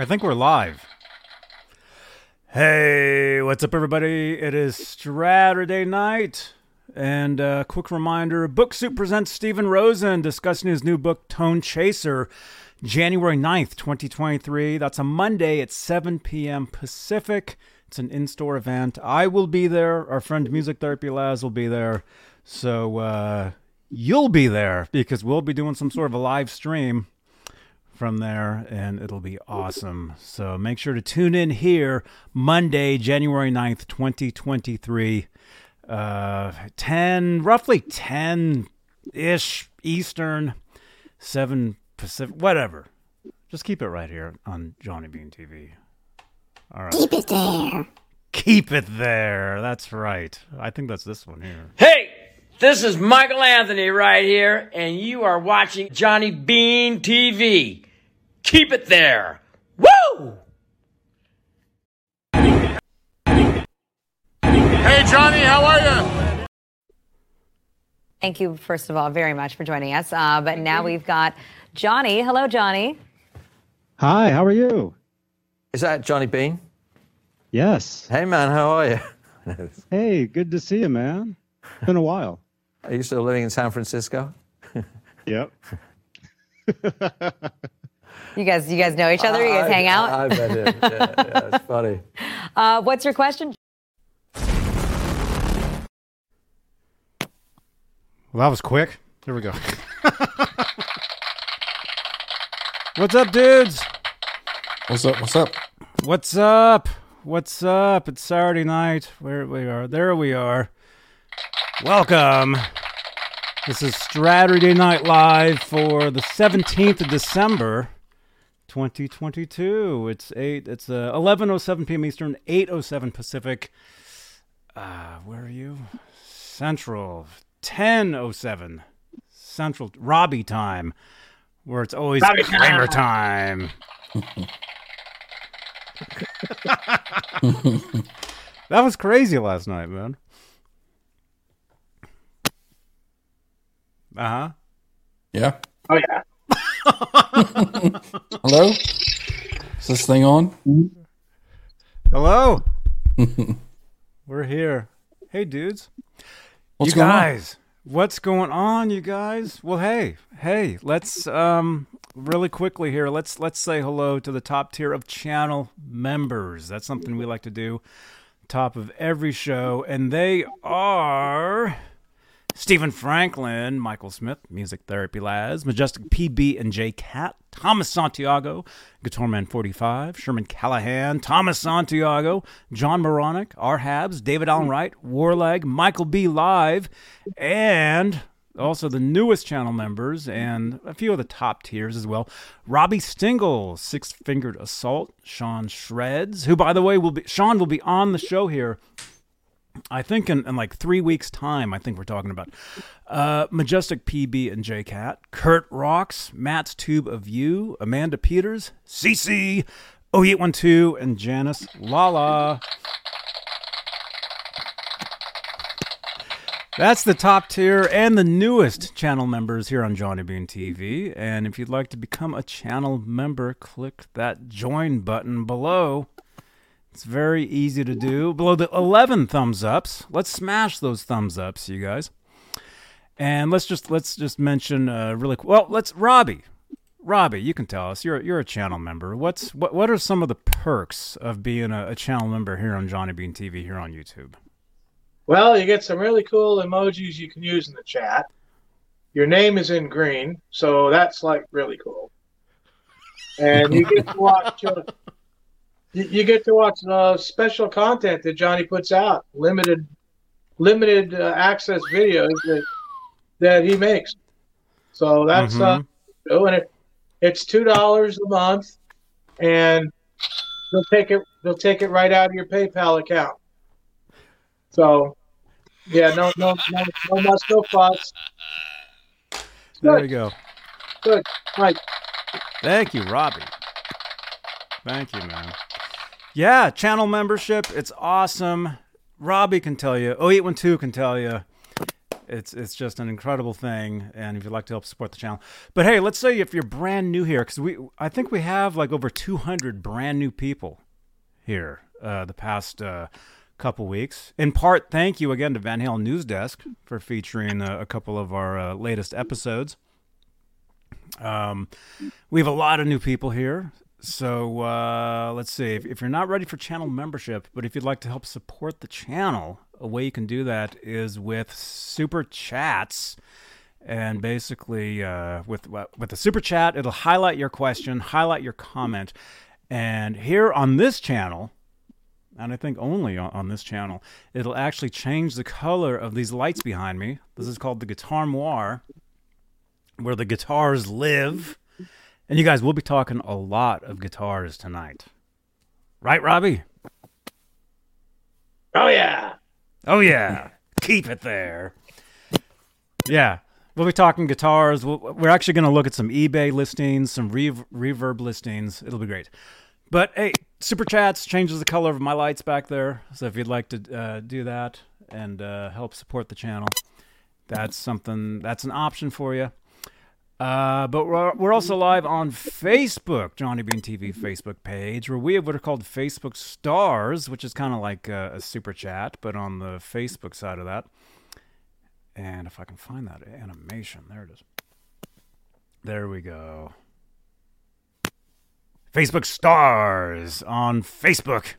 I think we're live. Hey, what's up, everybody? It is Saturday night. And a quick reminder Book Soup presents Stephen Rosen discussing his new book, Tone Chaser, January 9th, 2023. That's a Monday at 7 p.m. Pacific. It's an in store event. I will be there. Our friend Music Therapy Laz will be there. So uh, you'll be there because we'll be doing some sort of a live stream from there, and it'll be awesome. So make sure to tune in here Monday, January 9th, 2023. Uh, 10, roughly 10 ish Eastern, 7 Pacific, whatever. Just keep it right here on Johnny Bean TV. All right. Keep it there. Keep it there. That's right. I think that's this one here. Hey, this is Michael Anthony right here, and you are watching Johnny Bean TV. Keep it there. Woo! Hey, Johnny, how are you? Thank you, first of all, very much for joining us. Uh, but now we've got Johnny. Hello, Johnny. Hi, how are you? Is that Johnny Bean? Yes. Hey, man, how are you? Hey, good to see you, man. Been a while. Are you still living in San Francisco? Yep. You guys, you guys know each other. You guys I- hang out. I, I bet it. Yeah, yeah, it's funny. Uh, what's your question? Well, that was quick. Here we go. What's up, dudes? What's up? What's up? What's up? What's up? It's Saturday night. Where we are. There we are. Welcome. This is Saturday Night Live for the 17th of December, 2022. It's 8 it's uh, 11:07 p.m. Eastern, 8:07 Pacific. Uh, where are you? Central. 10:07 Central Robbie time, where it's always Kramer time. That was crazy last night, man. Uh huh. Yeah. Oh yeah. Hello? Is this thing on? Hello. We're here. Hey, dudes. What's you going guys, what's going on, you guys? Well, hey, hey, let's um really quickly here. Let's let's say hello to the top tier of channel members. That's something we like to do. Top of every show, and they are Stephen Franklin, Michael Smith, Music Therapy Laz, Majestic PB and J Cat, Thomas Santiago, Guitarman 45, Sherman Callahan, Thomas Santiago, John Moronic, R Habs, David Allen Wright, Warleg, Michael B. Live, and also the newest channel members and a few of the top tiers as well. Robbie Stingle, Six Fingered Assault, Sean Shreds, who by the way will be Sean will be on the show here I think in, in like three weeks' time, I think we're talking about uh, Majestic PB and J Cat, Kurt Rocks, Matt's Tube of You, Amanda Peters, CC, O812, and Janice Lala. That's the top tier and the newest channel members here on Johnny Bean TV. And if you'd like to become a channel member, click that join button below. It's very easy to do. Below the 11 thumbs ups, let's smash those thumbs ups, you guys. And let's just let's just mention uh, really well. Let's Robbie, Robbie, you can tell us. You're you're a channel member. What's what what are some of the perks of being a, a channel member here on Johnny Bean TV here on YouTube? Well, you get some really cool emojis you can use in the chat. Your name is in green, so that's like really cool. And you get to watch. You get to watch uh, special content that Johnny puts out, limited, limited uh, access videos that that he makes. So that's uh, doing it. It's two dollars a month, and they'll take it. They'll take it right out of your PayPal account. So, yeah, no, no, no, no muss, no fuss. There you go. Good, right. Thank you, Robbie. Thank you, man. Yeah, channel membership. It's awesome. Robbie can tell you. 0812 can tell you. It's it's just an incredible thing, and if you'd like to help support the channel, but hey, let's say if you're brand new here, because we I think we have like over 200 brand new people here uh, the past uh, couple weeks. In part, thank you again to Van Halen News Desk for featuring uh, a couple of our uh, latest episodes. Um, we have a lot of new people here. So uh, let's see. If, if you're not ready for channel membership, but if you'd like to help support the channel, a way you can do that is with super chats. And basically, uh, with with the super chat, it'll highlight your question, highlight your comment, and here on this channel, and I think only on, on this channel, it'll actually change the color of these lights behind me. This is called the Guitar Noir, where the guitars live. And you guys, we'll be talking a lot of guitars tonight. Right, Robbie? Oh yeah. Oh, yeah. Keep it there. Yeah. We'll be talking guitars. We're actually going to look at some eBay listings, some rev- reverb listings. It'll be great. But hey, Super Chats changes the color of my lights back there. So if you'd like to uh, do that and uh, help support the channel, that's something, that's an option for you. Uh, but we're, we're also live on Facebook, Johnny Bean TV Facebook page, where we have what are called Facebook Stars, which is kind of like a, a super chat, but on the Facebook side of that. And if I can find that animation, there it is. There we go. Facebook Stars on Facebook.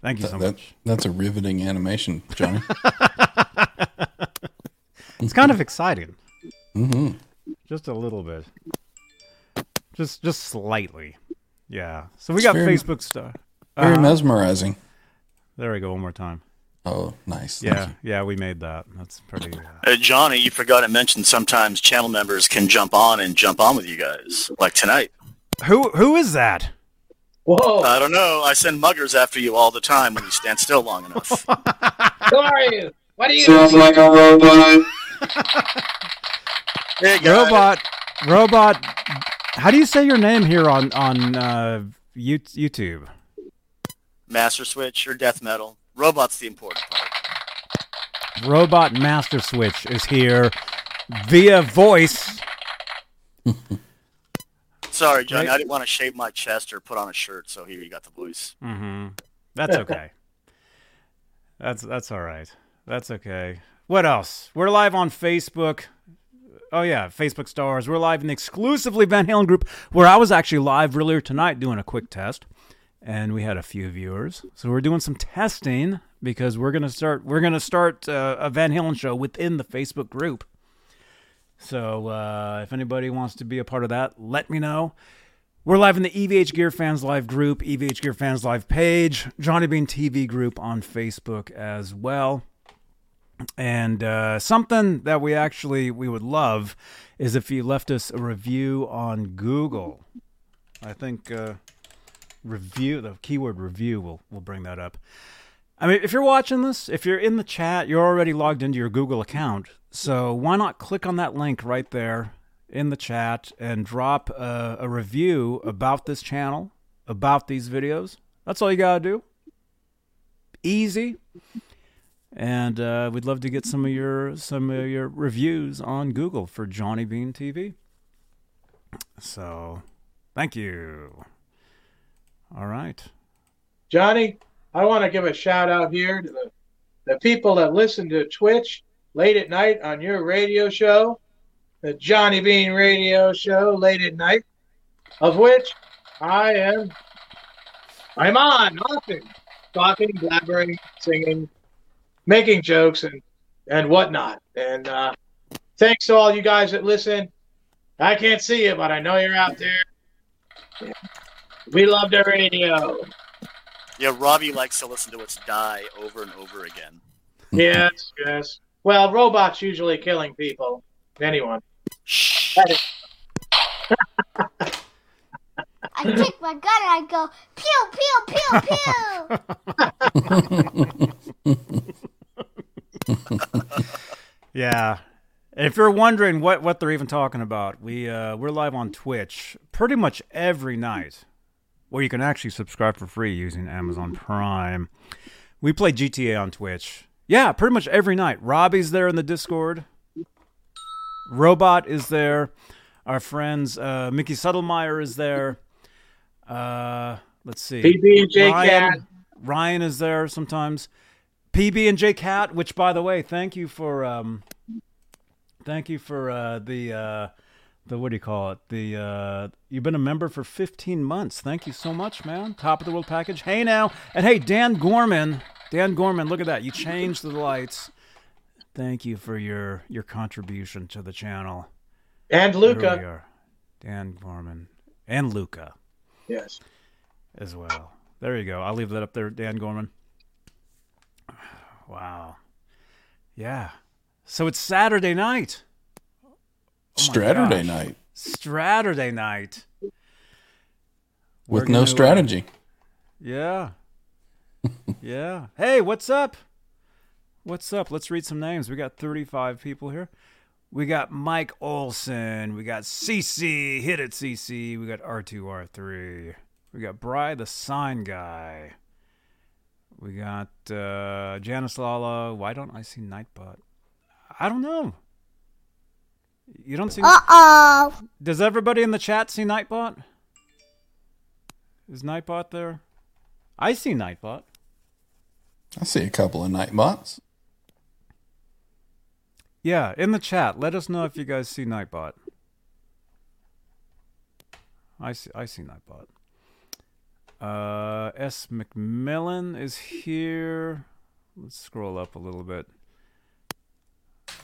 Thank you so That, much. that's a riveting animation, Johnny. It's kind of exciting. Hmm Just a little bit. Just just slightly. Yeah. So we got very- Facebook stuff. Very Uh-huh. mesmerizing. There we go. One more time. Oh, nice. Yeah. you. Yeah, we made that. That's pretty. Uh, Uh, Johnny, you forgot to mention sometimes channel members can jump on and jump on with you guys, like tonight. who who is that? Whoa. I don't know. I send muggers after you all the time when you stand still long enough. Who are you? What are you? Sounds like a robot. Hey, guys. Robot. Robot. How do you say your name here on on uh, YouTube? Master Switch or Death Metal. Robot's the important part. Robot Master Switch is here via voice. Sorry, Johnny. Right. I didn't want to shave my chest or put on a shirt, so here you got the voice. Mm-hmm. That's okay. that's that's all right. That's okay. What else? We're live on Facebook. Oh yeah, Facebook stars. We're live in the exclusively Van Halen group, where I was actually live earlier tonight doing a quick test, and we had a few viewers. So we're doing some testing because we're gonna start. We're gonna start uh, a Van Halen show within the Facebook group. So uh, if anybody wants to be a part of that, let me know. We're live in the EVH Gear Fans Live group, EVH Gear Fans Live page, Johnny Bean TV group on Facebook as well. And uh, something that we actually we would love is if you left us a review on Google. I think uh, review the keyword review will will bring that up. I mean, if you're watching this, if you're in the chat, you're already logged into your Google account. So why not click on that link right there in the chat and drop a, a review about this channel, about these videos? That's all you got to do. Easy. And uh, we'd love to get some of your some of your reviews on Google for Johnny Bean TV. So, thank you. All right. Johnny, I want to give a shout out here to the, the people that listen to Twitch late at night on your radio show, the Johnny Bean radio show late at night, of which I am I'm on often, talking, blabbering, singing, making jokes and and whatnot. And uh, thanks to all you guys that listen. I can't see you, but I know you're out there. We love the radio. Yeah, Robbie likes to listen to us die over and over again. Yes, yes. Well, robots usually killing people. Anyone. Shh. I take my gun and I go pew pew pew pew. Yeah. If you're wondering what, what they're even talking about, we uh, we're live on Twitch pretty much every night, where you can actually subscribe for free using Amazon Prime. We play GTA on Twitch. Yeah, pretty much every night. Robbie's there in the Discord. Robot is there. Our friends uh, Mickey Suttlemeyer is there. Uh, let's see. PB and J Cat. Ryan is there sometimes. PB and J Cat, which by the way, thank you for um, thank you for uh, the uh, the what do you call it? The uh, you've been a member for 15 months. Thank you so much, man. Top of the world package. Hey now, and hey Dan Gorman, Dan Gorman, look at that. You changed the lights. Thank you for your your contribution to the channel. And Luca. Dan Gorman and Luca Yes. as well. There you go. I'll leave that up there, Dan Gorman. Wow. Yeah. So it's Saturday night. Straturday gosh. night Saturday night. We're with no gonna, uh, strategy. Yeah. yeah. Hey, what's up? What's up? Let's read some names. We got 35 people here. We got Mike Olson. We got CC. Hit it, CC. We got R2R3. We got Bry the Sign Guy. We got uh, Janice Lala. Why don't I see Nightbot? I don't know. You don't see. Uh oh. Does everybody in the chat see Nightbot? Is Nightbot there? I see Nightbot. I see a couple of night bots. Yeah, in the chat, let us know if you guys see Nightbot. I see, I see Nightbot. Uh, S. McMillan is here. Let's scroll up a little bit.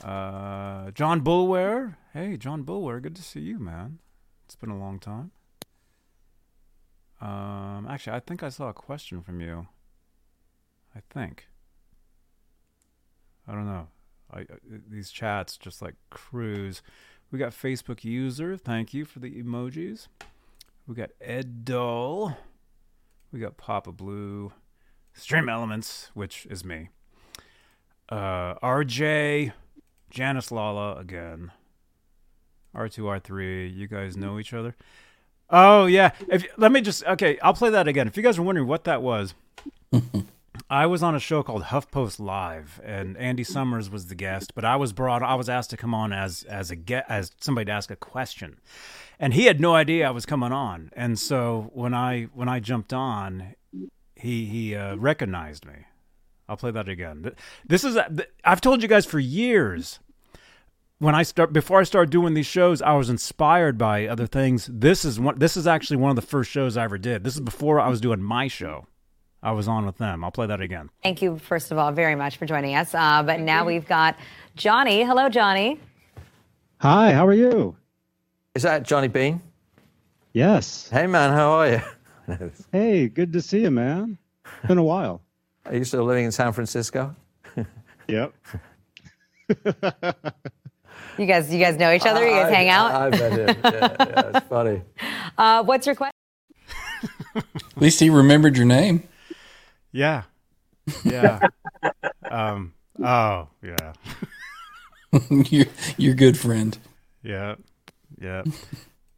Uh, John Bulware. Hey, John Bulware, good to see you, man. It's been a long time. Um, actually, I think I saw a question from you. I think. I don't know. I, these chats just like cruise. We got Facebook user. Thank you for the emojis. We got Ed Dull. We got Papa Blue. Stream Elements, which is me. Uh, RJ, Janice Lala again. R2, R3. You guys know each other. Oh yeah. If let me just okay, I'll play that again. If you guys are wondering what that was, I was on a show called HuffPost Live, and Andy Summers was the guest. But I was brought, I was asked to come on as as a get as somebody to ask a question, and he had no idea I was coming on. And so when I when I jumped on, he he uh, recognized me. I'll play that again. This is I've told you guys for years. When I start before I started doing these shows, I was inspired by other things. This is one. This is actually one of the first shows I ever did. This is before I was doing my show. I was on with them. I'll play that again. Thank you, first of all, very much for joining us. Uh, but now we've got Johnny. Hello, Johnny. Hi, how are you? Is that Johnny Bean? Yes. Hey, man, how are you? Hey, good to see you, man. Been a while. Are you still living in San Francisco? Yep. You guys, you guys know each other. You guys I- hang out. I, I bet him. Yeah, yeah, it's funny. Uh, what's your question? At least he remembered your name. Yeah. Yeah. um. Oh, yeah. your, your good friend. Yeah. Yeah.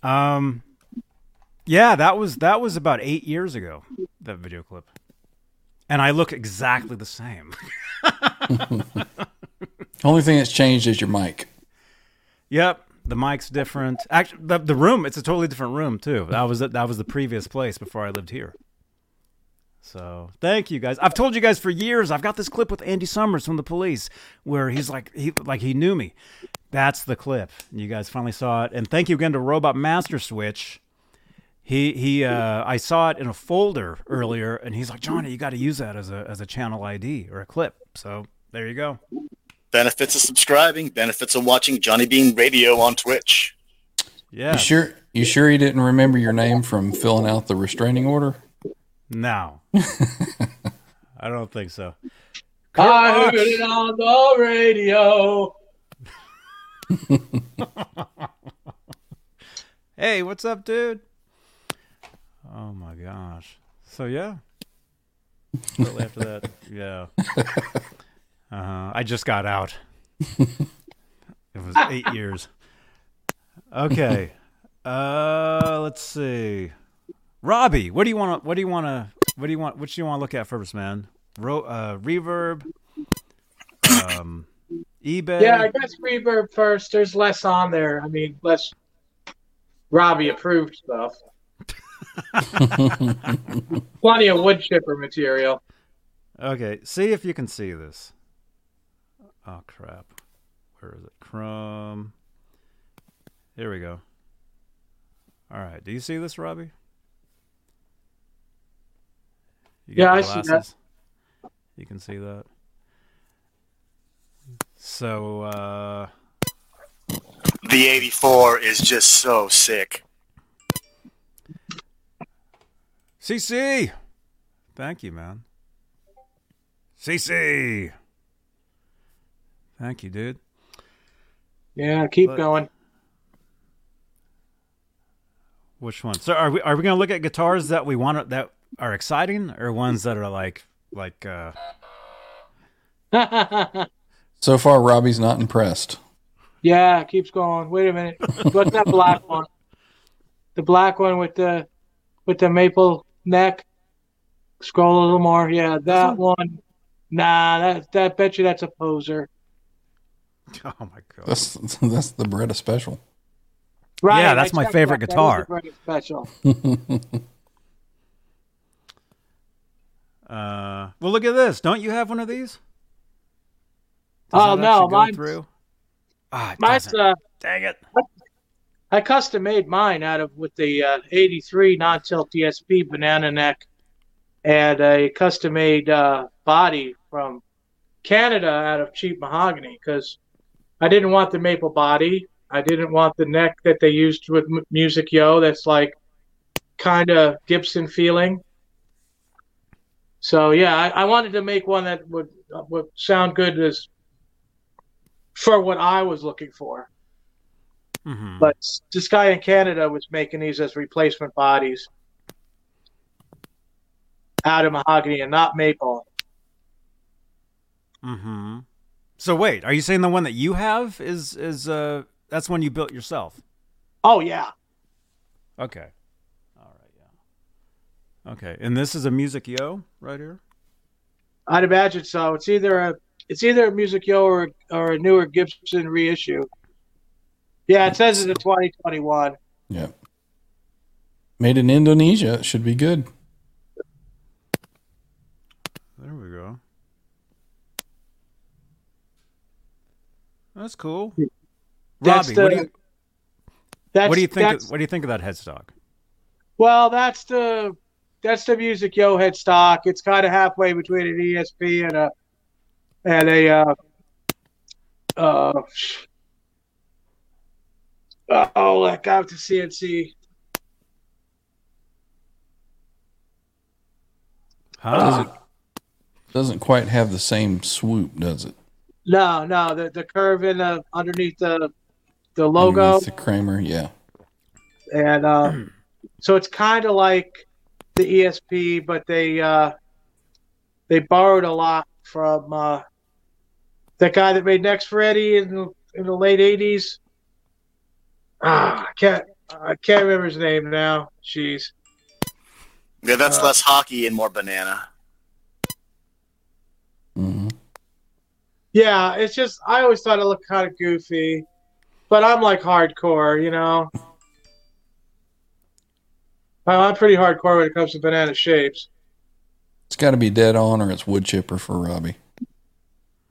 Um. Yeah, that was that was about eight years ago. That video clip, and I look exactly the same. Only thing that's changed is your mic. Yep. The mic's different. Actually, the, the room, it's a totally different room too. That was that was the previous place before I lived here. So, thank you guys. I've told you guys for years. I've got this clip with Andy Summers from the police where he's like he like he knew me. That's the clip. You guys finally saw it. And thank you again to Robot Master Switch. He he uh I saw it in a folder earlier and he's like, "Johnny, you got to use that as a as a channel ID or a clip." So, there you go. Benefits of subscribing, benefits of watching Johnny Bean Radio on Twitch. Yeah. You sure? You sure he didn't remember your name from filling out the restraining order? No. I don't think so. I Kurt heard it on the radio. Hey, what's up, dude? Oh my gosh. So yeah. Shortly after that, yeah. Uh-huh. I just got out. it was eight years. Okay. Uh, let's see. Robbie, what do you want to? What do you want to? What do you want? What do you want to look at first, man? Ro- uh, reverb. um, eBay. Yeah, I guess Reverb first. There's less on there. I mean, less Robbie approved stuff. Plenty of wood chipper material. Okay, see if you can see this. Oh crap. Where is it? Chrome. Here we go. All right. Do you see this, Robbie? You Yeah, your I see that. You can see that. So, uh, The 84 is just so sick. CC. Thank you, man. CC. Thank you, dude. Yeah, keep But- going. Which one? So are we are we gonna look at guitars that we want that are exciting, or ones that are like like uh So far, Robbie's not impressed. yeah, it keeps going. Wait a minute. What's that black one? The black one with the with the maple neck. Scroll a little more. Yeah, that one. Nah, that that bet you that's a poser. oh my god. That's that's the Baretta special. Right. Yeah, that's I my favorite that. That guitar. is a British special. Uh, well, look at this. Don't you have one of these? Oh, no, mine's- through? Ah, Mine's uh, Dang it. I custom made mine out of with the uh, 83 non-tilt ESP banana neck and a custom made uh, body from Canada out of cheap mahogany because I didn't want the maple body. I didn't want the neck that they used with M- Music Yo. That's like kind of Gibson feeling. So yeah, I, I wanted to make one that would uh, would sound good as for what I was looking for. Mhm. But this guy in Canada was making these as replacement bodies out of mahogany and not maple. Mm-hmm. So wait, are you saying the one that you have is is uh that's one you built yourself? Oh yeah, Okay. All right, yeah. Okay, and this is a Music Yo right here. I'd imagine so. It's either a it's either a Music Yo or or a newer Gibson reissue. Yeah, it says it's a 2021. Yeah. Made in Indonesia. It should be good. There we go. That's cool. That's Robbie, what do you That's, what do you think? that's- Of, what do you think of that headstock? Well, that's the that's the Music Yo headstock. It's kind of halfway between an ESP and a and a uh, uh, oh, let out to CNC. Huh? Does it doesn't quite have the same swoop, does it? No, no, the the curve in the underneath the the logo, Underneath the Kramer, yeah. and uh, so it's kind of like the ESP, but they uh, they borrowed a lot from uh, that guy that made Next for Eddie in the, in the late '80s. Ah, I can't I can't remember his name now. Jeez. Yeah, that's Uh, less hockey and more banana. hmm Yeah, it's just I always thought it looked kind of goofy, but I'm like hardcore, you know. Well, I'm pretty hardcore when it comes to banana shapes. It's got to be dead on, or it's wood chipper for Robbie.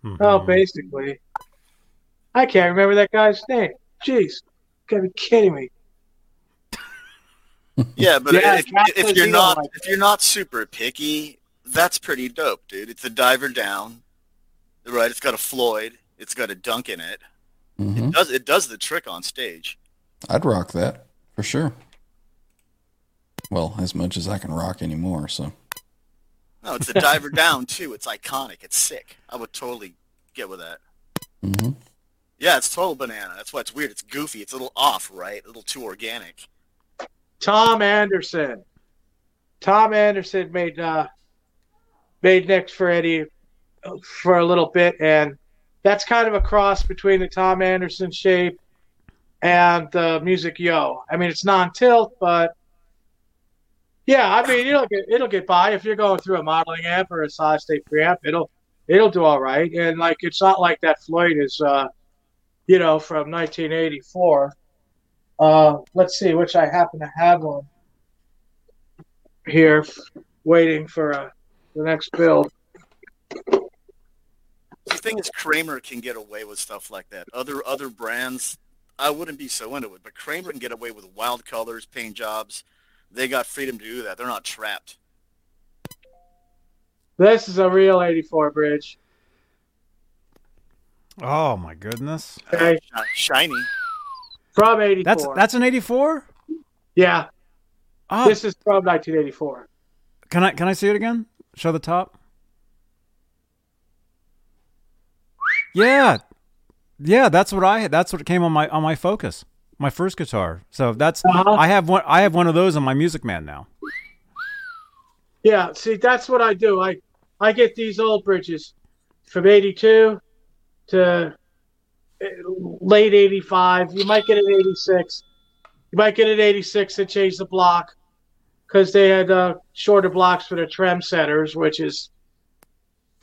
Mhm. Oh, basically. I can't remember that guy's name. Jeez, gotta be kidding me. Yeah, but Yeah, if, Jack if you're not like if you're not super picky, that's pretty dope, dude. It's a diver down, right? It's got a Floyd. It's got a dunk in it. hmm It does it does the trick on stage? I'd rock that for sure. Well, as much as I can rock anymore. So No, it's a diver down too. It's iconic. It's sick. I would totally get with that. hmm Yeah, it's total banana. That's why it's weird. It's goofy. It's a little off, right? A little too organic. Tom Anderson. Tom Anderson made uh, made next for Eddie uh, for a little bit, and that's kind of a cross between the Tom Anderson shape and the Music Yo. I mean, it's non-tilt, but yeah, I mean, it'll get it'll get by if you're going through a modeling amp or a solid state preamp. It'll it'll do all right. And like it's not like that Floyd is, uh, you know, from 1984. Uh, let's see, which I happen to have one here, waiting for uh, the next build. The thing is, Kramer can get away with stuff like that. Other other brands, I wouldn't be so into it, but Kramer can get away with wild colors, paint jobs. They got freedom to do that. They're not trapped. This is a real 84 bridge. Oh my goodness. Okay, Shi- Shiny. from 84. That's that's an 84? yeah. Oh, This is from 1984. can I can I see it again? Show the top. Yeah. Yeah, that's what I that's what came on my on my Focus. My first guitar. So that's Uh-huh. I have one I have one of those on my Music Man now. Yeah, see, that's what I do. I I get these old bridges from 82 to eh, late 85. You might get an 86. You might get an 86 and change the block because they had uh, shorter blocks for the trem setters, which is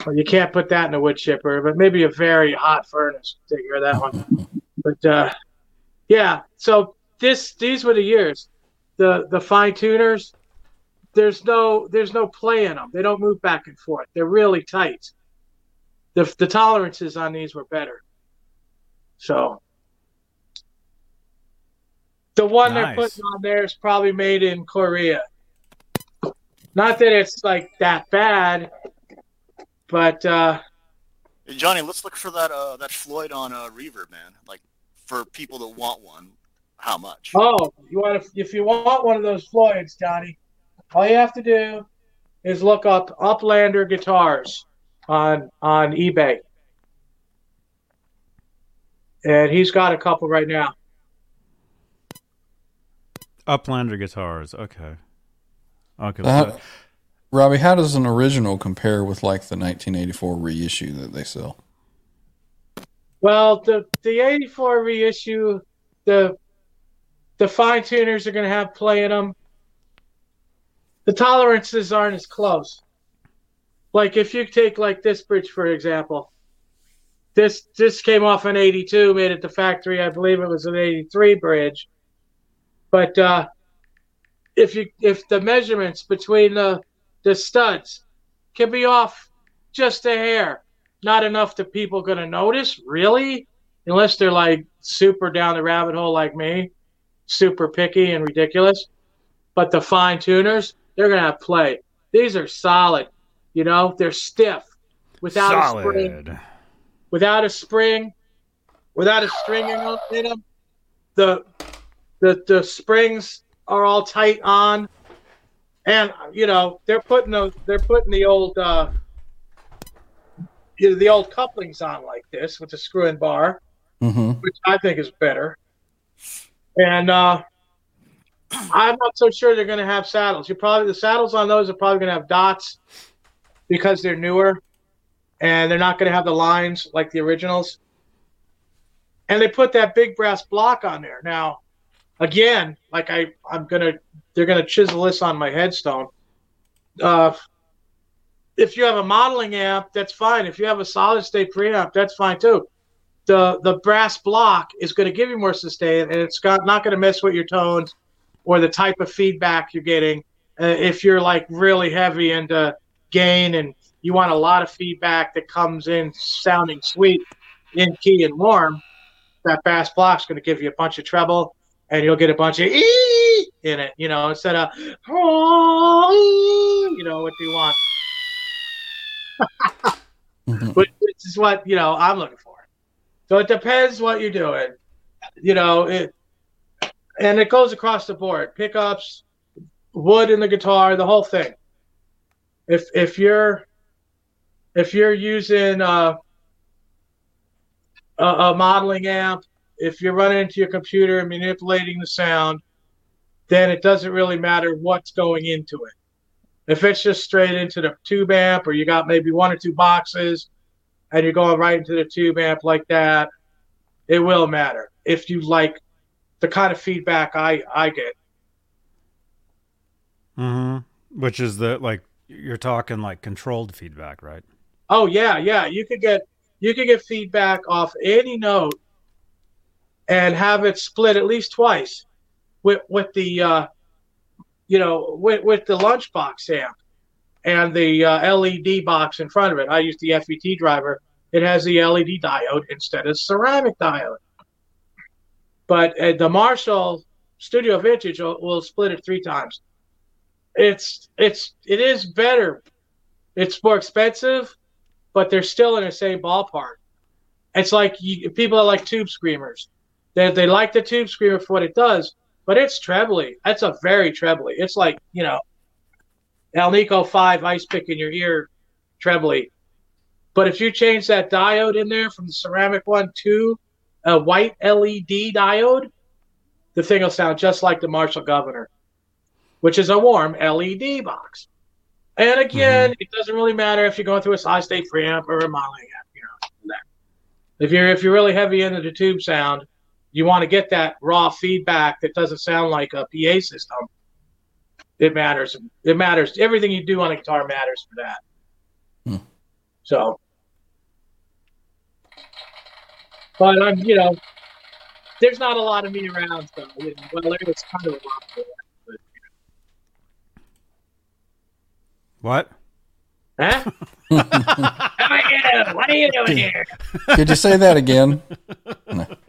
well, you can't put that in a wood chipper, but maybe a very hot furnace will take care of that one. But uh, yeah, so this these were the years. The the fine tuners, there's no there's no play in them. They don't move back and forth. They're really tight. The the tolerances on these were better. So the one they're putting on there is probably made in Korea. Not that it's like that bad, but uh, Johnny, let's look for that uh, that Floyd on uh, Reverb, man. Like for people that want one, how much? Oh, you want to, if you want one of those Floyds, Johnny, all you have to do is look up Uplander guitars on on eBay, and he's got a couple right now. Uplander guitars. Okay. Okay. So how- Robbie, how does an original compare with like the 1984 reissue that they sell? Well, the the '84 reissue, the the fine tuners are going to have play in them. The tolerances aren't as close. Like if you take like this bridge for example, this this came off an '82, made at the factory. I believe it was an '83 bridge. But uh, if you if the measurements between the the studs can be off just a hair, not enough that people going to notice, really, unless they're like super down the rabbit hole like me, super picky and ridiculous. But the fine tuners, they're going to have play. These are solid, you know, they're stiff. Without a spring, without a spring, without a string in in them. The the the springs are all tight on, and you know they're putting the they're putting the old uh, you know, the old couplings on like this with the screw and bar, Mm-hmm. which I think is better. And uh, I'm not so sure they're going to have saddles. You probably the saddles on those are probably going to have dots because they're newer, and they're not going to have the lines like the originals. And they put that big brass block on there. Now, again, like I, I'm gonna, they're gonna chisel this on my headstone. Uh, if you have a modeling amp, that's fine. If you have a solid state preamp, that's fine too. The the brass block is going to give you more sustain, and it's got not going to mess with your tones or the type of feedback you're getting. Uh, if you're like really heavy into gain and you want a lot of feedback that comes in sounding sweet, in key and warm, that bass block's going to give you a bunch of treble, and you'll get a bunch of ee in it. You know, instead of you know what you want. Mhm. Which, which is what you know I'm looking for. So it depends what you're doing. You know it, and it goes across the board: pickups, wood in the guitar, the whole thing. If if you're if you're using uh, a, a modeling amp, if you're running into your computer and manipulating the sound, then it doesn't really matter what's going into it. If it's just straight into the tube amp, or you got maybe one or two boxes, and you're going right into the tube amp like that, it will matter. If you like the kind of feedback I I get, Mm-hmm. Which is the like you're talking like controlled feedback, right? Oh yeah, yeah. You could get you could get feedback off any note and have it split at least twice with with the uh, you know with with the lunchbox amp and the uh, LED box in front of it. I use the FET driver. It has the LED diode instead of ceramic diode. But uh, the Marshall Studio Vintage will, will split it three times. It's it's it is better. It's more expensive, but they're still in the same ballpark. It's like you, people are like tube screamers. They they like the tube screamer for what it does, but it's trebly. That's a very trebly. It's like you know, Alnico Five ice pick in your ear, trebly. But if you change that diode in there from the ceramic one to a white LED diode, the thing will sound just like the Marshall Guv'nor, which is a warm LED box. And again, mm-hmm. it doesn't really matter if you're going through a solid state preamp or a modeling amp. You know, if you're if you're really heavy into the tube sound, you want to get that raw feedback that doesn't sound like a PA system. It matters. It matters. Everything you do on a guitar matters for that. Hmm. So, but I'm, you know, there's not a lot of me around, so you know, well, there was kind of a lot. For that, but, What? huh? How are you? What are you doing here? Could you say that again?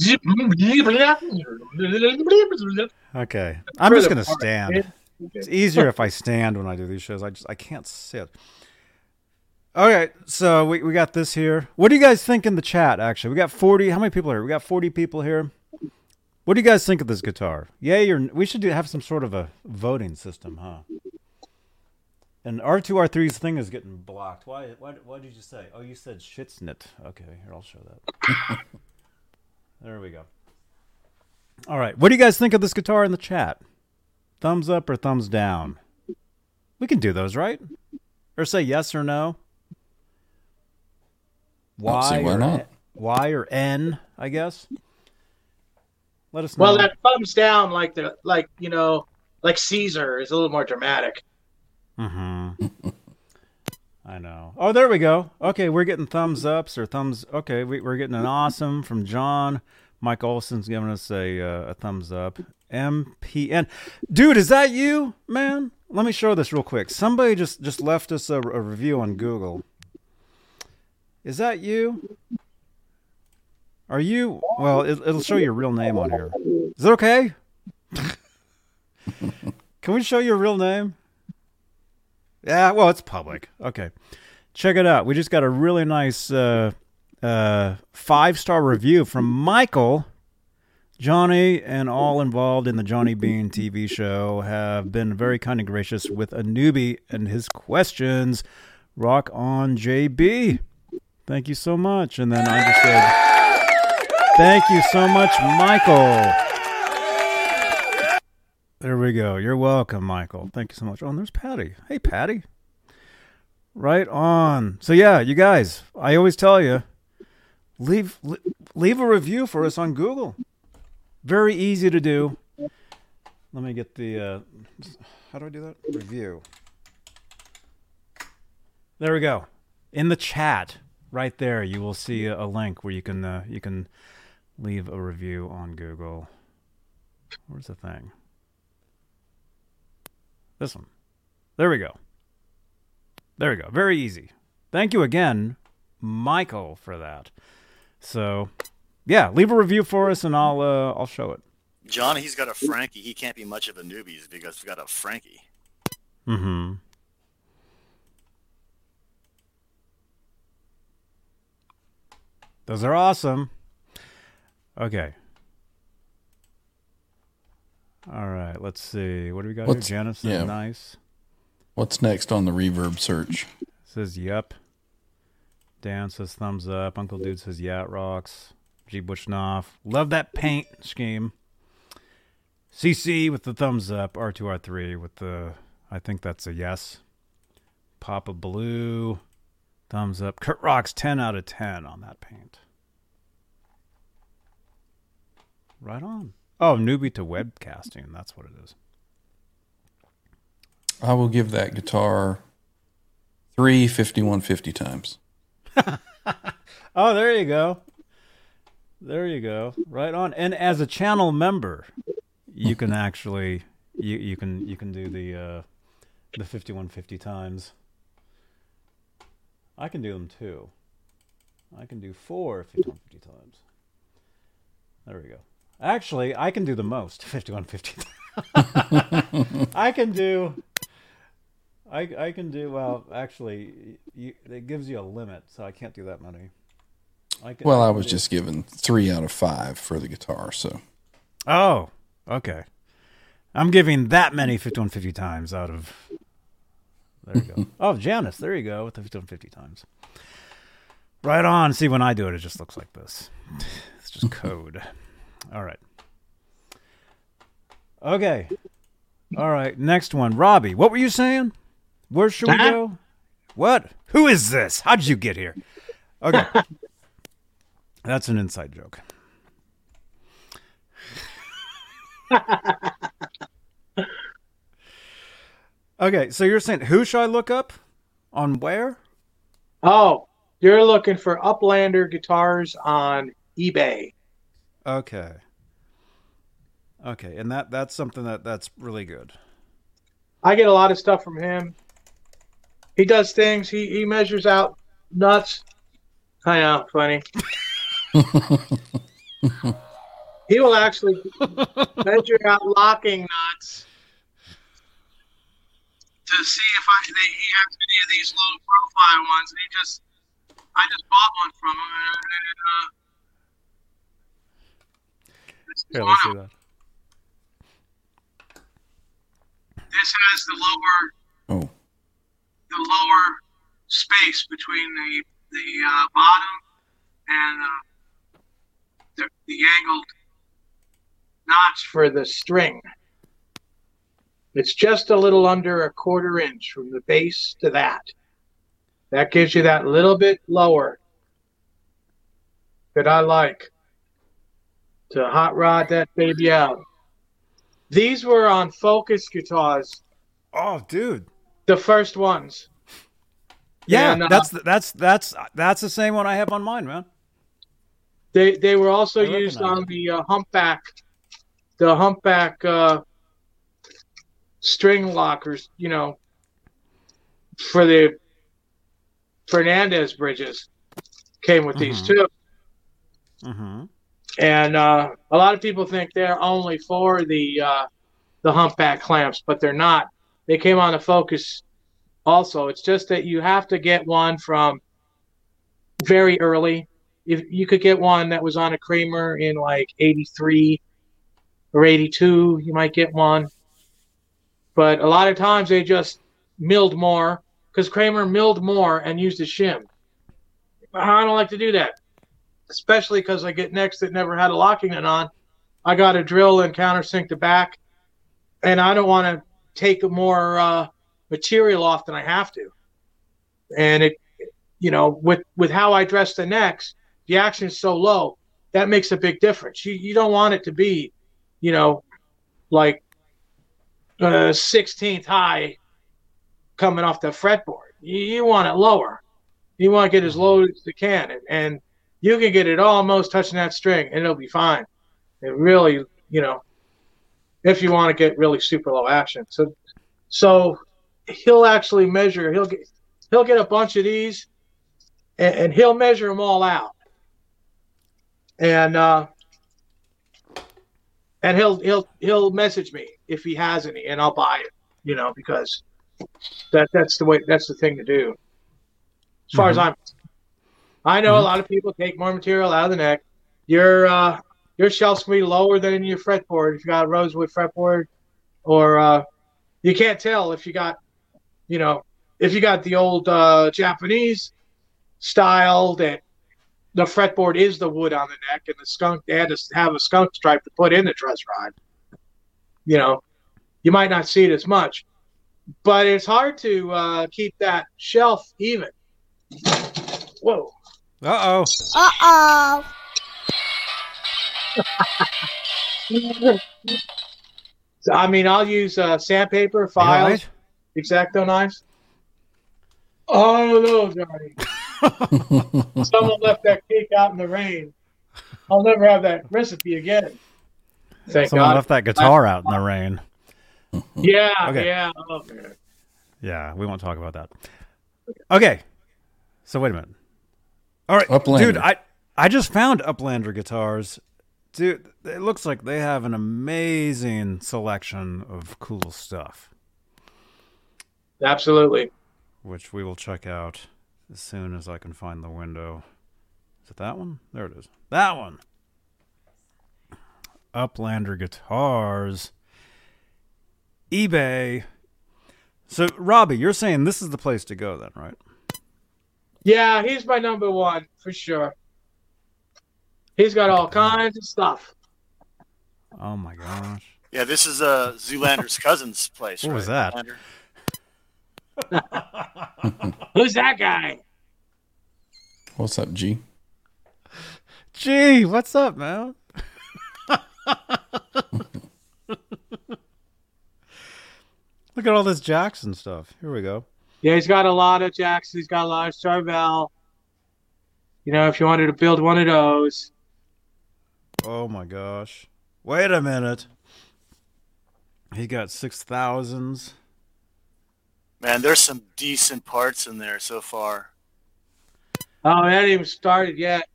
Okay. I'm just gonna stand. It's easier if I stand when I do these shows. I just I can't sit. Okay, so we, we got this here. What do you guys think in the chat? Actually, we got forty. How many people are here? We got forty people here. What do you guys think of this guitar? Or we should do, have some sort of a voting system, huh? And R two R 3s thing is getting blocked. Why? Why? What did you say? Oh, you said shitsnit. Okay, here I'll show that. there we go. All right, what do you guys think of this guitar in the chat? Thumbs up or thumbs down? We can do those, right? Or say yes or no. Don't see why or not. Y or N, I guess. Let us know. Well, that thumbs down, like the like you know, like Caesar, is a little more dramatic. Mm-hmm. I know. Oh, there we go. Okay, we're getting thumbs ups or thumbs. Okay, we, we're getting an awesome from John. Mike Olson's giving us a uh, a thumbs up. MPN, dude, is that you, man? Let me show this real quick. Somebody just just left us a, a review on Google. Is that you? Are you? Well, it, it'll show your real name on here. Is it okay? Can we show your real name? Yeah, well, it's public. Okay. Check it out. We just got a really nice uh, uh, five star review from Michael. Johnny and all involved in the Johnny Bean TV show have been very kind and gracious with a newbie and his questions. Rock on, JB. Thank you so much. And then I just said, Thank you so much, Michael. There we go. You're welcome, Michael. Thank you so much. Oh, and there's Patty. Hey, Patty. Right on. So yeah, you guys, I always tell you, leave leave a review for us on Google. Very easy to do. Let me get the. Uh, how do I do that? Review. There we go. In the chat, right there, you will see a, link where you can uh, you can leave a review on Google. Where's the thing? This one. There we go. There we go. Very easy. Thank you again, Michael, for that. So, yeah, leave a review for us, and I'll uh, I'll show it. John, he's got a Frankie. He can't be much of a newbie because he's got a Frankie. Mm-hmm. Those are awesome. Okay. All right. Let's see. What do we got What's- here? Janice yeah. nice. What's next on the reverb search? Says yep. Dan says thumbs up. Uncle Dude says yeah, it rocks. G Bushnoff. Love that paint scheme. CC with the thumbs up. R2, R3 with the, I think that's a yes. Papa Blue. Thumbs up. Kurt Rocks 10 out of 10 on that paint. Right on. Oh, newbie to webcasting. That's what it is. I will give that guitar Three 5150 times. Oh, there you go. There you go. Right on. And as a channel member, you can actually you you can you can do the uh the 5150 times. I can do them too. I can do four 5150 times. There we go. Actually, I can do the most 5150. I can do I I can do well, actually you, it gives you a limit, so I can't do that many. I can, Well, I was do- just given three out of five for the guitar, so Oh, okay. I'm giving that many 5150 times out of. There you go. oh, Janice, there you go with the 5150 times. Right on. See, when I do it, it just looks like this. It's just code. All right. Okay. All right. Next one. Robbie, what were you saying? Where should we go? What? Who is this? How did you get here? Okay. That's an inside joke. Okay, so you're saying who should I look up? On where? Oh, you're looking for Uplander guitars on eBay. Okay. Okay, and that that's something that that's really good. I get a lot of stuff from him. He does things. He he measures out nuts. I know, funny. he will actually measure out locking nuts to see if I they, he has any of these low profile ones. And he just I just bought one from him. And, uh, this is Here, let's of see that. this has the lower oh, the lower space between the the uh, bottom and uh, the, the angled notch for the string. It's just a little under a quarter inch from the base to that. That gives you that little bit lower that I like to hot rod that baby out. These were on Focus guitars, Oh, dude. the first ones. Yeah, And, uh, that's that's that's that's the same one I have on mine, man. They they were also used on the uh, humpback, the humpback uh, string lockers. You know, for the Fernandes bridges, came with these Mhm. too. Mm-hmm. And uh, a lot of people think they're only for the uh, the humpback clamps, but they're not. They came on the Focus also. It's just that you have to get one from very early. If you could get one that was on a Kramer in like '83 or '82, you might get one. But a lot of times they just milled more because Kramer milled more and used a shim. I don't like to do that especially because I get necks that never had a locking nut on. I got to drill and countersink the back, and I don't want to take more uh, material off than I have to. And it, you know, with with how I dress the necks, the action is so low that makes a big difference. You you don't want it to be, you know, like uh, 16th high coming off the fretboard. You, you want it lower. You want to get as low as you can, and, and you can get it almost touching that string and it'll be fine. It really, you know, if you want to get really super low action. So, so he'll actually measure. He'll get he'll get a bunch of these, and, and he'll measure them all out. And uh, and he'll he'll he'll message me if he has any, and I'll buy it. You know, because that that's the way that's the thing to do. As far as I'm I know a lot of people take more material out of the neck. Your uh, your shelf's gonna be lower than your fretboard if you got a rosewood fretboard, or uh, you can't tell if you got, you know, if you got the old uh, Japanese style that the fretboard is the wood on the neck and the skunk they had to have a skunk stripe to put in the truss rod. You know, you might not see it as much, but it's hard to uh, keep that shelf even. Whoa. Uh oh. Uh oh. So, I mean, I'll use uh, sandpaper, files, exacto knives. Oh, no, Johnny. Someone left that cake out in the rain. I'll never have that recipe again. Thank Someone God. left that guitar out in the rain. Yeah, Okay. yeah. Man. Yeah, we won't talk about that. Okay. So wait a minute. All right, Uplander. dude, I I just found Uplander guitars. Dude, it looks like they have an amazing selection of cool stuff, Absolutely. which we will check out as soon as I can find the window. Is it that one? There it is. That one. Uplander guitars. eBay. So, Robbie, you're saying this is the place to go then, right? Yeah, he's my number one for sure. He's got all kinds of stuff. Oh my gosh. Yeah, this is uh, Zoolander's cousin's place. What right? was that? Who's that guy? What's up, G? G, what's up, man? Look at all this Jackson stuff. Here we go. Yeah, he's got a lot of Jackson. He's got a lot of Charvel. You know, if you wanted to build one of those, Oh my gosh. Wait a minute. He got six thousands. Man, there's some decent parts in there so far. oh, it hasn't even started yet.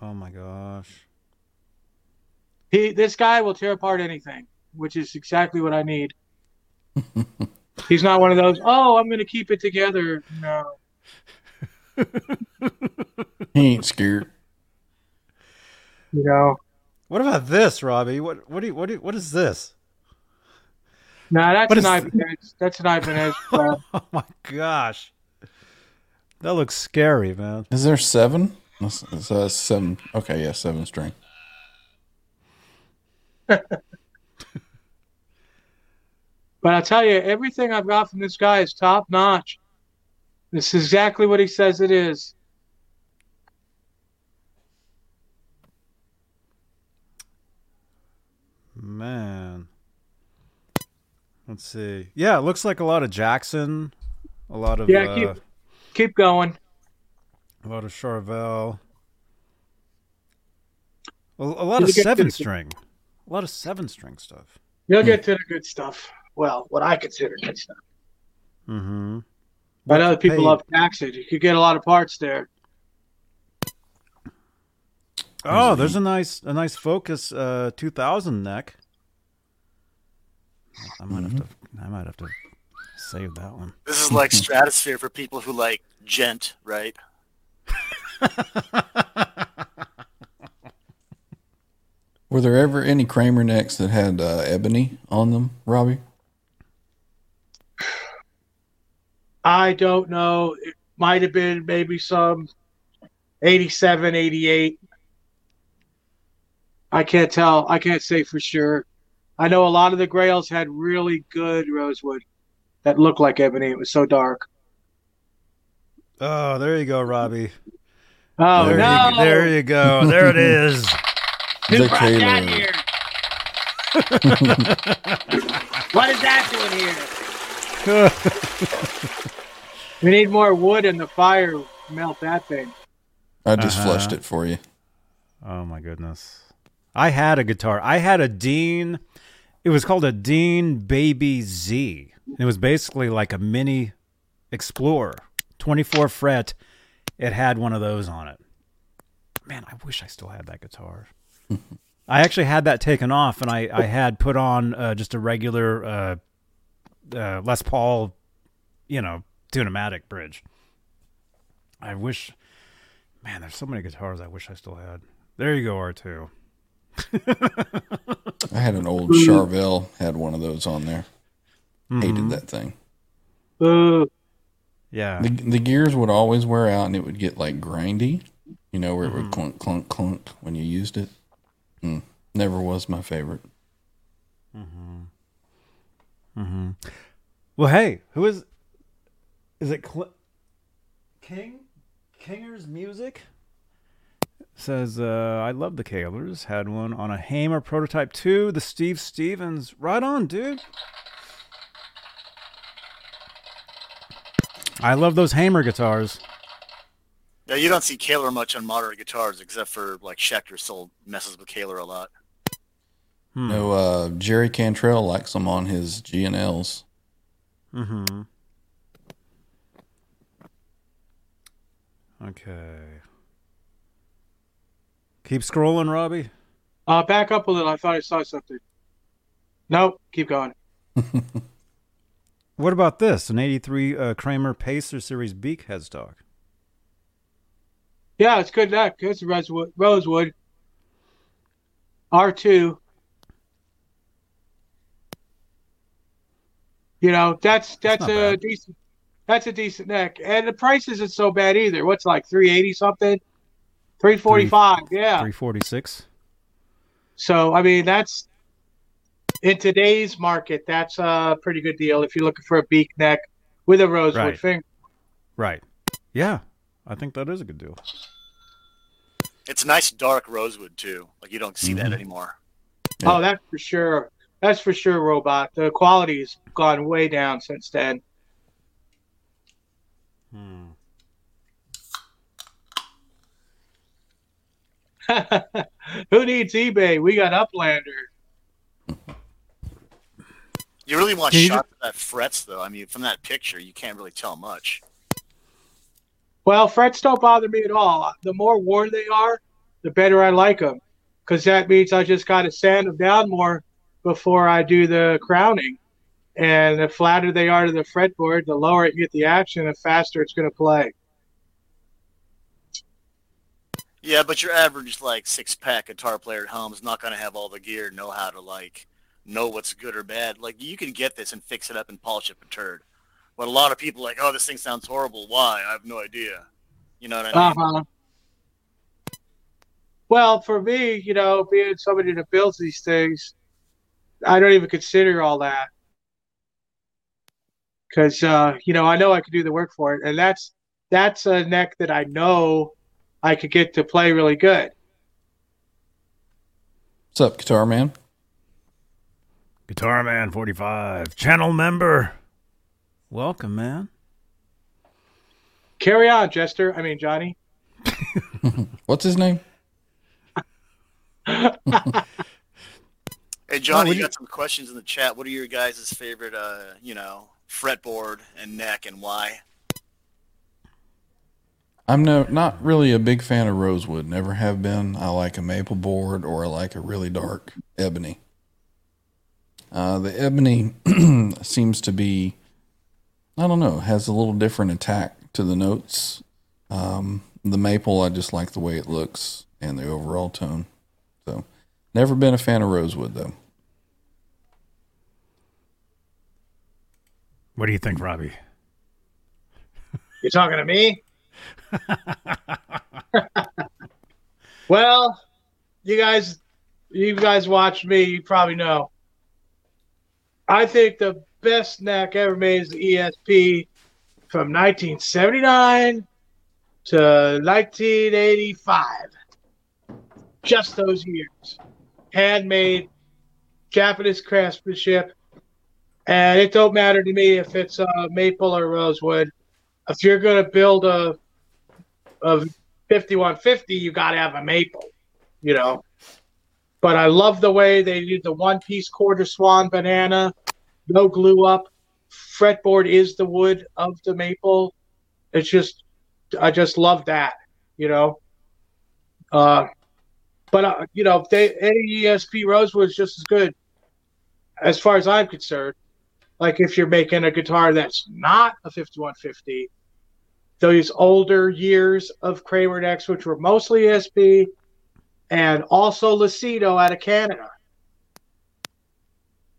Oh my gosh. He, this guy will tear apart anything, which is exactly what I need. He's not one of those. Oh, I'm going to keep it together. No. He ain't scared. You know, What about this, Robbie? What what do you, what do you, what is this? no, that's What an is- Ibanez. That's an Ibanez. Oh my gosh. That looks scary, man. Is there seven? That's, that's, uh, seven. Okay, yeah, seven string. But I'll tell you, everything I've got from this guy is top notch. This is exactly what he says it is. Man. Let's see. Yeah, it looks like a lot of Jackson, a lot of Yeah, uh, keep keep going. a lot of Charvel. A, a lot You'll of seven string. A lot of seven string stuff. You'll get to the good stuff. Well, what I consider good stuff. Mm-hmm. But other people paid? love Jackson. You could get a lot of parts there. Oh, there's a nice a nice Focus uh 2000 neck. I might have to I might have to save that one. This is like Stratosphere for people who like djent, right? Were there ever any Kramer necks that had uh, ebony on them, Robbie? I don't know. It might have been maybe some 87, 88. I can't tell. I can't say for sure. I know a lot of the Grails had really good rosewood that looked like ebony. It was so dark. Oh, there you go, Robbie. Oh, there, no. you, there you go. There it is. Who the brought that here? what is that doing here? we need more wood in the fire. to Melt that thing. I just Uh-huh. flushed it for you. Oh my goodness. I had a guitar. I had a Dean. It was called a Dean Baby Z. It was basically like a mini Explorer, 24 fret. It had one of those on it. Man, I wish I still had that guitar. I actually had that taken off, and I, I had put on uh, just a regular uh, uh, Les Paul, you know, tunematic bridge. I wish, man, there's so many guitars I wish I still had. There you go, R2. I had an old Charvel, had one of those on there. Mm-hmm. Hated that thing. Ooh. Yeah. The, the gears would always wear out and it would get like grindy, you know, where it Mm-hmm. would clunk, clunk, clunk when you used it. Mm, never was my favorite. Well, hey, who is? Is it Cl- King? Kinger's music says, uh, "I love the Kahlers. Had one on a Hamer Prototype 2, the Steve Stevens. Right on, dude. I love those Hamer guitars. Yeah, you don't see Kahler much on modern guitars, except for like Schecter still messes with Kahler a lot. Hmm. No, uh, Jerry Cantrell likes them on his G&Ls. Mm-hmm. Okay. Keep scrolling, Robbie. Uh, back up a little. I thought I saw something. Nope. Keep going. What about this? An 83 uh, Kramer Pacer Series Beak headstock. Yeah, it's good neck. It's rosewood. Rosewood. R two. You know, that's that's, not a bad. decent. That's a decent neck, and the price isn't so bad either. What's like three eighty something? Three forty five. Yeah. 346. So I mean, that's in today's market. That's a pretty good deal if you're looking for a beak neck with a rosewood Right. finger. Right. Yeah. I think that is a good deal. It's nice dark rosewood too. Like you don't see that Mhm. anymore. Yeah. Oh, that's for sure. That's for sure, robot. The quality's gone way down since then. Hmm. Who needs eBay? We got Uplander. You really want Can you shots of that frets though. I mean, from that picture, you can't really tell much. Well, frets don't bother me at all. The more worn they are, the better I like them, because that means I just got to sand them down more before I do the crowning. And the flatter they are to the fretboard, the lower it can get the action, the faster it's going to play. Yeah, but your average like six pack guitar player at home is not going to have all the gear, know how to like know what's good or bad. Like you can get this and fix it up and polish it a turd. But a lot of people are like, oh, this thing sounds horrible. Why? I have no idea. You know what I mean? Uh huh. Well, for me, you know, being somebody that builds these things, I don't even consider all that because uh, you know I know I could do the work for it, and that's that's a neck that I know I could get to play really good. What's up, Guitar Man? Guitar Man 45. Channel member. Welcome, man. Carry on, Jester. I mean Johnny. What's his name? Hey, Johnny, would you you- got some questions in the chat. What are your guys' favorite, uh, you know, fretboard and neck and why? I'm no not really a big fan of rosewood. Never have been. I like a maple board or I like a really dark ebony. Uh, the ebony seems to be, I don't know, has a little different attack to the notes. Um, the maple, I just like the way it looks and the overall tone. So, never been a fan of rosewood though. What do you think, Robbie? You're talking to me? well, you guys, you guys watch me. You probably know. I think the best neck ever made is the ESP from 1979 to 1985. Just those years, handmade, Japanese craftsmanship, and it don't matter to me if it's uh, maple or rosewood if you're going to build a a 5150, you got to have a maple, you know. But I love the way they did the one piece quarter swan banana, no glue up. Fretboard is the wood of the maple. It's just, I just love that, you know. Uh, but uh, you know, they, any ESP rosewood is just as good, as far as I'm concerned. Like if you're making a guitar that's not a 5150, those older years of Kramer necks, which were mostly ESP, and also Lucido out of Canada.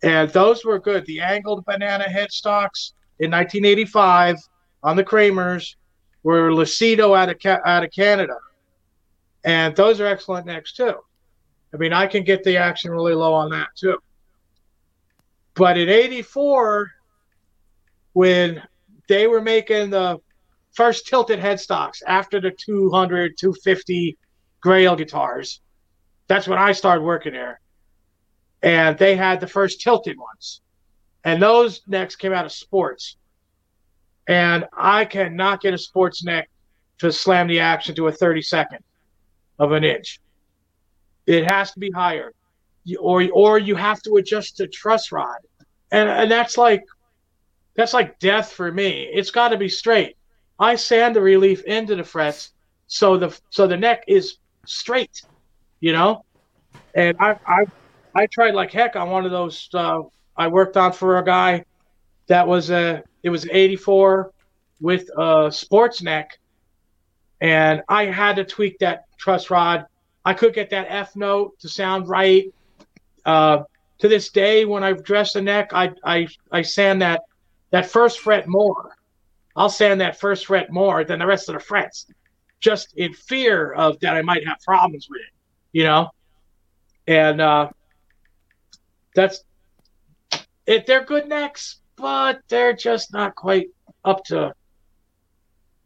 And those were good. The angled banana headstocks in 1985 on the Kramers were Lucido out of Ca- out of Canada, and those are excellent necks too. I mean, I can get the action really low on that too. But in '84, when they were making the first tilted headstocks after the 200, 250 Grail guitars. That's when I started working there. And they had the first tilted ones. And those necks came out of sports. and I cannot get a sports neck to slam the action to a 32nd of an inch. It has to be higher, or or you have to adjust the truss rod, and and that's like that's like death for me. It's got to be straight. I sand the relief into the frets so the so the neck is straight, you know. And I I I tried like heck on one of those. Uh, I worked on for a guy that was a it was 84 with a sports neck, and I had to tweak that truss rod. I could get that F note to sound right. Uh, to this day, when I dress the neck, I I I sand that that first fret more. I'll sand that first fret more than the rest of the frets, just in fear of that I might have problems with it, you know. And uh, that's it. They're good necks, but they're just not quite up to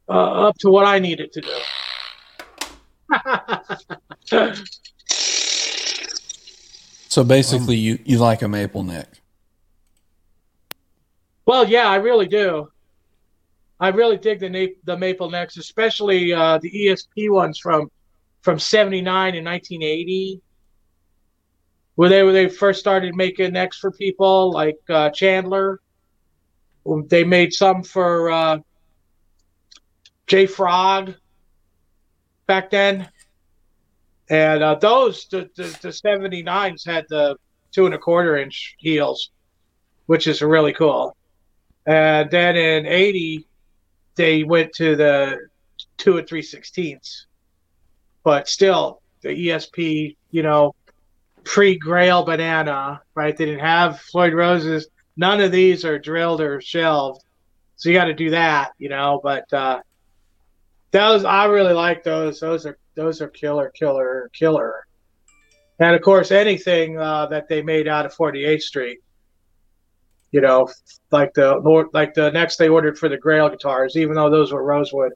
uh, up to what I needed to do. So basically, you, you like a maple neck. Well, yeah, I really do. I really dig the the maple necks, especially uh, the ESP ones from from '79 and 1980, where they where they first started making necks for people like uh, Chandler. They made some for uh, J Frog back then, and uh, those the, the the 79s had the two and a quarter inch heels, which is really cool. And then in 80, they went to the two and three sixteenths. But still, the ESP, you know, pre Grail banana, right? They didn't have Floyd Roses. None of these are drilled or shelved. So you got to do that, you know. But uh, those, I really like those. Those are those are killer, killer, killer. And of course, anything uh, that they made out of 48th Street you know, like the like the next they ordered for the Grail guitars, even though those were Rosewood,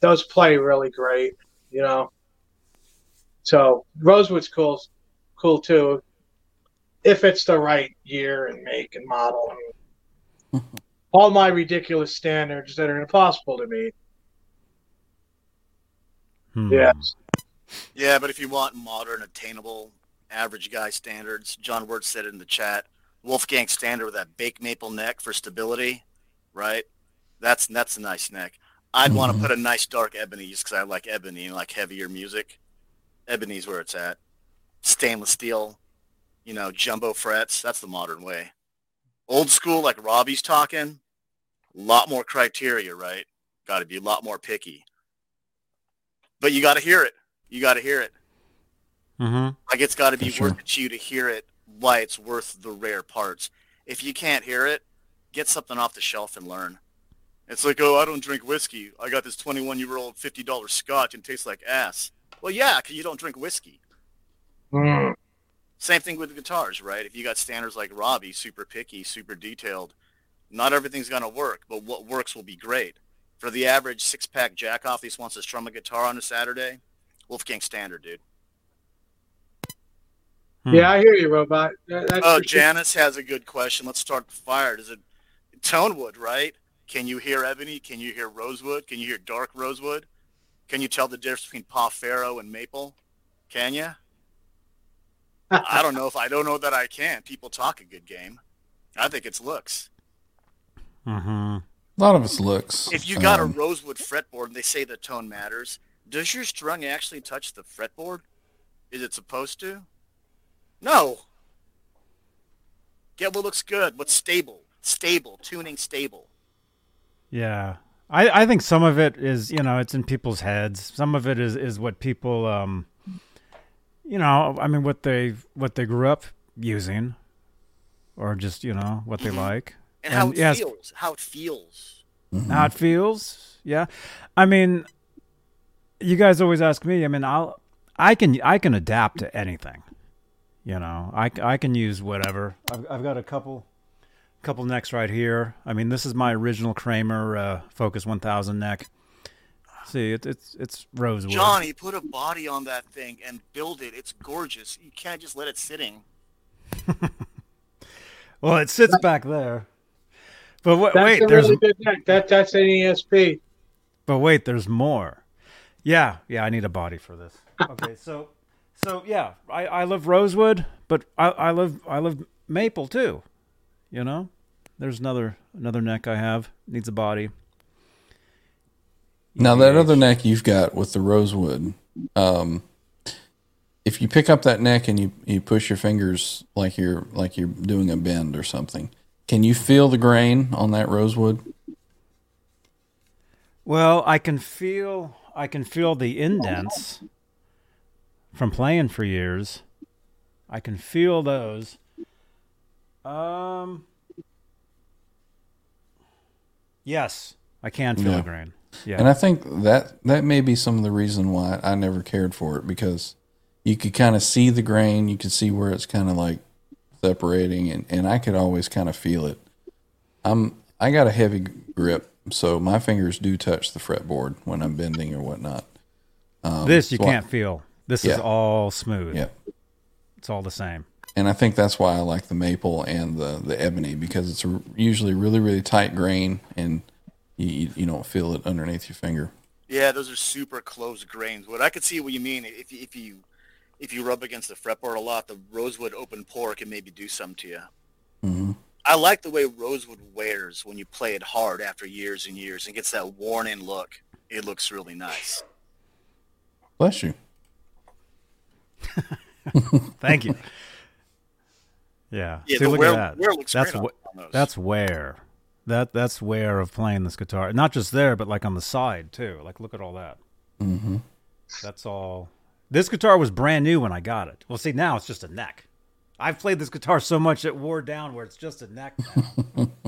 those play really great, you know. So Rosewood's cool, cool too, if it's the right year and make and model. And all my ridiculous standards that are impossible to meet. Hmm. Yes. Yeah, but if you want modern, attainable, average guy standards, John Word said it in the chat. Wolfgang standard with that baked maple neck for stability, right? That's that's a nice neck. I'd want to put a nice dark ebony just because I like ebony and like heavier music. Ebony's where it's at. Stainless steel, you know, jumbo frets. That's the modern way. Old school, like Robbie's talking, a lot more criteria, right? Got to be a lot more picky. But you got to hear it. You got to hear it. Mm-hmm. Like it's got to be sure. worth it to you to hear it. Why it's worth the rare parts. If you can't hear it, get something off the shelf and learn. It's like, oh, I don't drink whiskey. I got this 21-year-old $50 scotch and tastes like ass. Well, yeah, because you don't drink whiskey. Mm. Same thing with the guitars, right? If you got standards like Robbie, super picky, super detailed, not everything's going to work, but what works will be great. For the average six-pack jack-off who wants to strum a guitar on a Saturday, Wolfgang Standard, dude. Hmm. Yeah, I hear you, Robot. That- that's Oh, for sure. Janice has a good question. Let's start the fire. Does it Tonewood, right? Can you hear ebony? Can you hear rosewood? Can you hear dark rosewood? Can you tell the difference between Pau Ferro and maple? Can you? I don't know if I don't know that I can. People talk a good game. I think it's looks. Mm-hmm. A lot of it's looks. If you got Um, a rosewood fretboard and they say the tone matters, does your string actually touch the fretboard? Is it supposed to? No. Get what looks good. What's stable? Stable. Tuning stable. Yeah. I, I think some of it is, you know, it's in people's heads. Some of it is, is what people, um, you know, I mean, what they what they grew up using, or just you know what they like, And, how it yes, feels. How it feels. how it feels. Yeah, I mean, you guys always ask me. I mean, I'll I can I can adapt to anything. You know, I, I can use whatever. I've I've got a couple couple necks right here. I mean, this is my original Kramer uh, Focus 1000 neck. See, it, it's it's rosewood. Johnny, put a body on that thing and build it. It's gorgeous. You can't just let it sitting. Well, it sits back there. But wa- That's wait, a there's really good neck. That that's an ESP. but wait, there's more. Yeah, yeah, I need a body for this. Okay, so so yeah, I, I love rosewood, but I, I love I love maple too. You know? There's another another neck I have. Needs a body. Now that other neck you've got with the rosewood, um, if you pick up that neck and you, you push your fingers like you're like you're doing a bend or something, can you feel the grain on that rosewood? Well, I can feel I can feel the indents from playing for years. I can feel those. Um Yes, I can feel Yeah. the grain. Yeah. And I think that that may be some of the reason why I never cared for it because you could kind of see the grain, you could see where it's kind of like separating, and, and I could always kind of feel it. I'm I got a heavy grip, so my fingers do touch the fretboard when I'm bending or whatnot. Um, this you so can't feel. This is all smooth. Yeah. It's all the same. and I think that's why I like the maple and the the ebony because it's usually really really tight grain and you, you you don't feel it underneath your finger. Yeah, those are super close grains. What I could see what you mean if you- if you if you rub against the fretboard a lot, the rosewood open pore can maybe do some to you. hmm I like the way rosewood wears when you play it hard after years and years and gets that worn-in look. It looks really nice. Bless you. Thank you. Yeah. Yeah, See, look wear- at that. wear looks that's great wh- on those. that's wear. That that's wear of playing this guitar. Not just there, but like on the side too. Like look at all that. hmm That's all. This guitar was brand new when I got it. Well, see now it's just a neck. I've played this guitar so much it wore down where it's just a neck now.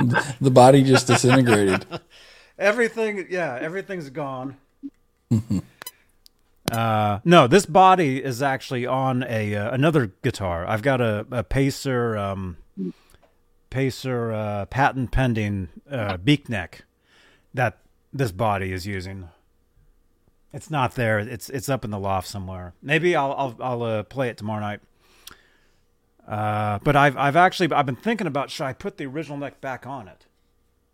The body just disintegrated. Everything, yeah, everything's gone. uh, no, this body is actually on a uh, another guitar. I've got a, a Pacer, um, Pacer uh, patent pending uh, beak neck that this body is using. It's not there. It's it's up in the loft somewhere. Maybe I'll I'll I'll uh, play it tomorrow night. Uh, but I've I've actually I've been thinking about should I put the original neck back on it?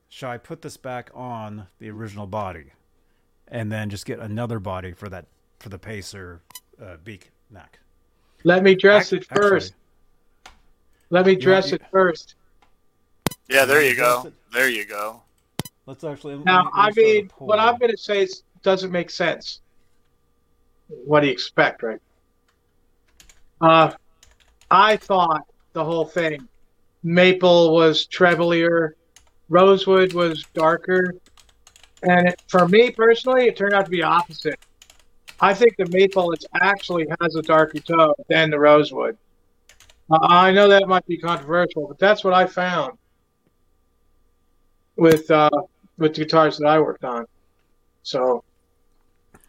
Should I put this back on the original body, and then just get another body for that for the Pacer uh, beak neck? Let me dress Ac- it first. actually- Let me dress you- it first. Yeah, there you go. There you go. Let's actually. let Now, me- let I me start a mean, what. I'm going to say is, doesn't make sense. What do you expect, right? Uh, I thought the whole thing, maple was treblier, rosewood was darker, and it, for me personally, it turned out to be opposite. I think the maple actually has a darker tone than the rosewood. Uh, I know that might be controversial, but that's what I found with uh, with the guitars that I worked on. So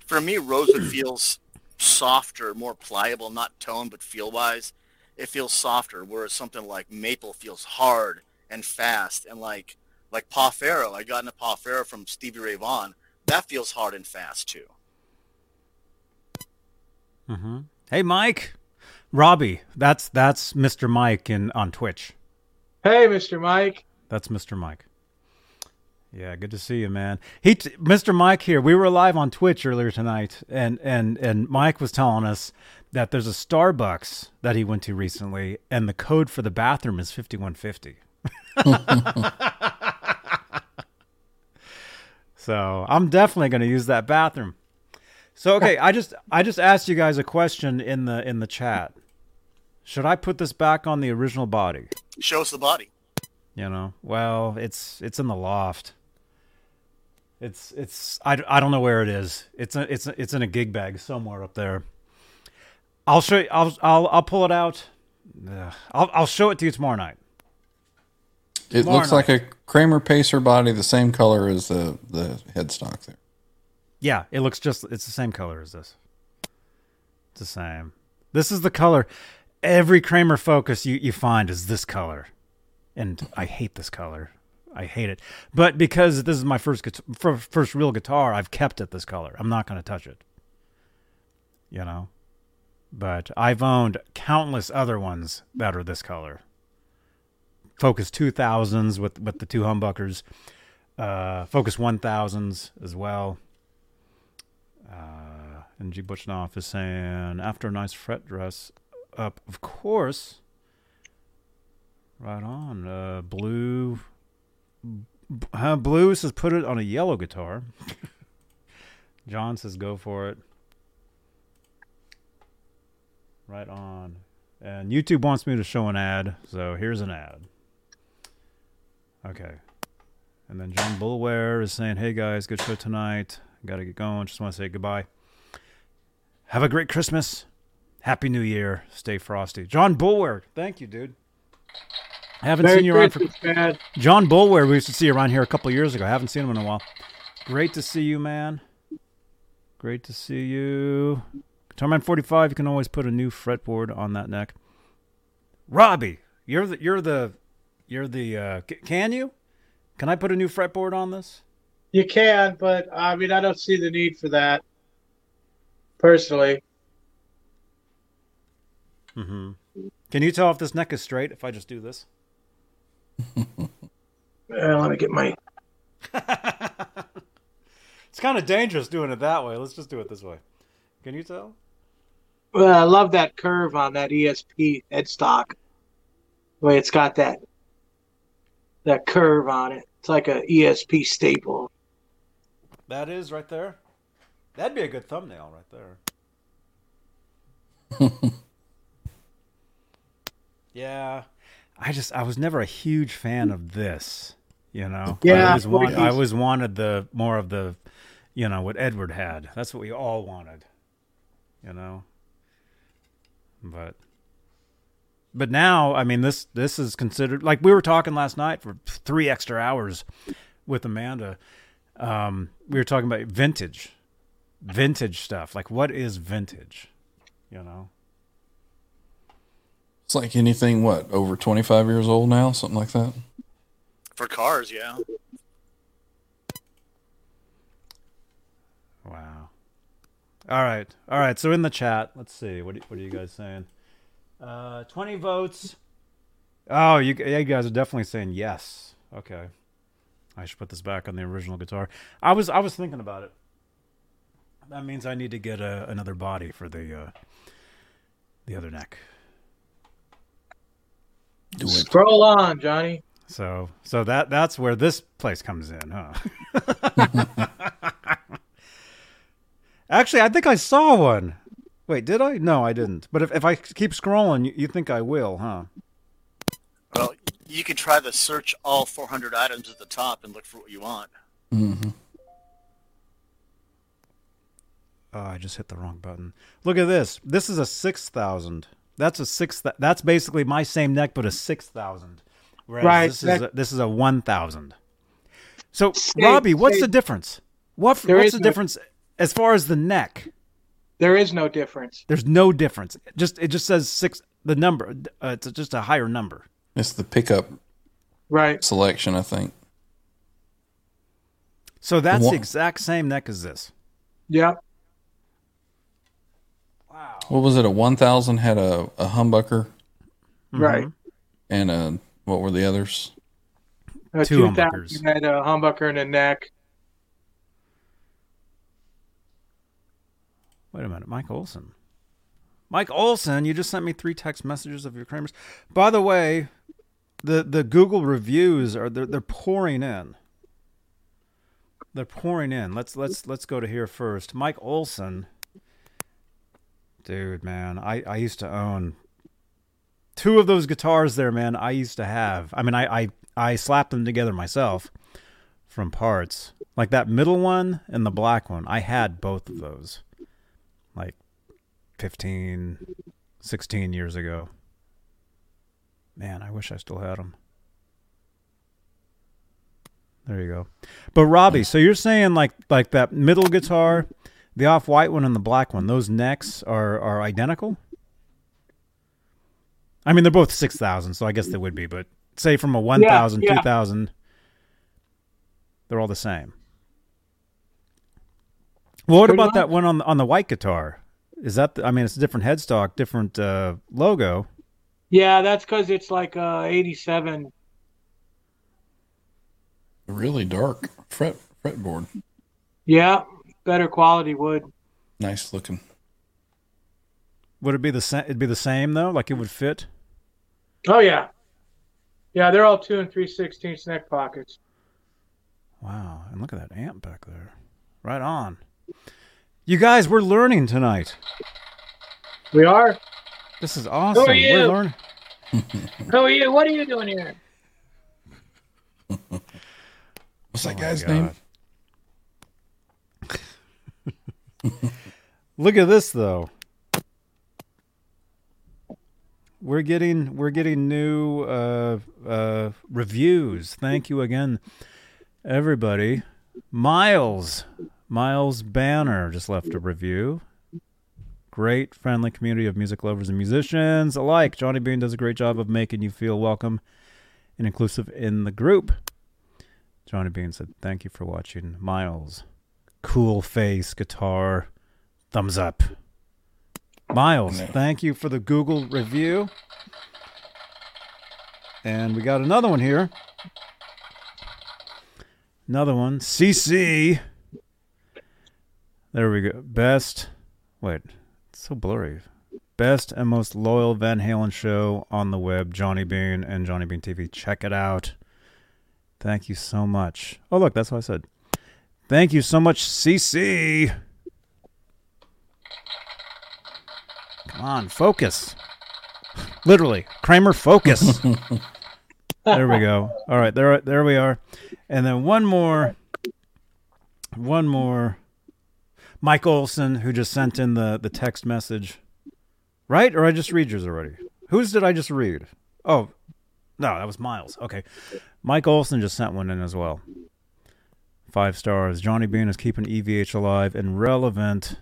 For me, rosewood feels softer, more pliable, not tone, but feel-wise. It feels softer, whereas something like maple feels hard and fast. And like like Pau Ferro, I got into Pau Ferro from Stevie Ray Vaughan. That feels hard and fast too. hmm Hey, Mike, Robbie. That's that's Mr. Mike in on Twitch. hey, Mr. Mike, That's Mr. Mike. Yeah, good to see you, man. He, t- Mr. Mike here. We were live on Twitch earlier tonight, and and and Mike was telling us that there's a Starbucks that he went to recently, and the code for the bathroom is fifty one fifty. So I'm definitely going to use that bathroom. So okay, I just I just asked you guys a question in the in the chat. Should I put this back on the original body? Show us the body. You know, well, it's it's in the loft. It's it's I, I don't know where it is. It's a, it's a, it's in a gig bag somewhere up there. I'll show you. I'll I'll I'll pull it out. Ugh. I'll I'll show it to you tomorrow night. It Tomorrow looks like a Kramer Pacer body, the same color as the the headstock there. Yeah, it looks just it's the same color as this. It's the same. This is the color. Every Kramer Focus you, you find is this color. And I hate this color. I hate it. But because this is my first first real guitar, I've kept it this color. I'm not going to touch it. You know. But I've owned countless other ones that are this color. Focus 2000s with with the two humbuckers, uh, Focus 1000s as well. Uh, and G. Butchnoff is saying, after a nice fret dress up, of course. Right on. Uh, blue. B- Uh, blue says put it on a yellow guitar. John says go for it. Right on. And YouTube wants me to show an ad, so here's an ad. Okay. And then John Bulware is saying, hey guys, good show tonight. Got to get going. Just want to say goodbye. Have a great Christmas. Happy New Year. Stay frosty. John Bulware, thank you, dude. I haven't Merry seen you around for Christmas, man. John Bulware. We used to see around here a couple years ago. I haven't seen him in a while. Great to see you, man. Great to see you. Guitarman 45, you can always put a new fretboard on that neck. Robbie, you're the you're the you're the uh, c- can you? Can I put a new fretboard on this? You can, but I mean, I don't see the need for that personally. Mm-hmm. Can you tell if this neck is straight if I just do this? Uh, let me get my. It's kind of dangerous doing it that way. Let's just do it this way. Can you tell? Well, I love that curve on that ESP headstock. The way it's got that that curve on it. It's like a ESP staple. That is right there. That'd be a good thumbnail right there. yeah, I just I was never a huge fan of this. You know, yeah, I always, want, I always wanted the more of the, you know, what Edward had. That's what we all wanted. You know, but but now I mean this this is considered like we were talking last night for three extra hours with Amanda. Um, we were talking about vintage, vintage stuff. Like what is vintage? You know. It's like anything, what, over 25 years old now? Something like that? For cars, yeah. Wow. All right. All right. So in the chat, let's see. What, what are you guys saying? Uh, 20 votes. Oh, you, you guys are definitely saying yes. Okay. I should put this back on the original guitar. I was I was thinking about it. That means I need to get a, another body for the uh, the other neck. Do it. Scroll on, Johnny. So so that that's where this place comes in, huh? Actually, I think I saw one. Wait, did I? No, I didn't. But if, if I keep scrolling, you, you think I will, huh? Well, you can try to search all 400 items at the top and look for what you want. Mm-hmm. Oh, I just hit the wrong button. Look at this. This is a six thousand. That's a six. Th- that's basically my same neck, but a six thousand. Whereas Right, this is a, this is a one thousand. So, Same- Robbie, what's same. the difference? What There what's the no- difference as far as the neck? There is no difference. There's no difference. Just it just says six. The number. Uh, it's just a higher number. It's the pickup Right. selection, I think. So that's Wha- the exact same neck as this. Yep. What was it? A 1000 had a, a humbucker mm-hmm. Right. and a, what were the others? A Two 2000 humbuckers. had a humbucker and a neck. Wait a minute, Mike Olson. Mike Olson, you just sent me three text messages of your Kramers. By the way, the the Google reviews are they're, they're pouring in. They're pouring in. Let's let's let's go to here first. Mike Olson. Dude, man, I I used to own two of those guitars there, man. I used to have. I mean, I I I slapped them together myself from parts. Like that middle one and the black one. I had both of those like 15, 16 years ago. Man, I wish I still had them. There you go. But Robbie, so you're saying like like that middle guitar, the off-white one and the black one, those necks are are identical? I mean, they're both 6,000, so I guess they would be, but say from a 1,000, yeah. 2,000, they're all the same. Well, what Pretty about that one on the, on the white guitar? Is that the, I mean, it's a different headstock, different uh, logo. Yeah, that's because it's like a 87 Really dark fret fretboard. Yeah, better quality wood. Nice looking. Would it be the same? It'd be the same though. Like it would fit. Oh yeah, yeah. They're all two and three sixteenths neck pockets. Wow, and look at that amp back there. Right on. You guys, we're learning tonight. We are. This is awesome. Who are you? We're learning. Who are you? What are you doing here? What's that Oh guy's name? God. Look at this though. We're getting we're getting new uh, uh, reviews. Thank you again, everybody. Miles Miles Banner just left a review. Great friendly community of music lovers and musicians alike. Johnny Bean does a great job of making you feel welcome and inclusive in the group. Johnny Bean said, "Thank you for watching, Miles." Cool face guitar, thumbs up. Miles, thank you for the Google review. And we got another one here. Another one, CC. There we go. Best. Wait, it's so blurry. Best and most loyal Van Halen show on the web. Johnny Bean and Johnny Bean TV. Check it out. Thank you so much. Oh, look, that's what I said. Thank you so much, CC. Come on, focus. Literally, Kramer, focus. there we go. All right, there, there we are. And then one more, one more. Mike Olson, who just sent in the the text message, right? Or I just read yours already. Whose did I just read? Oh, no, that was Miles. Okay, Mike Olson just sent one in as well. Five stars. Johnny Bean is keeping EVH alive and relevant.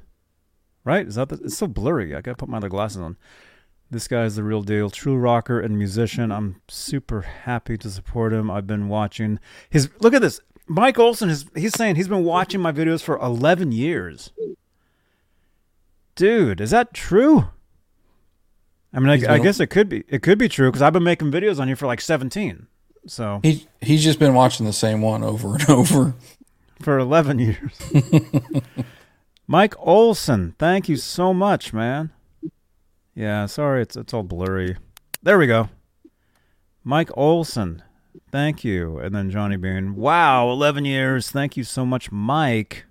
Right? Is that the, it's so blurry. I gotta put my other glasses on. This guy's the real deal, true rocker and musician. I'm super happy to support him. I've been watching his. Look at this. Mike Olson is. He's saying he's been watching my videos for 11 years. Dude, is that true? I mean, I, I guess it could be. It could be true because I've been making videos on here for like 17. So He he's just been watching the same one over and over. For 11 years. Mike Olson, thank you so much, man. Yeah, sorry, it's it's all blurry. There we go. Mike Olson, thank you. And then Johnny Bean. Wow, 11 years. Thank you so much, Mike.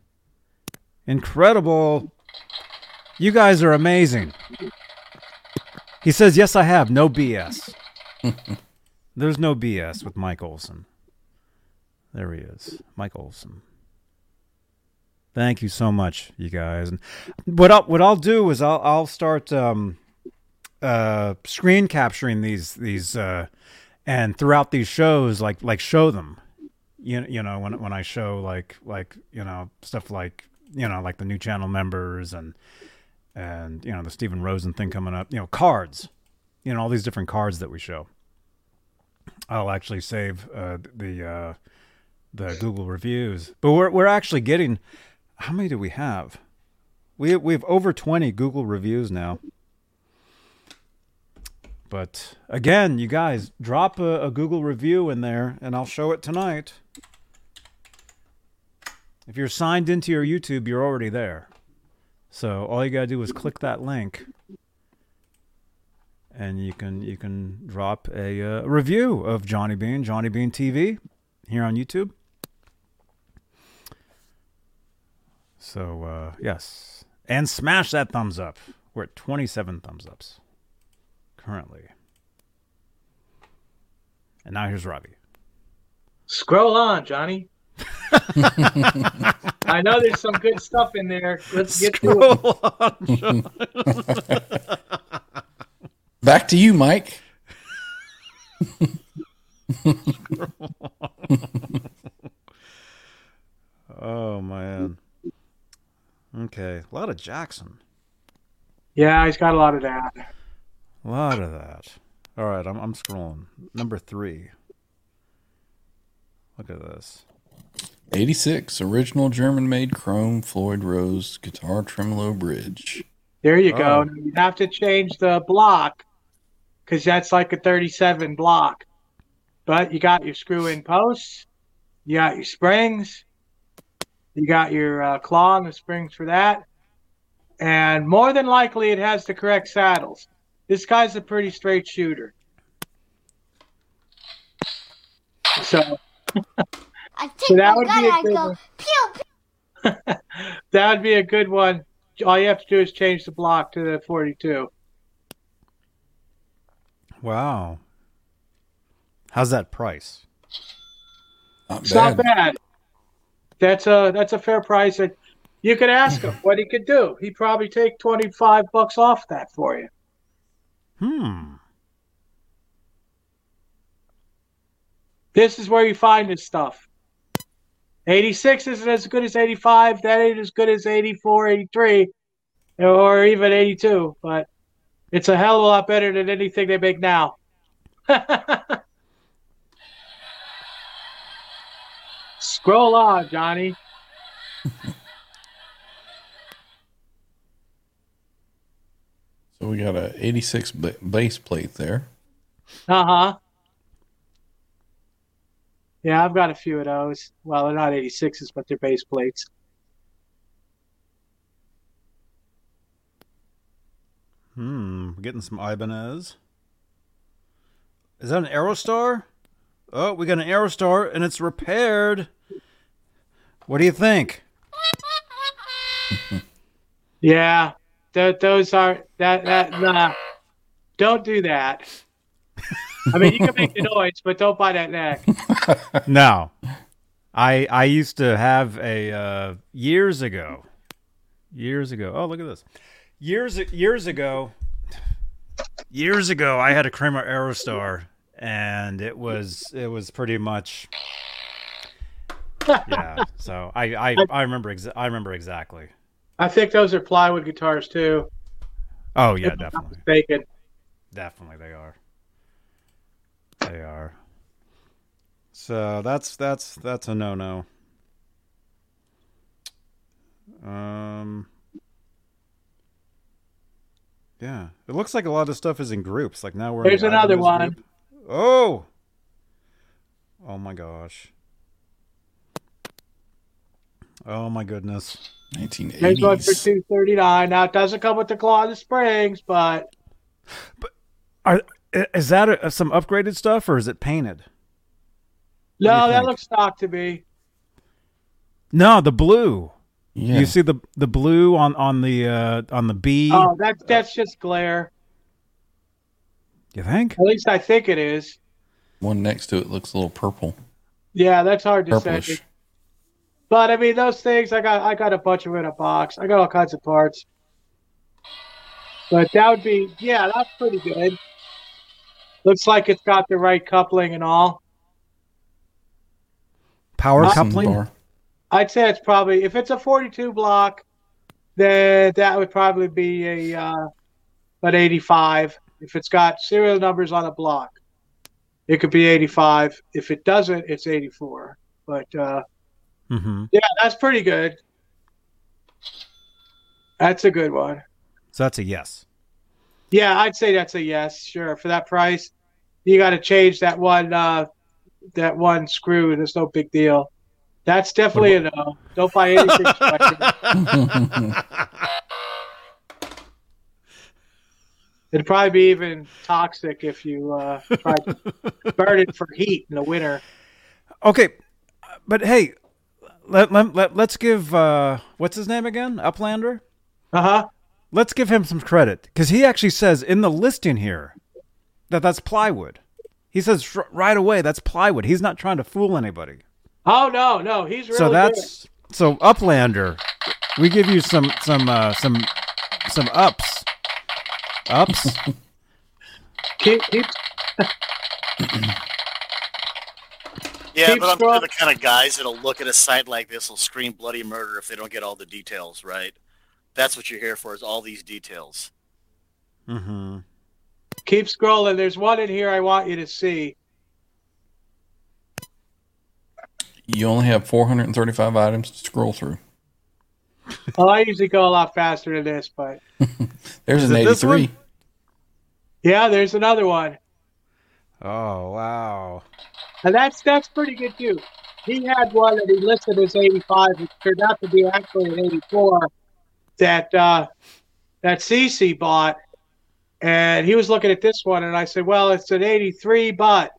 Incredible. You guys are amazing. He says, Yes, I have. No BS. There's no BS with Mike Olson. There he is. Mike Olson. Thank you so much, you guys. And what I'll what I'll do is I'll I'll start um, uh, screen capturing these these uh, and throughout these shows, like like show them. You you know when when I show like like you know stuff like you know like the new channel members and and you know the Steven Rosen thing coming up. You know cards. You know all these different cards that we show. I'll actually save uh, the uh, the Google reviews, but we're we're actually getting. How many do we have? We we have over twenty Google reviews now. But again, you guys drop a, a Google review in there, and I'll show it tonight. If you're signed into your YouTube, you're already there. So all you gotta do is click that link, and you can you can drop a uh, review of Johnny Bean, Johnny Bean TV, here on YouTube. So uh, yes, and smash that thumbs up. We're at 27 thumbs ups currently. And now here's Robbie. Scroll on, Johnny. I know there's some good stuff in there. Let's get to it. Back to you, Mike. Oh man. Okay, a lot of Jackson. Yeah, he's got a lot of that. A lot of that. All right, I'm I'm scrolling. Number three. Look at this. 86 original German made chrome Floyd Rose guitar tremolo bridge. There you Oh. go. Now You'd have to change the block because that's like a 37 block. But you got your screw in posts. You got your springs. You got your uh, claw and the springs for that. And more than likely, it has the correct saddles. This guy's a pretty straight shooter. So I So that would be a good go one. pew pew. that would be a good one. All you have to do is change the block to the 42. Wow. How's that price? Not It's bad. not bad. That's a that's a fair price. And you could ask him what he could do. He'd probably take 25 bucks off that for you. Hmm. This is where you find this stuff. 86 isn't as good as 85. That ain't as good as 84, 83, or even 82. But it's a hell of a lot better than anything they make now. Scroll on, Johnny. So we got a 86 ba- base plate there. Uh huh. Yeah, I've got a few of those. Well, they're not 86s, but they're base plates. Hmm. We're getting some Ibanez. Is that an Aerostar? Oh, we got an Aerostar and it's repaired. What do you think? Yeah, th- those are that that nah. Don't do that. I mean, you can make the noise, but don't buy that neck. No. I I used to have a uh, years ago. Years ago. Oh, look at this. Years years ago. Years ago, I had a Kramer Aerostar, and it was it was pretty much. Yeah. So I I, I remember exa- I remember exactly. I think those are plywood guitars too. Oh yeah, If definitely. mistaken. Definitely they are. They are. So that's that's that's a no no. Um Yeah. It looks like a lot of stuff is in groups. Like now we're the another one. group. Oh. Oh my gosh. Oh my goodness. There's one for two thirty nine. Now it doesn't come with the claw and the springs, but But Are is that a, some upgraded stuff or is it painted? No, that think? looks stock to me. No, the blue. Yeah. You see the the blue on on the uh on the B. Oh, that's that's just glare. You think? At least I think it is. One next to it looks a little purple. Yeah, that's hard to Purplish. say. But I mean, those things I got I got a bunch of them in a box. I got all kinds of parts. But that would be yeah, that's pretty good. Looks like it's got the right coupling and all. Power Listen coupling. bar. I'd say it's probably if it's a 42 block, then that would probably be a uh, an 85. If it's got serial numbers on a block, it could be 85. If it doesn't, it's 84. But uh, Mm-hmm. yeah, that's pretty good. That's a good one. So that's a yes. Yeah, I'd say that's a yes. Sure, for that price, you got to change that one uh, that one screw. There's no big deal. That's definitely a no. Don't buy anything. special. It'd probably be even toxic if you uh, try to burn it for heat in the winter. Okay, but hey, let let, let let's give uh what's his name again? Uplander. Uh huh. Let's give him some credit because he actually says in the listing here that that's plywood. He says right away that's plywood. He's not trying to fool anybody. Oh no, no, he's really so good. that's so Uplander. We give you some some uh, some some ups. Ups. Keep, keep, Yeah, Keep but I'm scroll- the kind of guys that'll look at a site like this will scream bloody murder if they don't get all the details right. That's what you're here for is all these details. mm-hmm. keep scrolling. There's one in here I want you to see. You only have 435 items to scroll through. Well, I usually go a lot faster than this, but There's Is an 83. yeah, there's another one, Oh wow. and that's that's pretty good too. he had one that he listed as 85, which turned out to be actually an 84 that uh, that CC bought. And he was looking at this one, and I said, "Well, it's an 83, but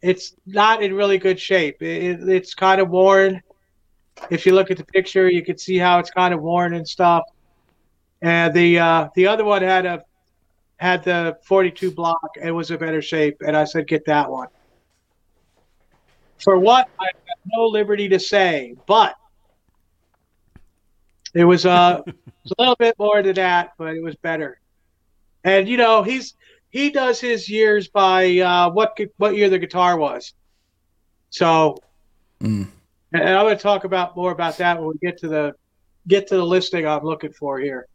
it's not in really good shape. It, it, it's kind of worn. If you look at the picture, you can see how it's kind of worn and stuff. And the uh, the other one had a had the 42 block and was a better shape. And I said, get that one. For what I have no liberty to say, but it was, uh, it was a little bit more than that, but it was better. And you know, he's he does his years by uh, what what year the guitar was. So, Mm. and I'm going to talk about more about that when we get to the get to the listing I'm looking for here.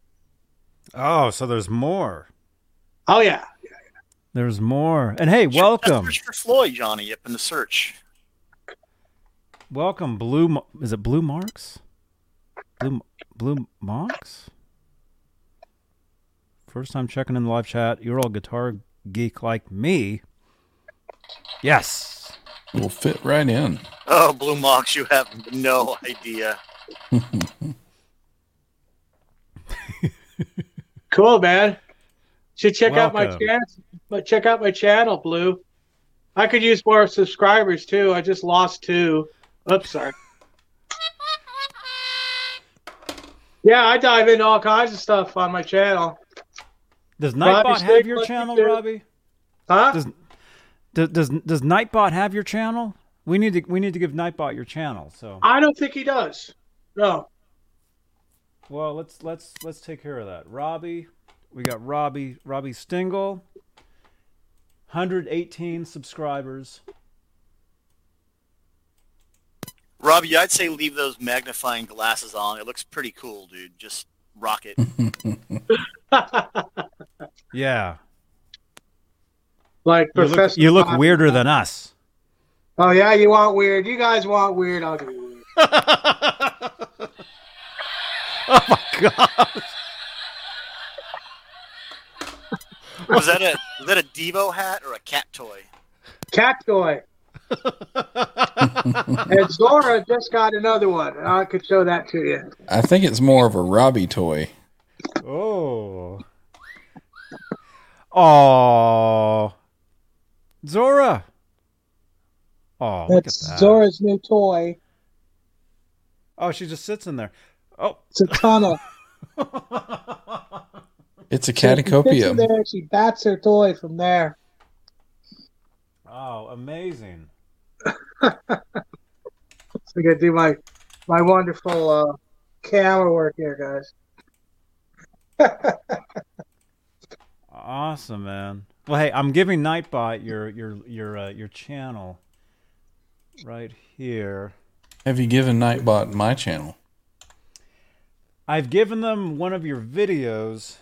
Oh, so there's more. Oh yeah, There's more. And hey, welcome. Search for Floyd, Johnny, up in the search. Welcome, Blue. Is it Blue Marks? Blue Blue Marks. First time checking in the live chat. You're all guitar geek like me. Yes. Will fit right in. Oh, Blue Mox, you have no idea. Cool, man. Should check out my channel. But check out my channel, Blue. I could use more subscribers too. I just lost two. Oops, sorry. Yeah, I dive into all kinds of stuff on my channel. Does Robbie Nightbot have your channel, too. Robbie? Huh? Does does does, does Nightbot have your channel? We need to we need to give Nightbot your channel. So I don't think he does. No. Well, let's let's let's take care of that. Robbie, we got Robbie Robbie Stingle, 118 subscribers. Robbie, I'd say leave those magnifying glasses on. It looks pretty cool, dude. Just rock it. Yeah, like you look, Professor. you look Bob. weirder than us. Oh yeah, you want weird. You guys want weird. I'll do weird. Oh my god! Was that a was that a Devo hat or a cat toy? Cat toy. and Zora just got another one. I could show that to you. I think it's more of a Robbie toy. Oh. Oh. Zora. Oh, look at That's that. Zora's new toy. Oh, she just sits in there. Oh. It's a tunnel. It's a She sits in catacopia. there, she bats her toy from there. Oh, amazing. So I gotta do my my wonderful uh, camera work here, guys. Awesome, man. Well, hey, I'm giving Nightbot your your your uh, your channel right here. Have you given Nightbot my channel? I've given them one of your videos.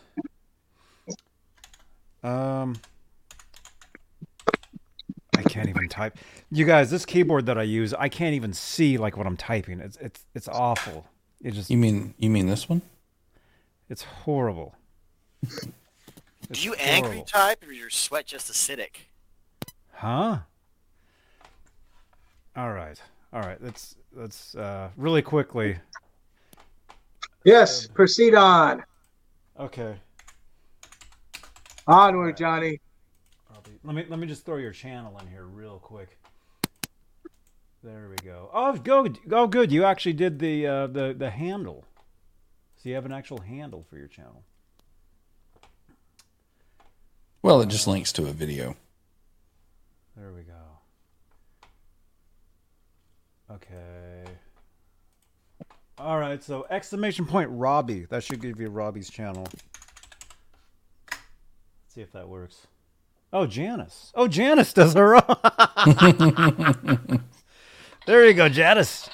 Um, I can't even type. You guys, this keyboard that I use, I can't even see like what I'm typing. It's it's it's awful. It just You mean you mean this one? it's horrible. Do you angry type or is your sweat just acidic? Huh? All right. All right. Let's let's uh really quickly. Yes, proceed on. Okay. Onward, Johnny. Let me let me just throw your channel in here real quick. There we go. Oh, good. Oh, good. You actually did the uh, the the handle. So you have an actual handle for your channel. Well, it just links to a video. There we go. Okay. All right. So exclamation point Robbie. That should give you Robbie's channel. Let's see if that works. Oh, Janice. Oh, Janice does her own. there you go, Janice.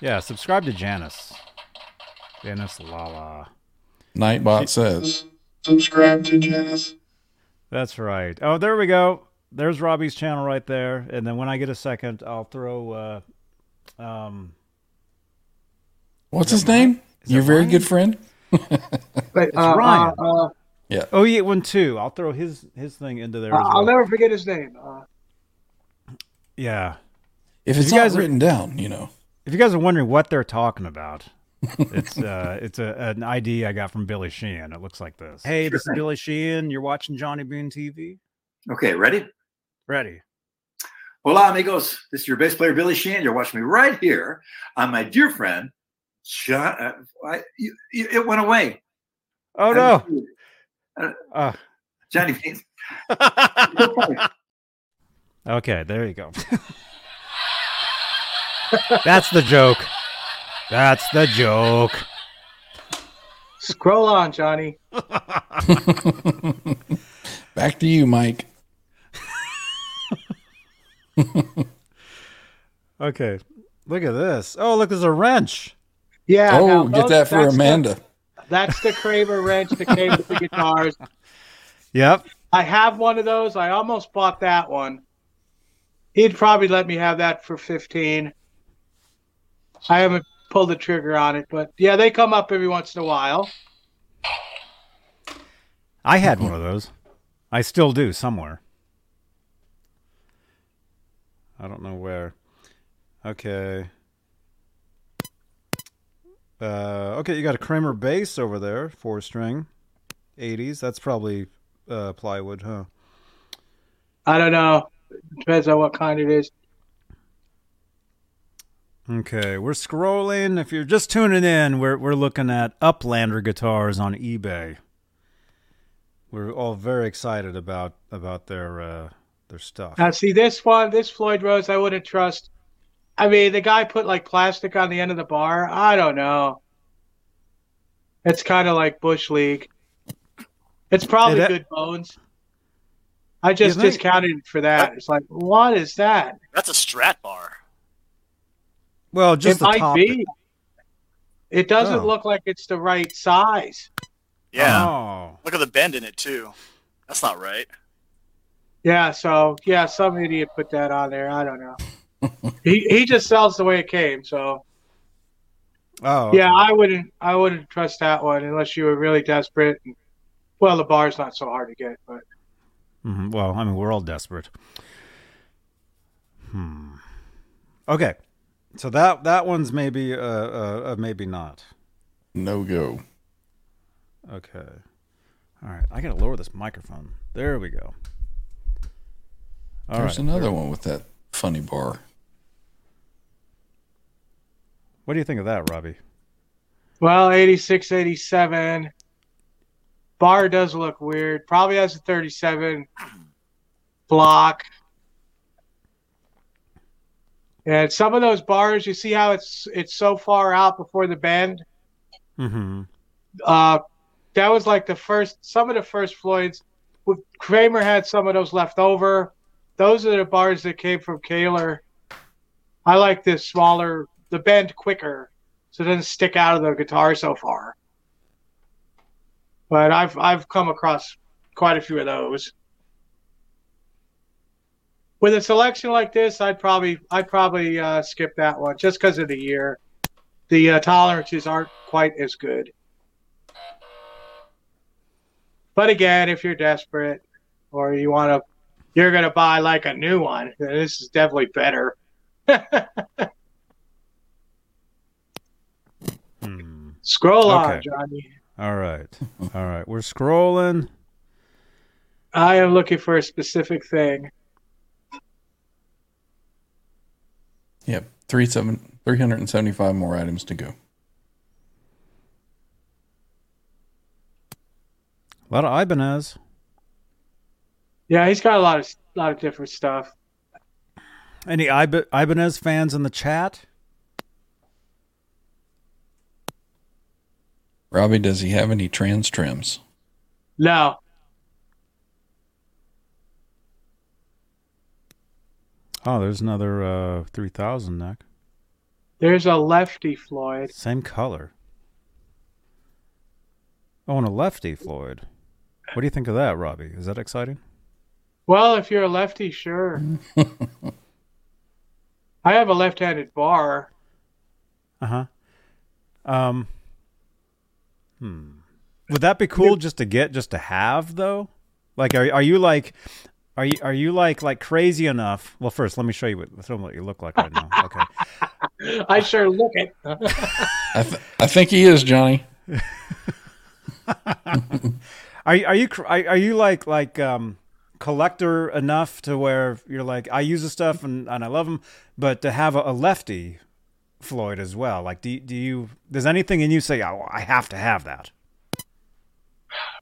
Yeah, subscribe to Janice. Janice Lala. Nightbot says. Subscribe to Janice. That's right. Oh, there we go. There's Robbie's channel right there. And then when I get a second, I'll throw. Uh, um, What's his name? Your very good friend? But, It's uh, Ryan. uh, uh, Yeah. oh, yeah, one too. I'll throw his his thing into there as I'll never forget his name. Uh, Yeah. If it's you not guys are- written down, you know. If you guys are wondering what they're talking about, it's uh, it's a, an ID I got from Billy Sheehan. It looks like this. Hey, this is Billy Sheehan. You're watching Johnny Bean TV. Okay, ready? Ready? Hola, amigos. This is your bass player, Billy Sheehan. You're watching me right here on my dear friend, John. Uh, I, you, you, it went away. Oh I- no! Uh, Uh, Johnny Bean. okay, there you go. That's the joke. That's the joke. Scroll on, Johnny. Back to you, Mike. Okay, look at this. Oh, look, there's a wrench. Yeah. oh, get those- that for that's the- Amanda. that's the Kramer wrench that came with the guitars. Yep. I have one of those. I almost bought that one. He'd probably let me have that for fifteen. I haven't pulled the trigger on it, but yeah, they come up every once in a while. I had one of those. I still do somewhere. I don't know where. Okay. Uh, okay, you got a Kramer bass over there, four string, 80s. That's probably uh, plywood, huh? I don't know. Depends on what kind it is. Okay, we're scrolling. If you're just tuning in, we're we're looking at Uplander guitars on eBay. We're all very excited about about their uh, their stuff. Now, see this one, this Floyd Rose, I wouldn't trust. I mean, the guy put like plastic on the end of the bar. I don't know. It's kind of like Bush League. It's probably It- good bones. I just You discounted it for that. It's like, what is that? That's a Strat bar. Well, just it the might top. be. It doesn't Oh. look like it's the right size. Yeah. Oh. Look at the bend in it too. That's not right. Yeah, so yeah, some idiot put that on there. I don't know. He he just sells the way it came, so Oh. yeah, I wouldn't I wouldn't trust that one unless you were really desperate. And, well, the bar's not so hard to get, but Mhm. Well, I mean, we're all desperate. Hmm. Okay, so that that one's maybe uh, uh, uh maybe not. No go. Okay. All right, I gotta lower this microphone. There we go. All There's right, another there- one with that funny bar. What do you think of that, Robbie? well, 86, 87. Bar does look weird. Probably has a 37 block. And some of those bars, you see how it's it's so far out before the bend. Mm-hmm. uh, that was like the first some of the first Floyds. With Kramer had some of those left over. Those are the bars that came from Kahler. I like this smaller, the bend quicker, so it doesn't stick out of the guitar so far. But I've I've come across quite a few of those. With a selection like this, I'd probably I'd probably uh, skip that one just because of the year. The uh, tolerances aren't quite as good. But again, if you're desperate or you want to, you're going to buy like a new one, this is definitely better. Scroll on, Johnny. All right, all right. We're scrolling. I am looking for a specific thing. Yep. Three seven three hundred and seventy five more items to go. A lot of Ibanez. Yeah, he's got a lot of lot of different stuff. Any Ibanez fans in the chat? Robbie, does he have any trans trims? No, Oh, there's another uh, 3000 neck. there's a lefty Floyd. Same color. Oh, and a lefty Floyd. What do you think of that, Robbie? Is that exciting? Well, if you're a lefty, sure. I have a left-handed bar. Uh huh. Um. Hmm. Would that be cool just to get, just to have, though? Like, are are you like, Are you are you like like crazy enough? Well, first let me show you what, show 'em what you look like right now. Okay. I sure look it. I, th- I think he is, Johnny. Are you are you cr- are, are you like like um collector enough to where you're like I use the stuff and, and I love them, but to have a, a lefty Floyd as well. Like do do you does anything in you say oh, I have to have that?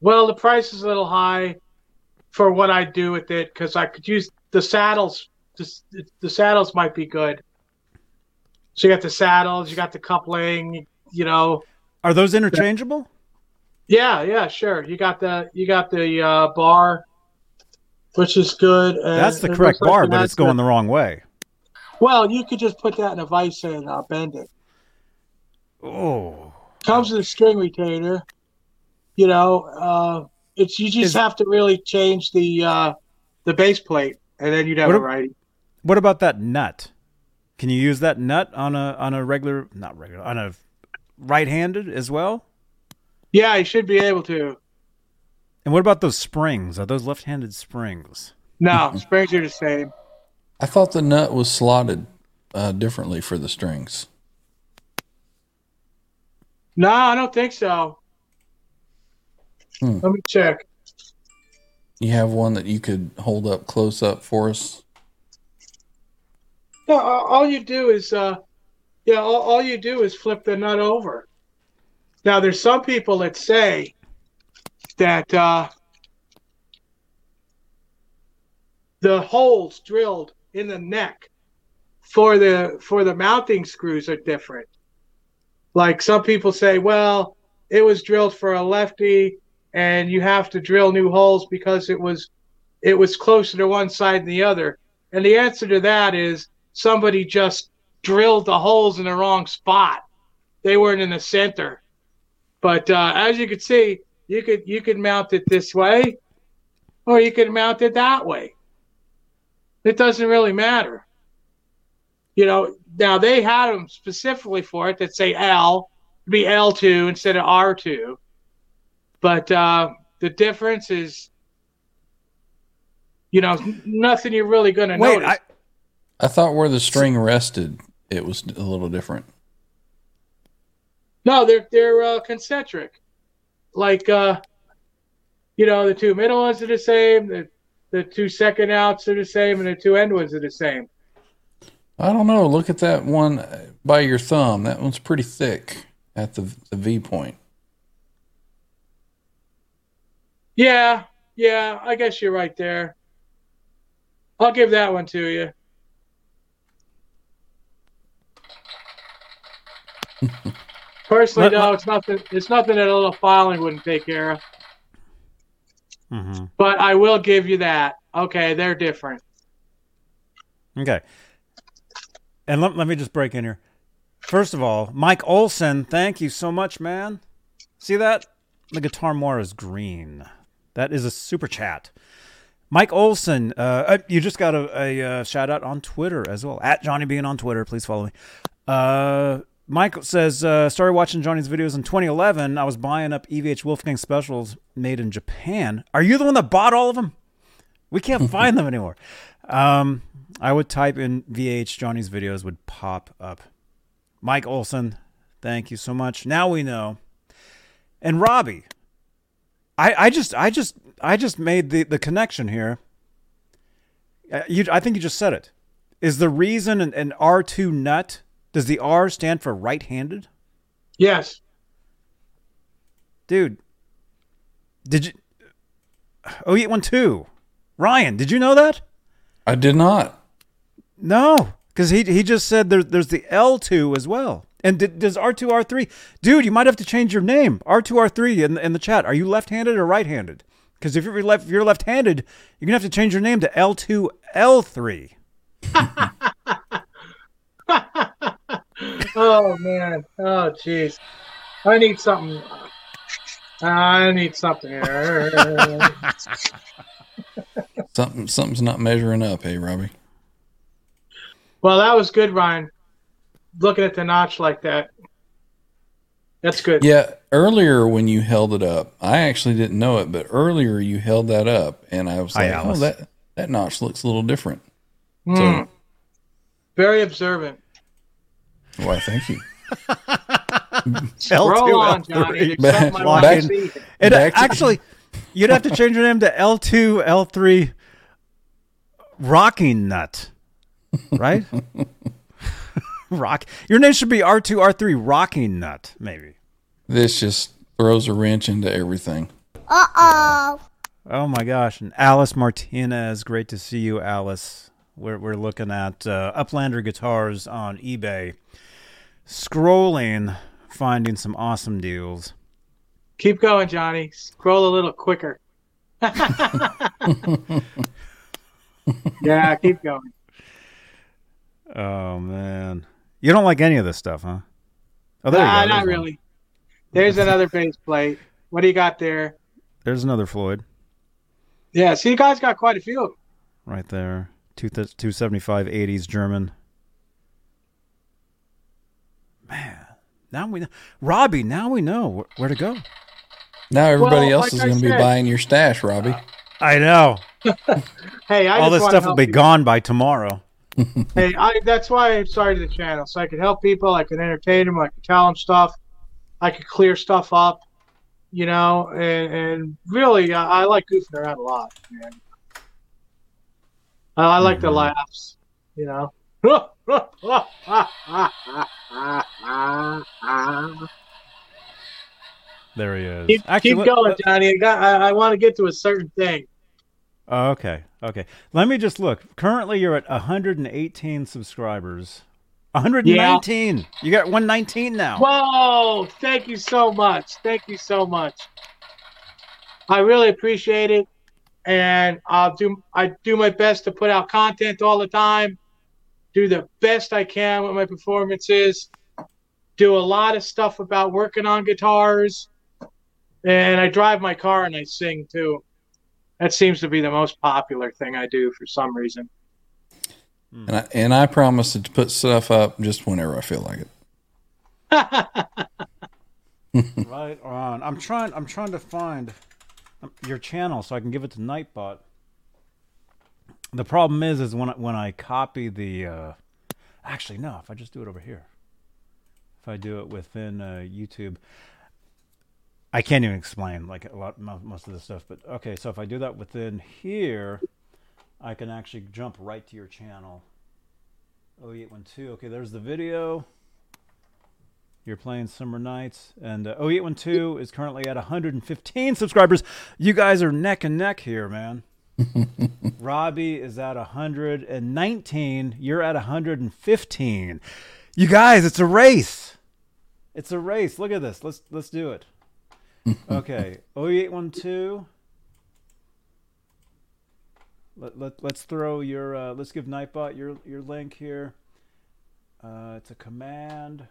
Well, the price is a little high for what I do with it because I could use the saddles. The, the saddles might be good. So you got the saddles, you got the coupling. You know, Are those interchangeable? yeah, yeah, sure. You got the you got the uh, bar, which is good. and That's the correct looks like bar, but it's going the wrong way. Well, you could just put that in a vise and uh, bend it. Oh. Comes with a string retainer. You know, uh, it's you just Is- have to really change the uh, the base plate, and then you'd have What a righty. What about that nut? Can you use that nut on a on a regular not regular on a right-handed as well? Yeah, you should be able to. And what about those springs? Are those left-handed springs? No, springs are the same. I thought the nut was slotted uh, differently for the strings. No, I don't think so. Hmm. Let me check. You have one that you could hold up close up for us. No, all you do is, uh, yeah, all, all you do is flip the nut over. Now, there's some people that say that uh, the holes drilled in the neck for the for the mounting screws are different. Like some people say, well, it was drilled for a lefty, and you have to drill new holes because it was it was closer to one side than the other. And the answer to that is somebody just drilled the holes in the wrong spot. They weren't in the center. But uh, as you can see, you could you could mount it this way, or you could mount it that way. It doesn't really matter. You know, now they had them specifically for it that say L, it'd be L2 instead of R2. But uh, the difference is, you know, nothing you're really going to notice. I, I thought where the string rested, it was a little different. No, they're they're uh, concentric. Like uh, you know, the two middle ones are the same. The the two second outs are the same, and the two end ones are the same. I don't know. Look at that one by your thumb. That one's pretty thick at the the V point. Yeah, yeah. I guess you're right there. I'll give that one to you. Personally, no, it's nothing. It's nothing that a little filing wouldn't take care of. Mhm. But I will give you that. Okay, they're different. Okay. And let, let me just break in here. First of all, Mike Olson, thank you so much, man. See that? The guitar more is green. That is a super chat. Mike Olson, uh, uh, you just got a, a, uh shout out on Twitter as well. At Johnny Bean on Twitter. Please follow me. Uh, Mike says, uh, started watching Johnny's videos in 2011. I was buying up EVH Wolfgang specials made in Japan. Are you the one that bought all of them? We can't find them anymore. Um, I would type in VH Johnny's videos would pop up. Mike Olson, thank you so much. Now we know. And Robbie, I, I just I just I just made the, the connection here. Uh, you, I think you just said it. Is the reason an, an R2 nut, does the R stand for right handed? Yes. Dude, did you. Oh, eight one two. Ryan, did you know that? I did not. No, because he he just said there, there's the L two as well. And did, does R two R three? Dude, you might have to change your name. R two R three in in the chat. Are you left handed or right handed? Because if you're left if you're left handed, you're gonna have to change your name to L two L three. Oh man. Oh jeez. I need something. I need something here. Something something's not measuring up, hey Robbie. well, that was good, Ryan. Looking at the notch like that. That's good. Yeah, earlier when you held it up, I actually didn't know it, but earlier you held that up, and I was Hi, like, "Oh, that That notch looks a little different. Hmm. So, Very observant. Why, thank you. Roll on, Johnny. It's Back- something I want to back- see. It Back actually, you'd have to change your name to L2, L3 Rocking Nut, right? Rock. Your name should be R2, R3 Rocking Nut, maybe. This just throws a wrench into everything. Uh oh. Oh my gosh! And Alice Martinez, great to see you, Alice. We're we're looking at uh, Uplander guitars on eBay, scrolling, finding some awesome deals. Keep going, Johnny. Scroll a little quicker. yeah, keep going. Oh man, you don't like any of this stuff, huh? Oh, there you Nah, go. not There's one. really. There's another base plate. What do you got there? There's another Floyd Yeah, see, you guys got quite a few. right there. Two two seventy five eighties German. Man, now we know. Robbie, now we know where, where to go. Now everybody Well, else like is going to be buying your stash, Robbie. I know. Hey, I All this stuff will be you. gone by tomorrow. Hey, I, that's why I started the channel, so I could help people, I could entertain them, I could tell them stuff, I could clear stuff up, you know, and, and really, I, I like goofing around a lot, man. I, I like the Mhm. laughs, you know. There he is. keep Actually, keep let- going, let- Johnny. I, got, I, I want to get to a certain thing. Oh, okay. Okay. Let me just look. Currently, you're at 118 subscribers. 119. You got 119 now. Whoa! Thank you so much. Thank you so much. I really appreciate it, and I'll do. I do my best to put out content all the time. Do the best I can with my performances. Do a lot of stuff about working on guitars, and I drive my car and I sing too. That seems to be the most popular thing I do for some reason. And I, and I promise to put stuff up just whenever I feel like it. right on. I'm trying. I'm trying to find your channel so I can give it to Nightbot. The problem is, is when I, when I copy the. Uh, actually, no. If I just do it over here, if I do it within uh, YouTube, I can't even explain like a lot most of this stuff. But okay, so if I do that within here, I can actually jump right to your channel. Oh, 0812. Okay, there's the video. You're playing Summer Nights, and uh, 0812 is currently at 115 subscribers. You guys are neck and neck here, man. Robbie is at 119. You're at 115. You guys, it's a race. It's a race. Look at this. Let's let's do it. Okay, 0812. Let, let, let's throw your uh, let's give Nightbot your your link here. Uh, it's a command.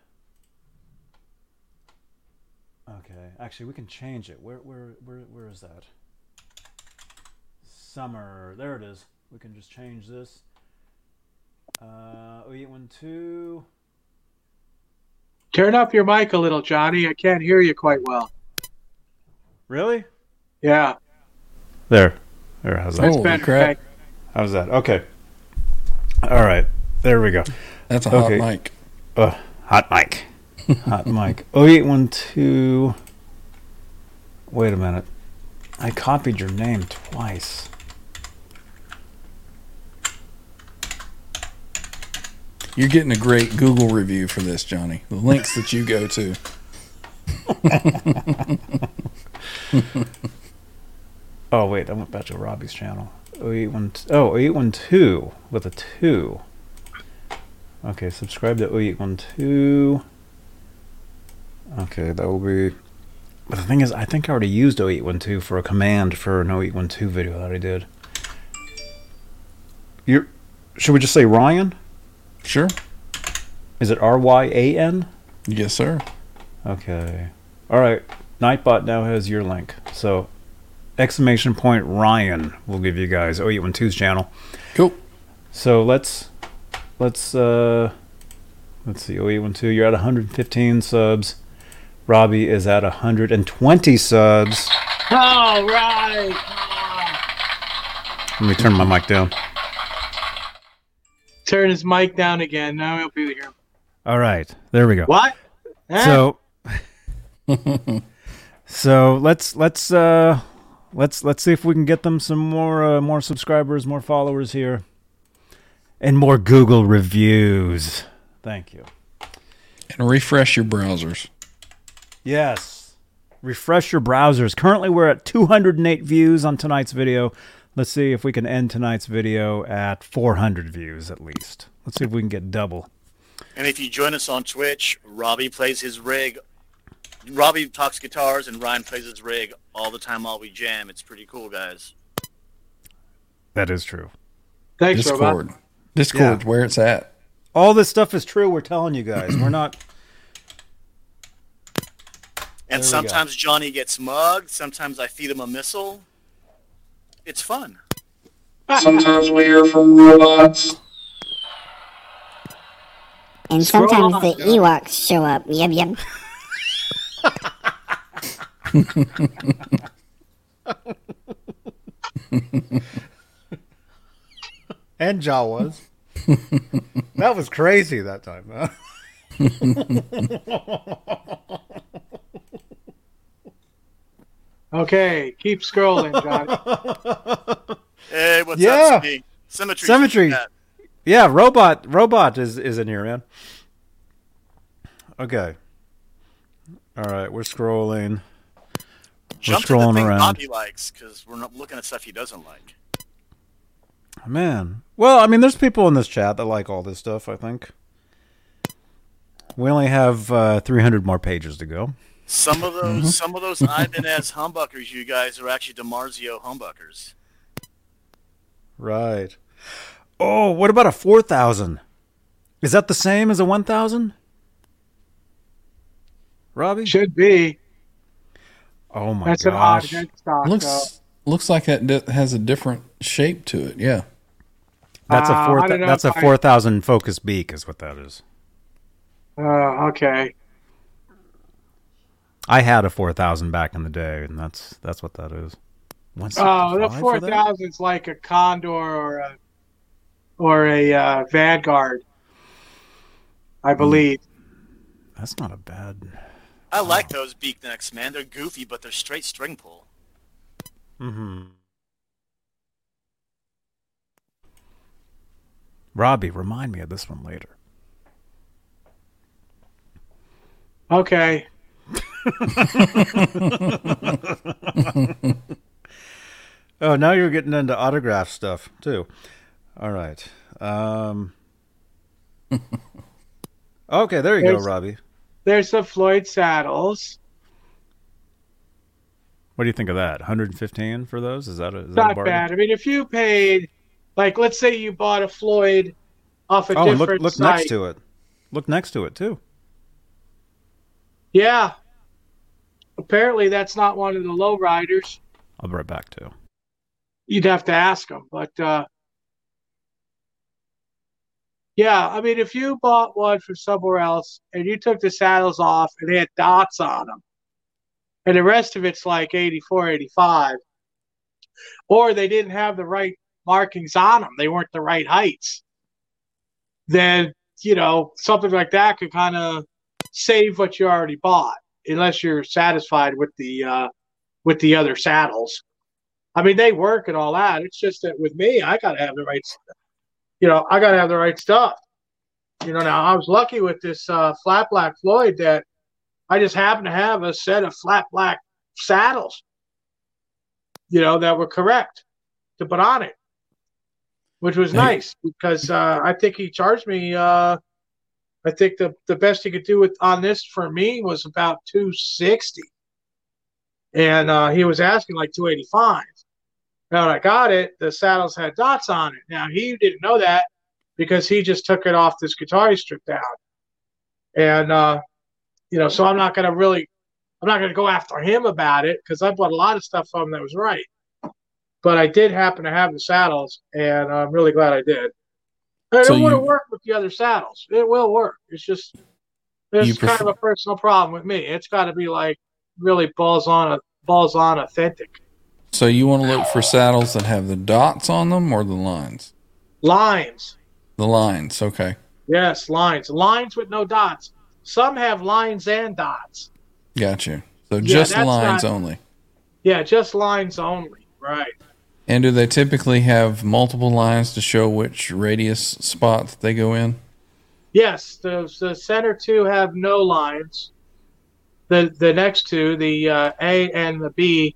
Okay, actually, we can change it. Where, where, where, where is that? Summer. There it is. We can just change this. Uh, 0812. Turn up your mic a little, Johnny. I can't hear you quite well. Really? Yeah, There. There. How's that? that's Holy better. crap. okay? How's that? Okay. All right. There we go. That's a hot Okay. mic. Uh, hot mic. Hot mic. 0812. Wait a minute. I copied your name twice. You're getting a great Google review for this, Johnny. The links that you go to. Oh wait, I went back to Robbie's channel. 0812. Oh, 0812 with a 2. Okay, subscribe to 0812. Okay, that will be. But the thing is, I think I already used 0812 for a command for an 0812 video that I did. You should we just say Ryan? Sure. Is it R Y A N? Yes, sir. Okay. All right. Nightbot now has your link. So, exclamation point Ryan will give you guys 0812's channel. Cool. So let's let's uh let's see 0812 you're at 115 subs. Robbie is at 120 subs. All right. Let me turn my mic down. Turn his mic down again. Now he'll be here. All right, there we go. What? Eh? So, so let's let's uh, let's let's see if we can get them some more uh, more subscribers, more followers here, and more Google reviews. Thank you. And refresh your browsers. Yes. Refresh your browsers. Currently, we're at 208 views on tonight's video. Let's see if we can end tonight's video at 400 views at least. Let's see if we can get double. And if you join us on Twitch, Robbie plays his rig. Robbie talks guitars and Ryan plays his rig all the time while we jam. It's pretty cool, guys. That is true. Thanks, Discord. Robot. Discord, Yeah. where it's at. All this stuff is true. We're telling you guys. We're not. And There go. sometimes Johnny gets mugged. Sometimes I feed him a missile. It's fun. Sometimes we hear from robots. And sometimes on, the John. Ewoks show up. Yep, yep. And Jawas. that was crazy that time. Huh? Okay, keep scrolling, Johnny. Hey, what's Yeah. up, Symmetry? Symmetry. Symmetry. Yeah. Yeah, robot. Robot is is in here, man. Okay. All right, we're scrolling. We're to the scrolling thing around. Bobby likes because we're not looking at stuff he doesn't like. Man. Well, I mean, there's people in this chat that like all this stuff, I think. We only have uh, 300 more pages to go. Some of those, Mm-hmm. some of those Ibanez humbuckers, you guys are actually DiMarzio humbuckers. Right. Oh, what about a 4,000? Is that the same as a 1,000? Robbie? Should be. Oh my That's an odd gosh. Looks though. looks like that d- has a different shape to it. Yeah. That's Uh, a I four. don't That's a if I- four thousand focus beak, is what that is. Uh, okay. I had a four thousand back in the day, and that's that's what that is. Oh, the 165 four for that? thousand is like a Condor or a or a uh, Vanguard, I Hmm. believe. That's not a bad. I like those beak necks, man. They're goofy, but they're straight string pull. Mm-hmm. Robbie, remind me of this one later. Okay. Oh, now you're getting into autograph stuff too. All right. Um, okay, there you go, Robbie. There's the Floyd saddles. What do you think of that? 115 for those? Is that a, is that a Not bad. I mean, if you paid, like, let's say you bought a Floyd off a Oh, different look look site. next to it. Look next to it too. Yeah. Apparently, that's not one of the low riders. I'll be right back too. You'd have to ask them, but uh, yeah, I mean, if you bought one from somewhere else and you took the saddles off and they had dots on them, and the rest of it's like 84, 85, or they didn't have the right markings on them, they weren't the right heights, then you know something like that could kind of save what you already bought, unless you're satisfied with the uh, with the other saddles. I mean, they work and all that. It's just that with me, I gotta have the right, you know, I gotta have the right stuff. You know, now I was lucky with this uh, flat black Floyd that I just happened to have a set of flat black saddles, you know, that were correct to put on it, which was nice because uh, I think he charged me. Uh, I think the the best he could do with on this for me was about two sixty, and uh, he was asking like two eighty five. Now when I got it, the saddles had dots on it. Now he didn't know that because he just took it off this guitar he stripped out. And uh, you know, so I'm not gonna really I'm not gonna go after him about it because I bought a lot of stuff from him that was right. But I did happen to have the saddles and I'm really glad I did. And So it would have worked the other saddles. It will work. It's just it's kind of a personal problem with me. It's gotta be like really balls on a balls on authentic. So you want to look for saddles that have the dots on them or the lines? Lines. The lines, okay. Yes, lines. Lines with no dots. Some have lines and dots. Got you. So Yeah, just lines not- only. Yeah, just lines only. Right. And do they typically have multiple lines to show which radius spot they go in? Yes, the the center two have no lines. The the next two, the uh, A and the B,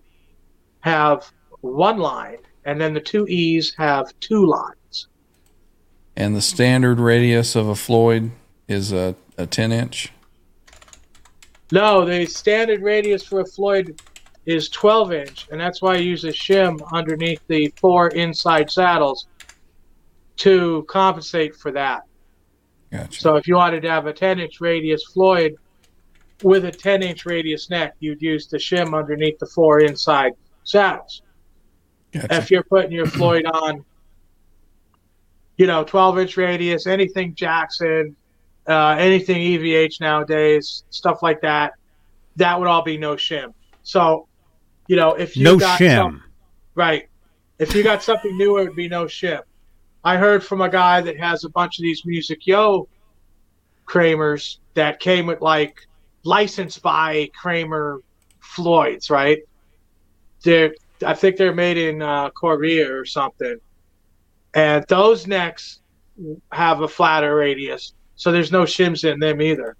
have one line, and then the two E's have two lines. And the standard radius of a Floyd is a, a 10 inch. No, the standard radius for a Floyd is 12 inch, and that's why I use a shim underneath the four inside saddles to compensate for that. Gotcha. So if you wanted to have a 10 inch radius Floyd with a 10 inch radius neck, you'd use the shim underneath the four inside saddles. Gotcha. If you're putting your Floyd on, you know, 12 inch radius, anything Jackson, uh, anything EVH nowadays, stuff like that, that would all be no shim. So, you know, if you No got shim. some- right, if you got something new, it would be no shim. I heard from a guy that has a bunch of these MusicYo Kramers that came with like licensed by Kramer Floyds, right? They're, I think they're made in uh, Korea or something. And those necks have a flatter radius, so there's no shims in them either.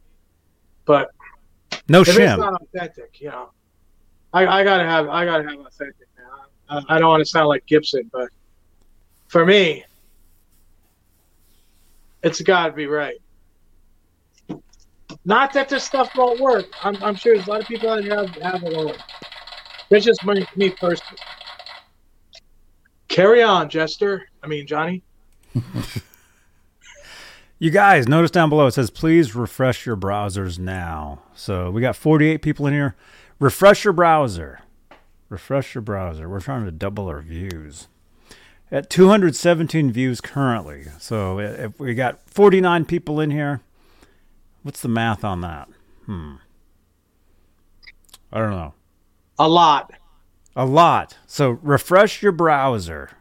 But No if it's not authentic, you know, I, I gotta have I gotta have authentic now. I, I don't want to sound like Gibson, but for me, it's got to be right. Not that this stuff won't work. I'm, I'm sure there's a lot of people out that have have it all. It's just me, me personally. Carry on, Jester. I mean Johnny. You guys, notice down below it says please refresh your browsers now. So we got 48 people in here. Refresh your browser. Refresh your browser. We're trying to double our views. At 217 views currently. So if we got 49 people in here, what's the math on that? Hmm. I don't know. A lot. A lot. So refresh your browser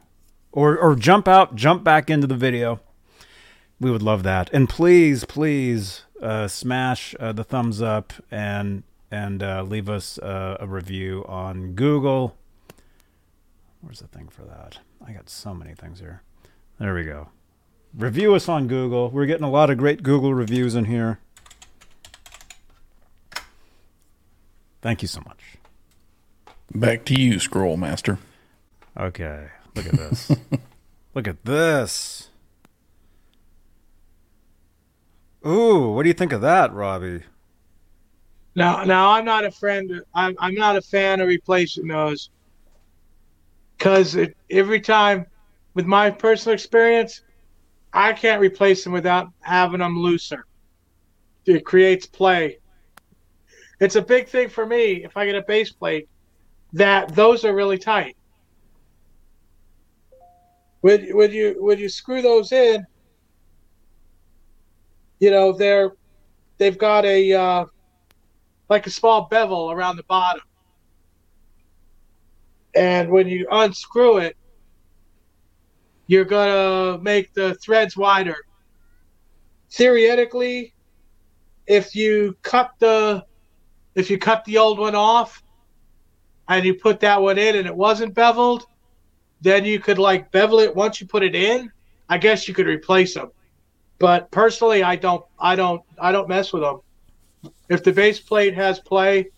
or or jump out, jump back into the video. We would love that. And please, please uh, smash uh, the thumbs up and and uh, leave us uh, a review on Google. Where's the thing for that? I got so many things here. There we go. Review us on Google. We're getting a lot of great Google reviews in here. Thank you so much. Back to you, Scroll Master. Okay, look at this. look at this. Ooh, what do you think of that, Robbie? Now, now I'm not a friend. I'm I'm not a fan of replacing those because every time, with my personal experience, I can't replace them without having them looser. It creates play. It's a big thing for me if I get a base plate that those are really tight. Would would you would you screw those in? You know they're they've got a uh, like a small bevel around the bottom. And when you unscrew it, you're going to make the threads wider. Theoretically, if you cut the if you cut the old one off and you put that one in and it wasn't beveled, then you could like bevel it once you put it in. I guess you could replace them. But personally, I don't I don't I don't mess with them if the base plate has play,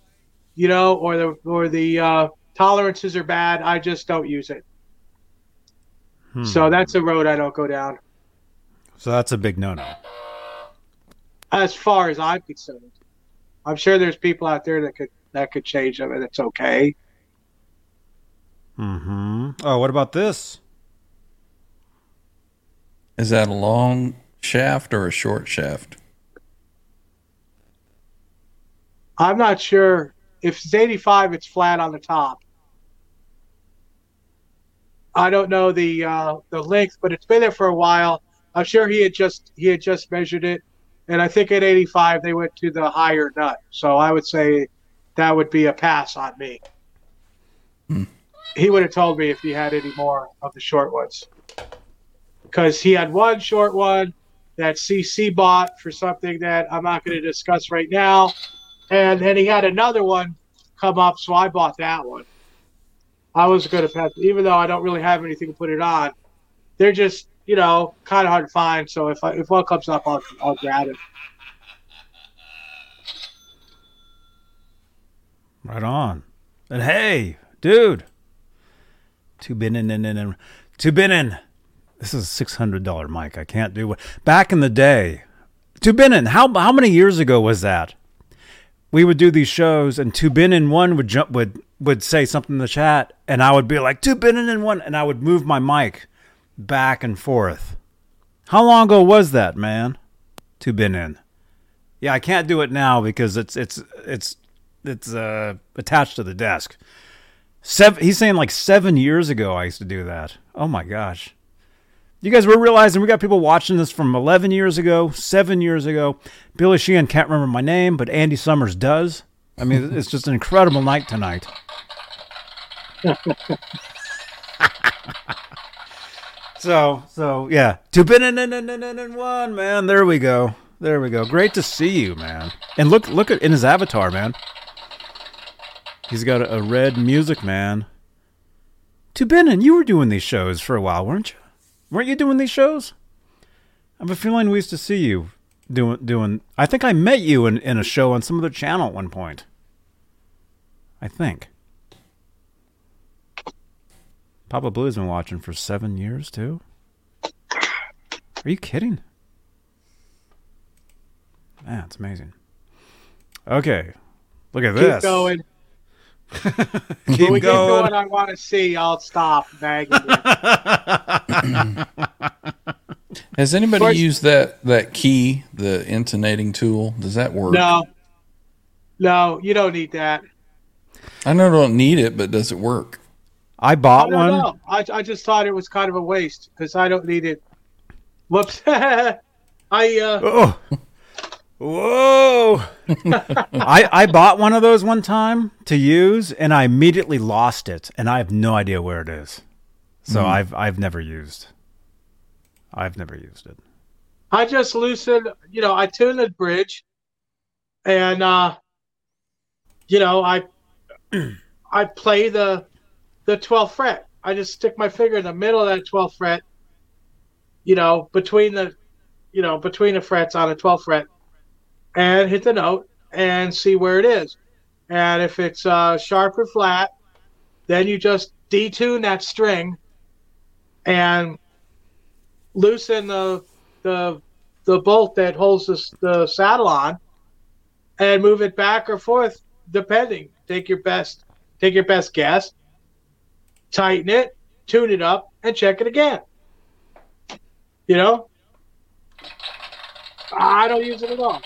you know, or the or the uh, tolerances are bad, I just don't use it. Hmm. So that's a road I don't go down. So that's a big no-no. As far as I'm concerned, I'm sure there's people out there that could that could change them, and it's okay. Mm-hmm. Oh, what about this? Is that a long shaft or a short shaft? I'm not sure if it's 85, it's flat on the top. I don't know the uh, the length, but it's been there for a while. I'm sure he had just he had just measured it, and I think at 85 they went to the higher nut. So I would say that would be a pass on me. he would have told me if he had any more of the short ones. Because he had one short one that CC bought for something that I'm not going to discuss right now. And then he had another one come up, so I bought that one. I was going to pass, even though I don't really have anything to put it on. They're just, you know, kind of hard to find. So if I, if one comes up, I'll, I'll grab it. Right on. And hey, dude, two binin binin. This is a six hundred dollar mic. I can't do it. Back in the day, two binin. How how many years ago was that? We would do these shows, and two binin one would jump would would say something in the chat, and I would be like two bin in one, and I would move my mic back and forth. How long ago was that, man? Two binin. Yeah, I can't do it now because it's it's it's it's uh, attached to the desk. Seven, he's saying like seven years ago I used to do that. Oh my gosh. You guys were realizing we got people watching this from 11 years ago, seven years ago. Billy Sheehan can't remember my name, but Andy Summers does. I mean, it's just an incredible night tonight. so, so yeah, two bin and one man. There we go. There we go. Great to see you, man. And look, look at in his avatar, man. He's got a, a red music man. Tubinnen, you were doing these shows for a while, weren't you? Weren't you doing these shows? I have a feeling we used to see you doing doing. I think I met you in, in a show on some other channel at one point. I think. Papa Blue's been watching for seven years too. Are you kidding? Man, it's amazing. Okay, look at Keep this. going. Keep when we get going. going, I want to see. I'll stop nagging. Has anybody First- used that that key, the intonating tool? Does that work? no, no, you don't need that. I know I don't need it, but does it work? I I bought don't one. know. I, I just thought it was kind of a waste because I don't need it. Whoops. I uh, Oh. Whoa! I I bought one of those one time to use, and I immediately lost it, and I have no idea where it is. So Hmm. I've I've never used. I've never used it. I just loosened. You know, I tune the bridge, and uh, you know, I I play the the 12th fret. I just stick my finger in the middle of that 12th fret. You know, between the, you know, between the frets on the 12th fret, and hit the note and see where it is. And if it's uh, sharp or flat, then you just detune that string and loosen the the the bolt that holds the, the saddle on and move it back or forth depending. Take your best take your best guess. Tighten it tune it up and check it again. You know? I don't use it at all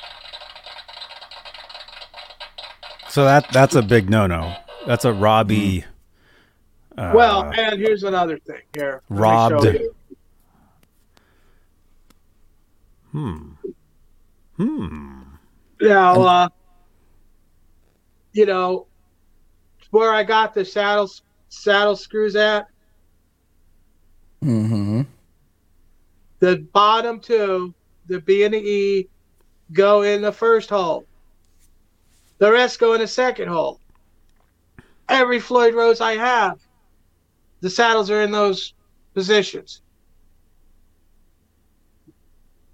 So that that's a big no no. That's a Robbie. Uh, well and here's another thing here Let robbed. you. Hmm. Hmm. Now, uh, you know, where I got the saddle saddle screws at, Mm-hmm. the bottom two, the B and the E, go in the first hole. The rest go in the second hole. Every Floyd Rose I have, the saddles are in those positions.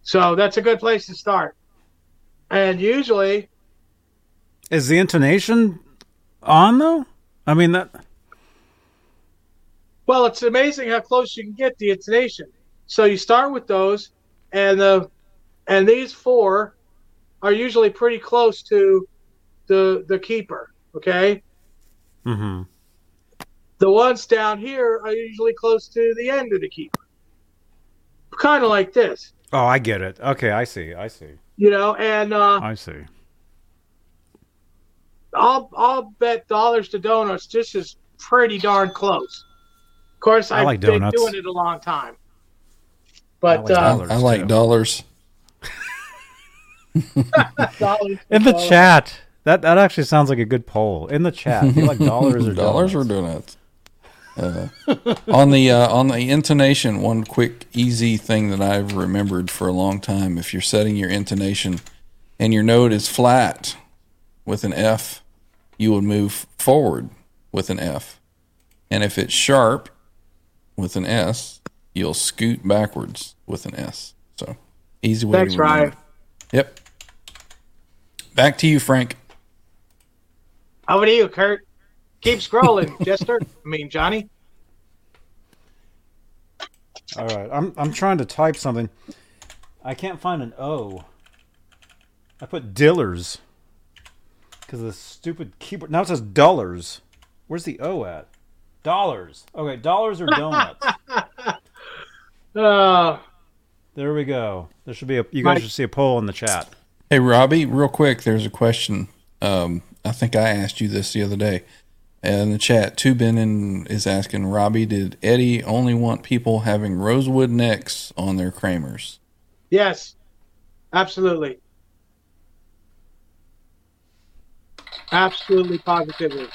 So that's a good place to start. And usually, Is the intonation on though? I mean that. Well, it's amazing how close you can get the intonation. So you start with those, and the and these four are usually pretty close to the the keeper. Okay, Mm-hmm. the ones down here are usually close to the end of the keeper. Kind of like this, Oh, I get it. Okay, I see. I see. you know. And uh, I see. I'll I'll bet dollars to donuts. This is pretty darn close. Of course, I I've like been donuts. doing it a long time. But like uh, dollars. I like dollars. dollars In the dollars. chat, that that actually sounds like a good poll. In the chat, do you like dollars or dollars or donuts? donuts? Uh, on the uh, on the intonation, one quick easy thing that I've remembered for a long time: if you're setting your intonation and your note is flat with an F, you would move forward with an F, and if it's sharp with an S, you'll scoot backwards with an S. So easy way. Thanks, to remember. Ryan. Yep. Back to you, Frank. Over to you, Kurt. Keep scrolling, Jester. I mean, Johnny. All right, I'm I'm trying to type something. I can't find an O. I put Dillers because of the stupid keyboard. Now it says dollars. Where's the O at? Dollars. Okay, dollars or donuts. Uh, there we go. There should be a. You guys Mike. should see a poll in the chat. Hey, Robbie, real quick, there's a question. Um, I think I asked you this the other day in the chat. Two Tubin is asking Robbie, did Eddie only want people having rosewood necks on their Kramers? yes, absolutely. Absolutely, positively.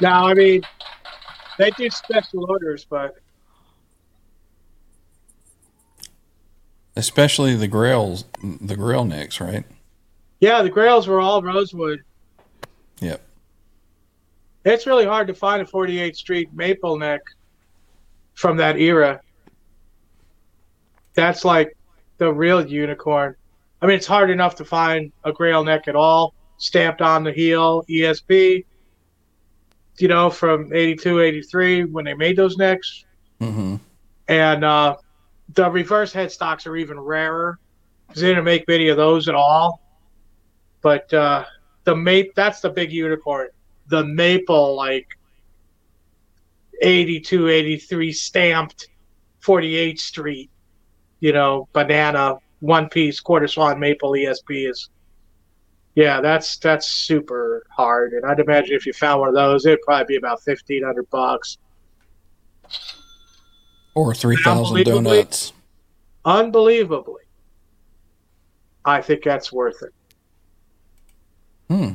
Now, I mean, they do special orders, but Especially the grails, the grail necks, right? Yeah, the Grails were all rosewood. Yep. It's really hard to find a 48th Street maple neck from that era. That's like the real unicorn. I mean, it's hard enough to find a grail neck at all, stamped on the heel, ESP, you know, from 82, 83 when they made those necks. Mm-hmm. And uh, the reverse headstocks are even rarer because they didn't make many of those at all. But uh, the mate, that's the big unicorn. The maple, like 82, 83 stamped 48th Street, you know, banana, one piece, quarter swan maple ESP is. Yeah, that's that's super hard, and I'd imagine if you found one of those, it'd probably be about fifteen hundred bucks. Or 3,000 Unbelievably- donuts. Unbelievably, I think that's worth it Hmm.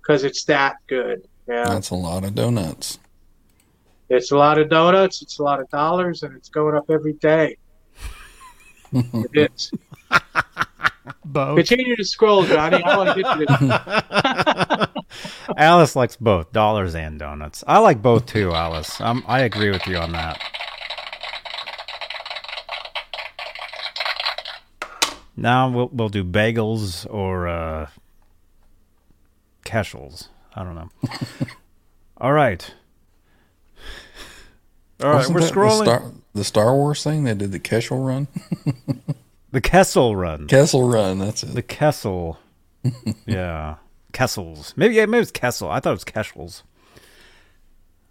because it's that good. Yeah, That's a lot of donuts. it's a lot of donuts, it's a lot of dollars, and it's going up every day. it is. Both. Continue to scroll, Johnny. I want to get to this. Alice likes both dollars and donuts. I like both too, Alice. Um, I agree with you on that. Now we'll we'll do bagels or uh, Keschels. I don't know. All right. All right, Wasn't we're scrolling. The Star, the Star Wars thing, they did the Kessel run. The Kessel Run. Kessel run, that's it. The Kessel. yeah. Kessels. Maybe yeah, maybe it's Kessel. I thought it was Keschels.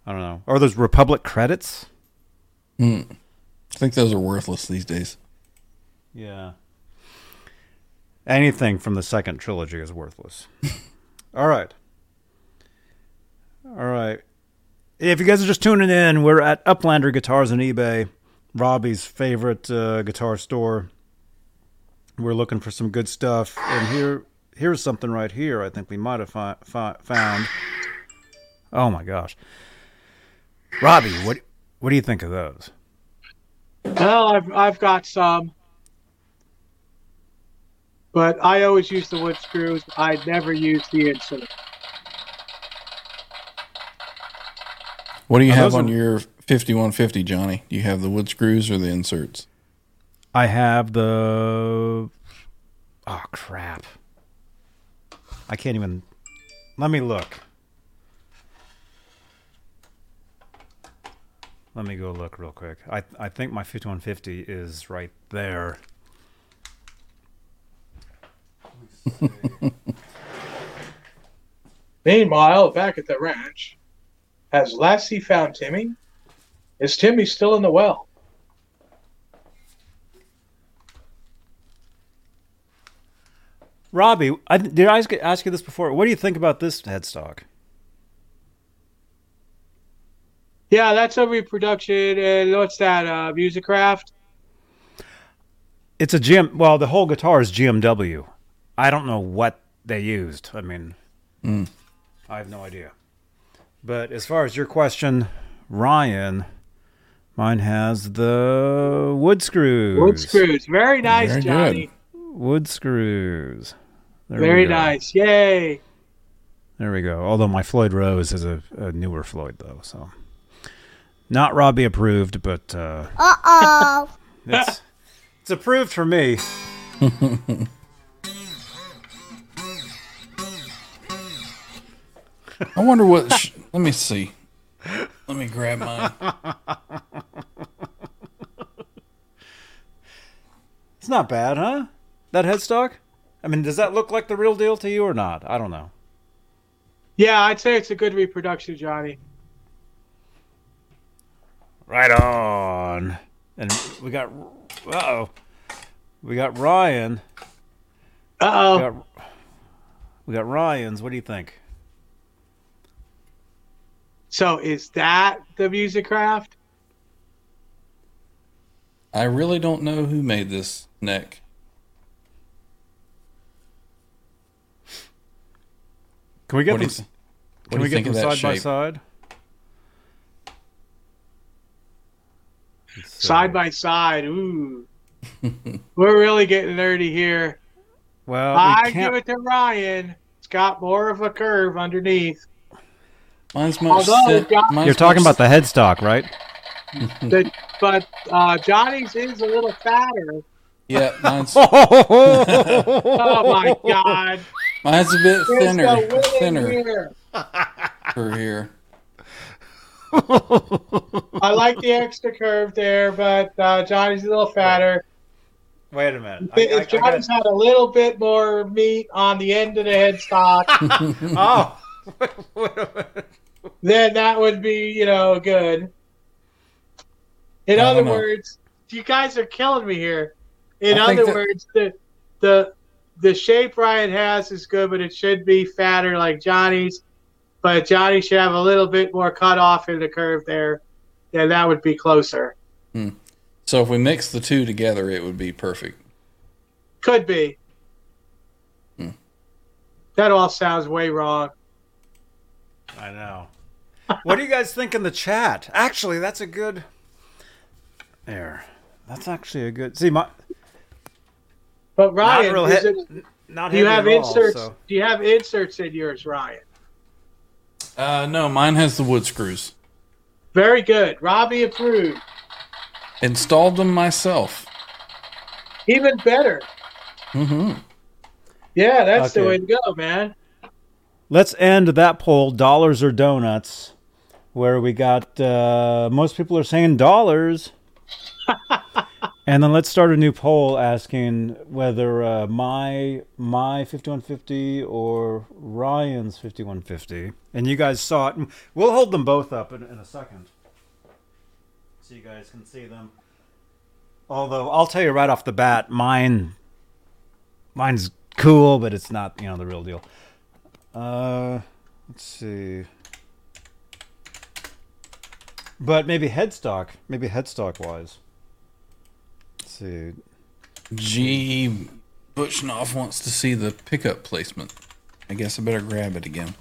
I don't know. Or those Republic credits? Hmm. I think those are worthless these days. Yeah. Anything from the second trilogy is worthless. All right. All right. If you guys are just tuning in, we're at Uplander Guitars on eBay, Robbie's favorite uh, guitar store. We're looking for some good stuff, and here here's something right here. I think we might have fi- fi- found. Oh my gosh, Robbie, what what do you think of those? Well, I've I've got some, but I always use the wood screws. I never use the insert. What do you Now, have on are- your 5150, Johnny? Do you have the wood screws or the inserts? I have the. Oh crap! I can't even. Let me look. Let me go look real quick. I I think my 5150 is right there. Meanwhile, back at the ranch, has Lassie found Timmy? Is Timmy still in the well? Robbie, I, did I ask, ask you this before? What do you think about this headstock? Yeah, that's a reproduction. And what's that? Uh, Musikraft. It's a GM. Well, the whole guitar is GMW. I don't know what they used. I mean, Mm. I have no idea. But as far as your question, Ryan, mine has the wood screws. Wood screws. Very nice, Very good. Johnny. Wood screws. There Very nice. Yay. There we go. Although my Floyd Rose is a, a newer Floyd, though, so not Robbie approved, but uh, Uh oh. it's it's approved for me. I wonder what. Sh- let me see. Let me grab mine. It's not bad, huh? That headstock. I mean, does that look like the real deal to you or not? I don't know. Yeah, I'd say it's a good reproduction, Johnny. Right on. And we got. Uh oh. We got Ryan. Uh We oh. got, we got Ryan's. What do you think? So is that the Musikraft? I really don't know who made this neck. Can we get What do them? you th- what Can we get think them of that side by shape? side? Uh, side by side. Ooh. We're really getting nerdy here. Well, I we give it to Ryan. It's got more of a curve underneath. Mine's much. Although thi- John- mine's You're talking much- about the headstock, right? The- but uh, Johnny's is a little fatter. Yeah, mine's. Oh my God! Mine's a bit There's no thinner. winning Thinner here. for here. I like the extra curve there, but uh, Johnny's a little fatter. Wait a minute. if Johnny's had a little bit more meat on the end of the headstock, oh. Then that would be, you know, good. In other know. words, you guys are killing me here. In I other that- words, the the the shape Ryan has is good, but it should be fatter like Johnny's. But Johnny should have a little bit more cut off in the curve there, and that would be closer. So if we mix the two together, it would be perfect. Could be. Hmm. That all sounds way wrong. I know. What do you guys think in the chat? Actually, that's a good. There. That's actually a good. See, my. But Ryan, real is he- it- Not do you have at all, inserts? so- Do you have inserts in yours, Ryan? Uh, no, mine has the wood screws. Very good. Robbie approved. Installed them myself. Even better. Mm-hmm. Yeah, that's the way to go, man. Let's end that poll, dollars or donuts, where we got uh, most people are saying dollars. and then let's start a new poll asking whether uh, my my 5150 or Ryan's 5150. And you guys saw it. We'll hold them both up in, in a second. So you guys can see them. Although I'll tell you right off the bat, mine mine's cool, but it's not, you know, the real deal. Uh, let's see. But maybe headstock, maybe headstock wise. Let's see. G. Bushnoff wants to see the pickup placement. I guess I better grab it again.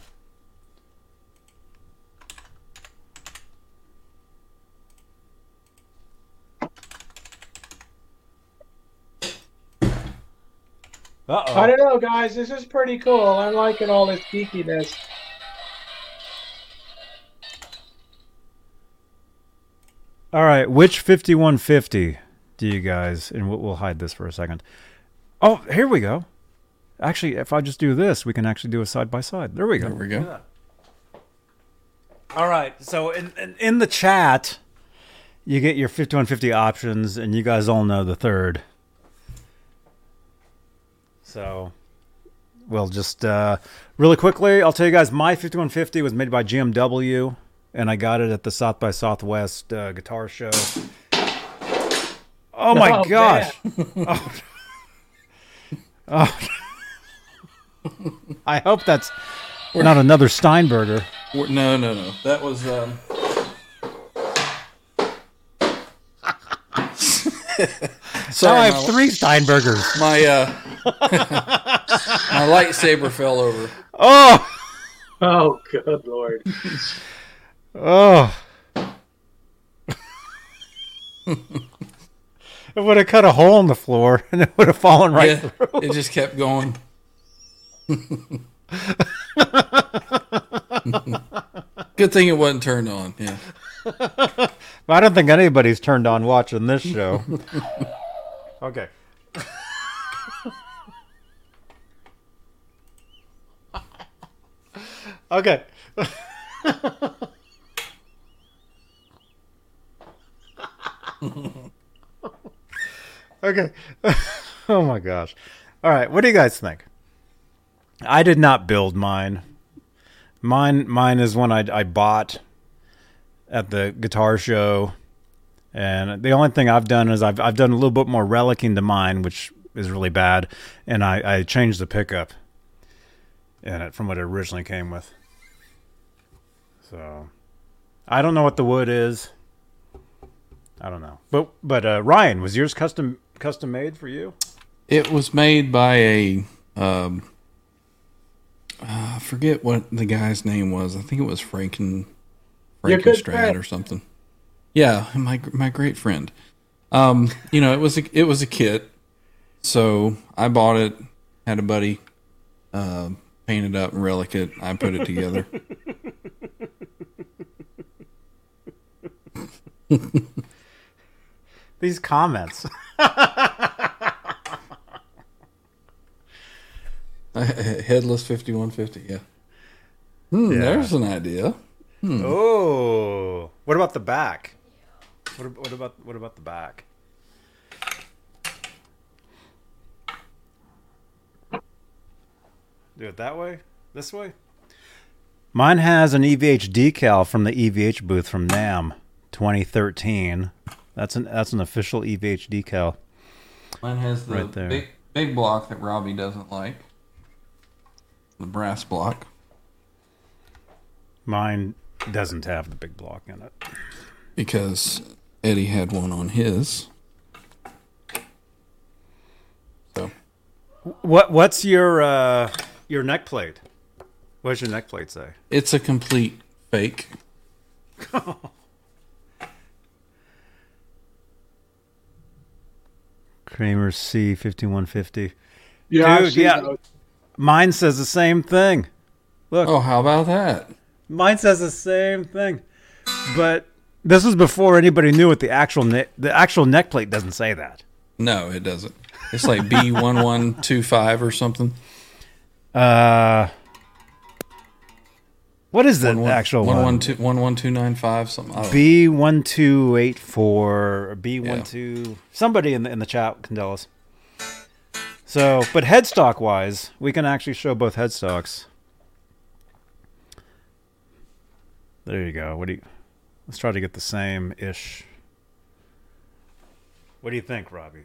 Uh oh. I don't know, guys. This is pretty cool. I'm liking all this geekiness. All right, which 5150 do you guys, and we'll, we'll hide this for a second. Oh, here we go. Actually, if I just do this, we can actually do a side by side. There we go. There we go. All right. So in, in in the chat, you get your 5150 options, and you guys all know the third. So we'll just uh, really quickly, I'll tell you guys my 5150 was made by GMW, and I got it at the South by Southwest uh, guitar show. Oh my Oh, gosh! oh. Oh. I hope that's not another Steinberger. No, no, no. That was. Um... Now I have my- three Steinbergers. My uh, my lightsaber fell over. Oh, Oh, good lord. Oh. it would have cut a hole in the floor and it would have fallen right Yeah, through. it just kept going. Good thing it wasn't turned on. Yeah. But I don't think anybody's turned on watching this show. okay. okay. okay. oh my gosh. All right, what do you guys think? I did not build mine. Mine mine is one I I bought at the guitar show. And the only thing I've done is I've I've done a little bit more relicking to mine, which is really bad, and I, I changed the pickup in it from what it originally came with. So I don't know what the wood is. I don't know. But but uh, Ryan, was yours custom custom made for you? It was made by a um, uh, I forget what the guy's name was. I think it was Franken Your good Frankenstrat or something. Yeah, my my great friend. Um, you know, it was a it was a kit, so I bought it. Had a buddy uh, paint it up and relic it. I put it together. These comments. Headless fifty one fifty. Yeah. Hmm, Yeah. There's an idea. Hmm. Oh, what about the back? What, what about what about the back? Do it that way? This way? Mine has an EVH decal from the EVH booth from NAMM 2013. That's an that's an official EVH decal. Mine has the Right there. big big block that Robbie doesn't like. The brass block. Mine doesn't have the big block in it. because Eddie had one on his. So What what's your uh your neck plate? What does your neck plate say? it's a complete fake. Kramer C fifty one fifty. Yeah, Dude, yeah. those. Mine says the same thing. Look. Oh, how about that? Mine says the same thing. But this was before anybody knew what the actual neck the actual neck plate doesn't say that. No, it doesn't. It's like B one one two five or something. Uh What is the One, one- actual one one? one two one one two nine five something. I don't know. B one two eight four B one two. Somebody in the in the chat can tell us. So, but headstock wise, we can actually show both headstocks. There you go. What do you? Let's try to get the same ish. What do you think, Robbie?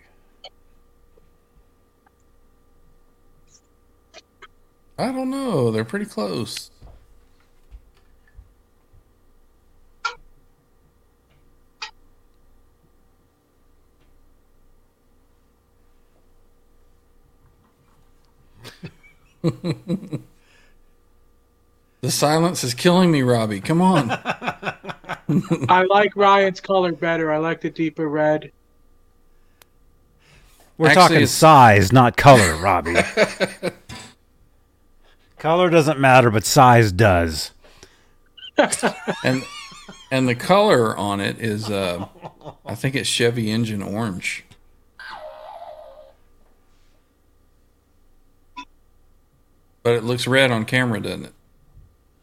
I don't know. They're pretty close. the silence is killing me, Robbie. Come on. I like Ryan's color better. I like the deeper red. We're Actually, talking it's- size, not color, Robbie. color doesn't matter, but size does. and and the color on it is uh I think it's Chevy engine orange. But it looks red on camera, doesn't it?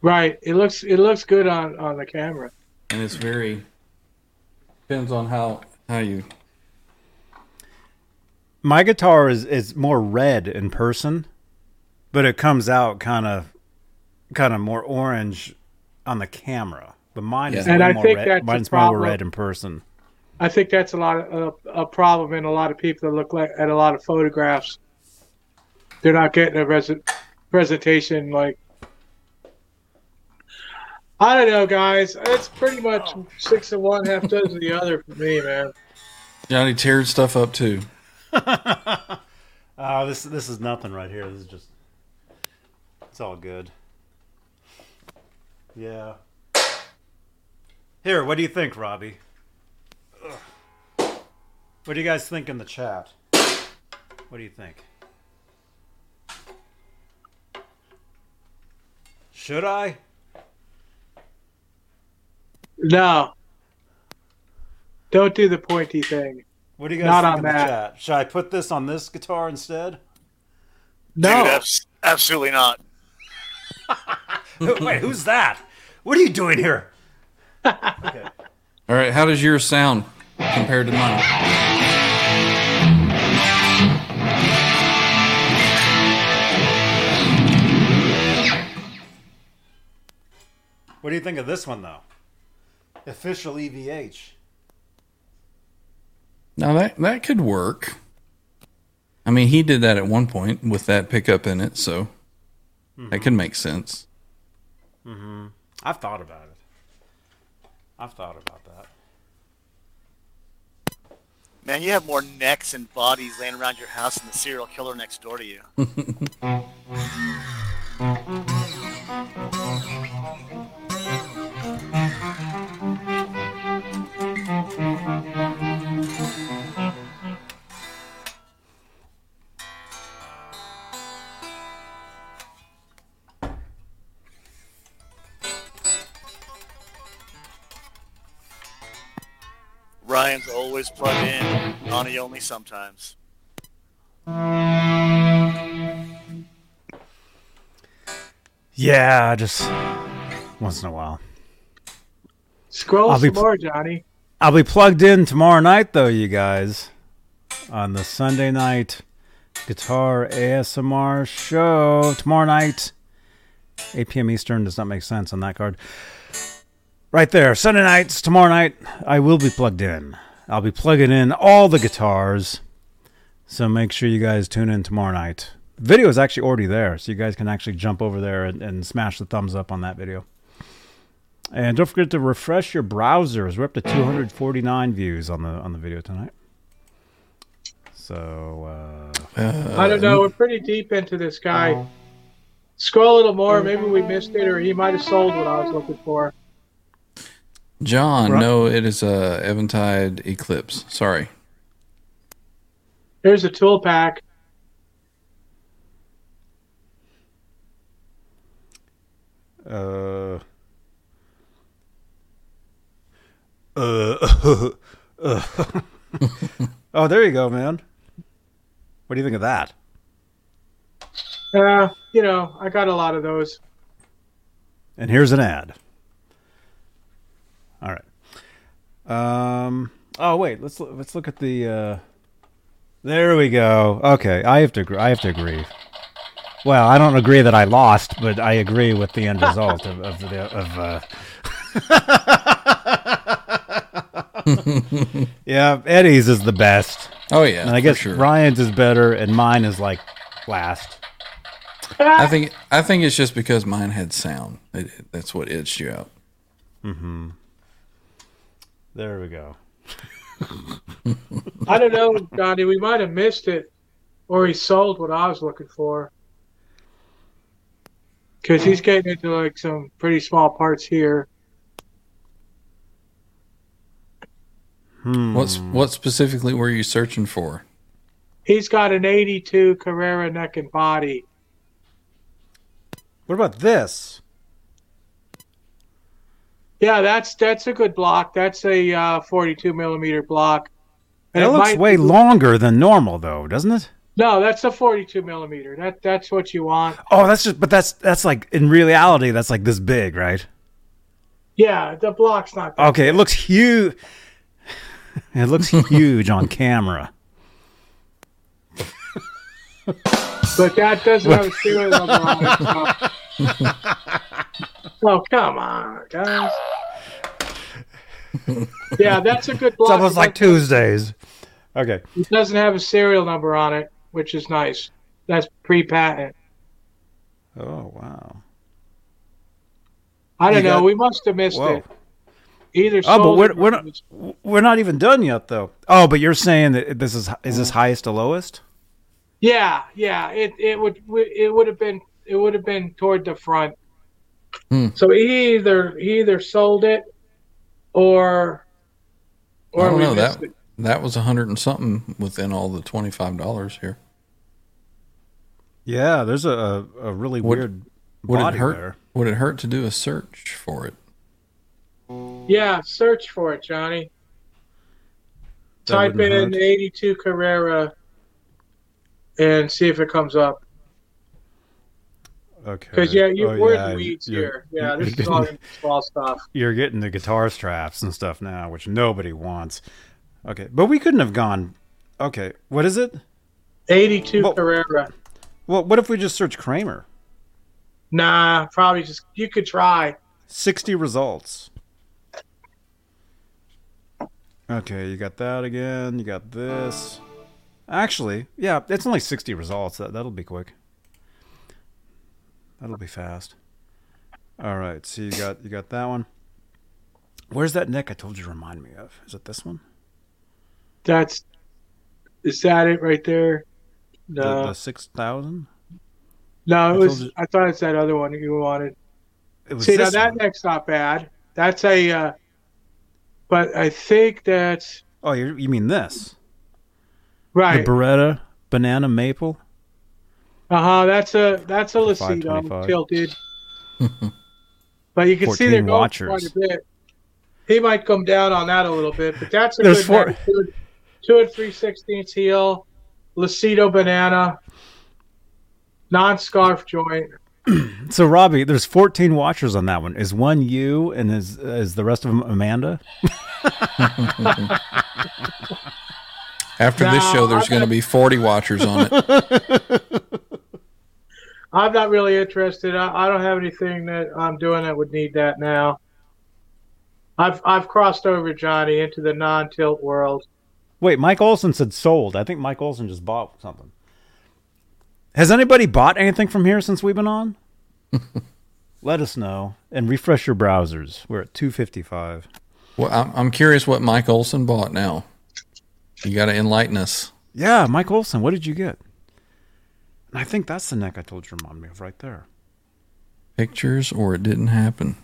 Right. It looks it looks good on on the camera. And it's very depends on how how you My guitar is, is more red in person, but it comes out kind of kind of more orange on the camera. But mine is And I more think red. that's Mine's more red in person. I think that's a lot of a, a problem in a lot of people that look like at a lot of photographs. They're not getting a res- presentation like. I don't know, guys. It's pretty much six of one, half dozen of the other for me, man. Johnny teared stuff up too. Oh, this this is nothing right here. This is just it's all good. Yeah. Here, what do you think, Robbie? Ugh. What do you guys think in the chat? What do you think? Should I? No. Don't do the pointy thing. What do you guys Not think on in the that. chat? Should I put this on this guitar instead? No. Dude, abs- absolutely not. Wait, who's that? What are you doing here? Okay. All right, how does yours sound compared to mine? What do you think of this one though? Official EVH. Now that that could work. I mean, he did that at one point with that pickup in it, so that could make sense. Mm-hmm. I've thought about it. I've thought about that. Man, you have more necks and bodies laying around your house than the serial killer next door to you. always plugged in, Ronnie only sometimes. Yeah, just once in a while. Scroll I'll be some pl- more, Johnny. I'll be plugged in tomorrow night, though, you guys, on the Sunday night guitar ASMR show. Tomorrow night, 8 p.m. Eastern does not make sense on that card. Right there, Sunday nights, tomorrow night, I will be plugged in. I'll be plugging in all the guitars. So make sure you guys tune in tomorrow night. The video is actually already there, so you guys can actually jump over there and, and smash the thumbs up on that video. And don't forget to refresh your browsers. We're up to 249 views on the on the video tonight. So uh, I don't know. We're pretty deep into this guy. Scroll a little more. Maybe we missed it, or he might have sold what I was looking for. John, Right. no, it is a Eventide Eclipse. Sorry. Here's a tool pack. Uh. Uh. uh. oh, there you go, man. What do you think of that? Uh, you know, I got a lot of those. And here's an ad. All right. Um. Oh wait. Let's let's look at the. Uh, there we go. Okay, I have to agree. I have to agree. Well, I don't agree that I lost, but I agree with the end result of, of the of. Uh... yeah, Eddie's is the best. Oh yeah, and I guess sure. Ryan's is better, and mine is like last. I think I think it's just because mine had sound. It, it- that's what itched you out. Mm-hmm. There we go. I don't know, Johnny. We might have missed it, or he sold what I was looking for. Because he's getting into like some pretty small parts here. Hmm. What's what specifically were you searching for? He's got an 82 Carrera neck and body. What about this? Yeah, that's that's a good block. That's a uh, 42 millimeter block. And That it looks might way longer than normal, though, doesn't it? No, that's a 42 millimeter. That that's what you want. Oh, that's just, but that's that's like in reality, that's like this big, right? Yeah, the block's not. Okay, it looks huge. It looks huge on camera. But that doesn't have a serial number on it. Oh, come on, guys. Yeah, that's a good It's block. almost like Tuesdays. Okay. It doesn't have a serial number on it, which is nice. That's pre-patent. Oh wow. I don't You know. got- we must have missed Whoa. it. Either Oh, but we're we're not we're not even done yet, though. Oh, but you're saying that this is is this highest to lowest? Yeah, yeah. It it would it would have been it would have been toward the front. Hmm. So he either he either sold it or or I don't know that it. that was a hundred and something within all the twenty five dollars here. Yeah, there's a a really Would- weird Would body it hurt? there. Would it hurt to do a search for it? Yeah, search for it, Johnny. That Type in hurt. 82 Carrera and see if it comes up. Okay. Because yeah, oh, you, Oh, we're yeah, in the weeds you're- here. Yeah, you're this is getting- all small stuff. You're getting the guitar straps and stuff now, which nobody wants. Okay, but we couldn't have gone. Okay, what is it? 82 Well- Carrera. Well, what if we just search Kramer? Nah, probably just you could try. 60 results. Okay, you got that again. You got this. Actually, yeah, it's only 60 results. That, that'll be quick. That'll be fast. All right, so you got you got that one. Where's that neck I told you to remind me of? Is it this one? That's is that it right there? No, the 6,000? no, I it told was. you- I thought it's that other one you wanted. It was See now that one. neck's not bad. That's a. Uh, but I think that's Oh, you you mean this? right. The Baretta Banana Maple? Uh huh. That's a that's a For Lucido $5.25. tilted. but you can see 14 they're going watchers. quite a bit. He might come down on that a little bit, but that's a There's good four- neck. Two, two and three sixteenths heel, Lucido banana, non-scarf joint. So Robbie, there's 14 watchers on that one. Is one you and is is the rest of them Amanda? After this show, there's going to be 40 watchers on it. I'm not really interested. I, I don't have anything that I'm doing that would need that now. I've I've crossed over Johnny into the non-tilt world. Wait, Mike Olson said sold. I think Mike Olson just bought something. Has anybody bought anything from here since we've been on? Let us know and refresh your browsers. We're at 255. Well, I'm, I'm curious what Mike Olson bought now. You got to enlighten us. Yeah, Mike Olson, what did you get? And I think that's the neck I told you to remind me of right there. Pictures or it didn't happen.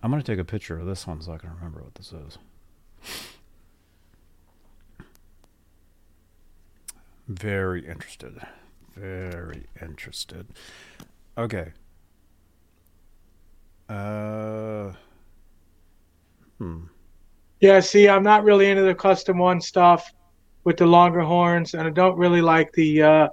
I'm going to take a picture of this one so I can remember what this is. Very interested. Very interested. Okay. Uh, hmm. Yeah, see, I'm not really into the custom one stuff with the longer horns, and I don't really like the uh,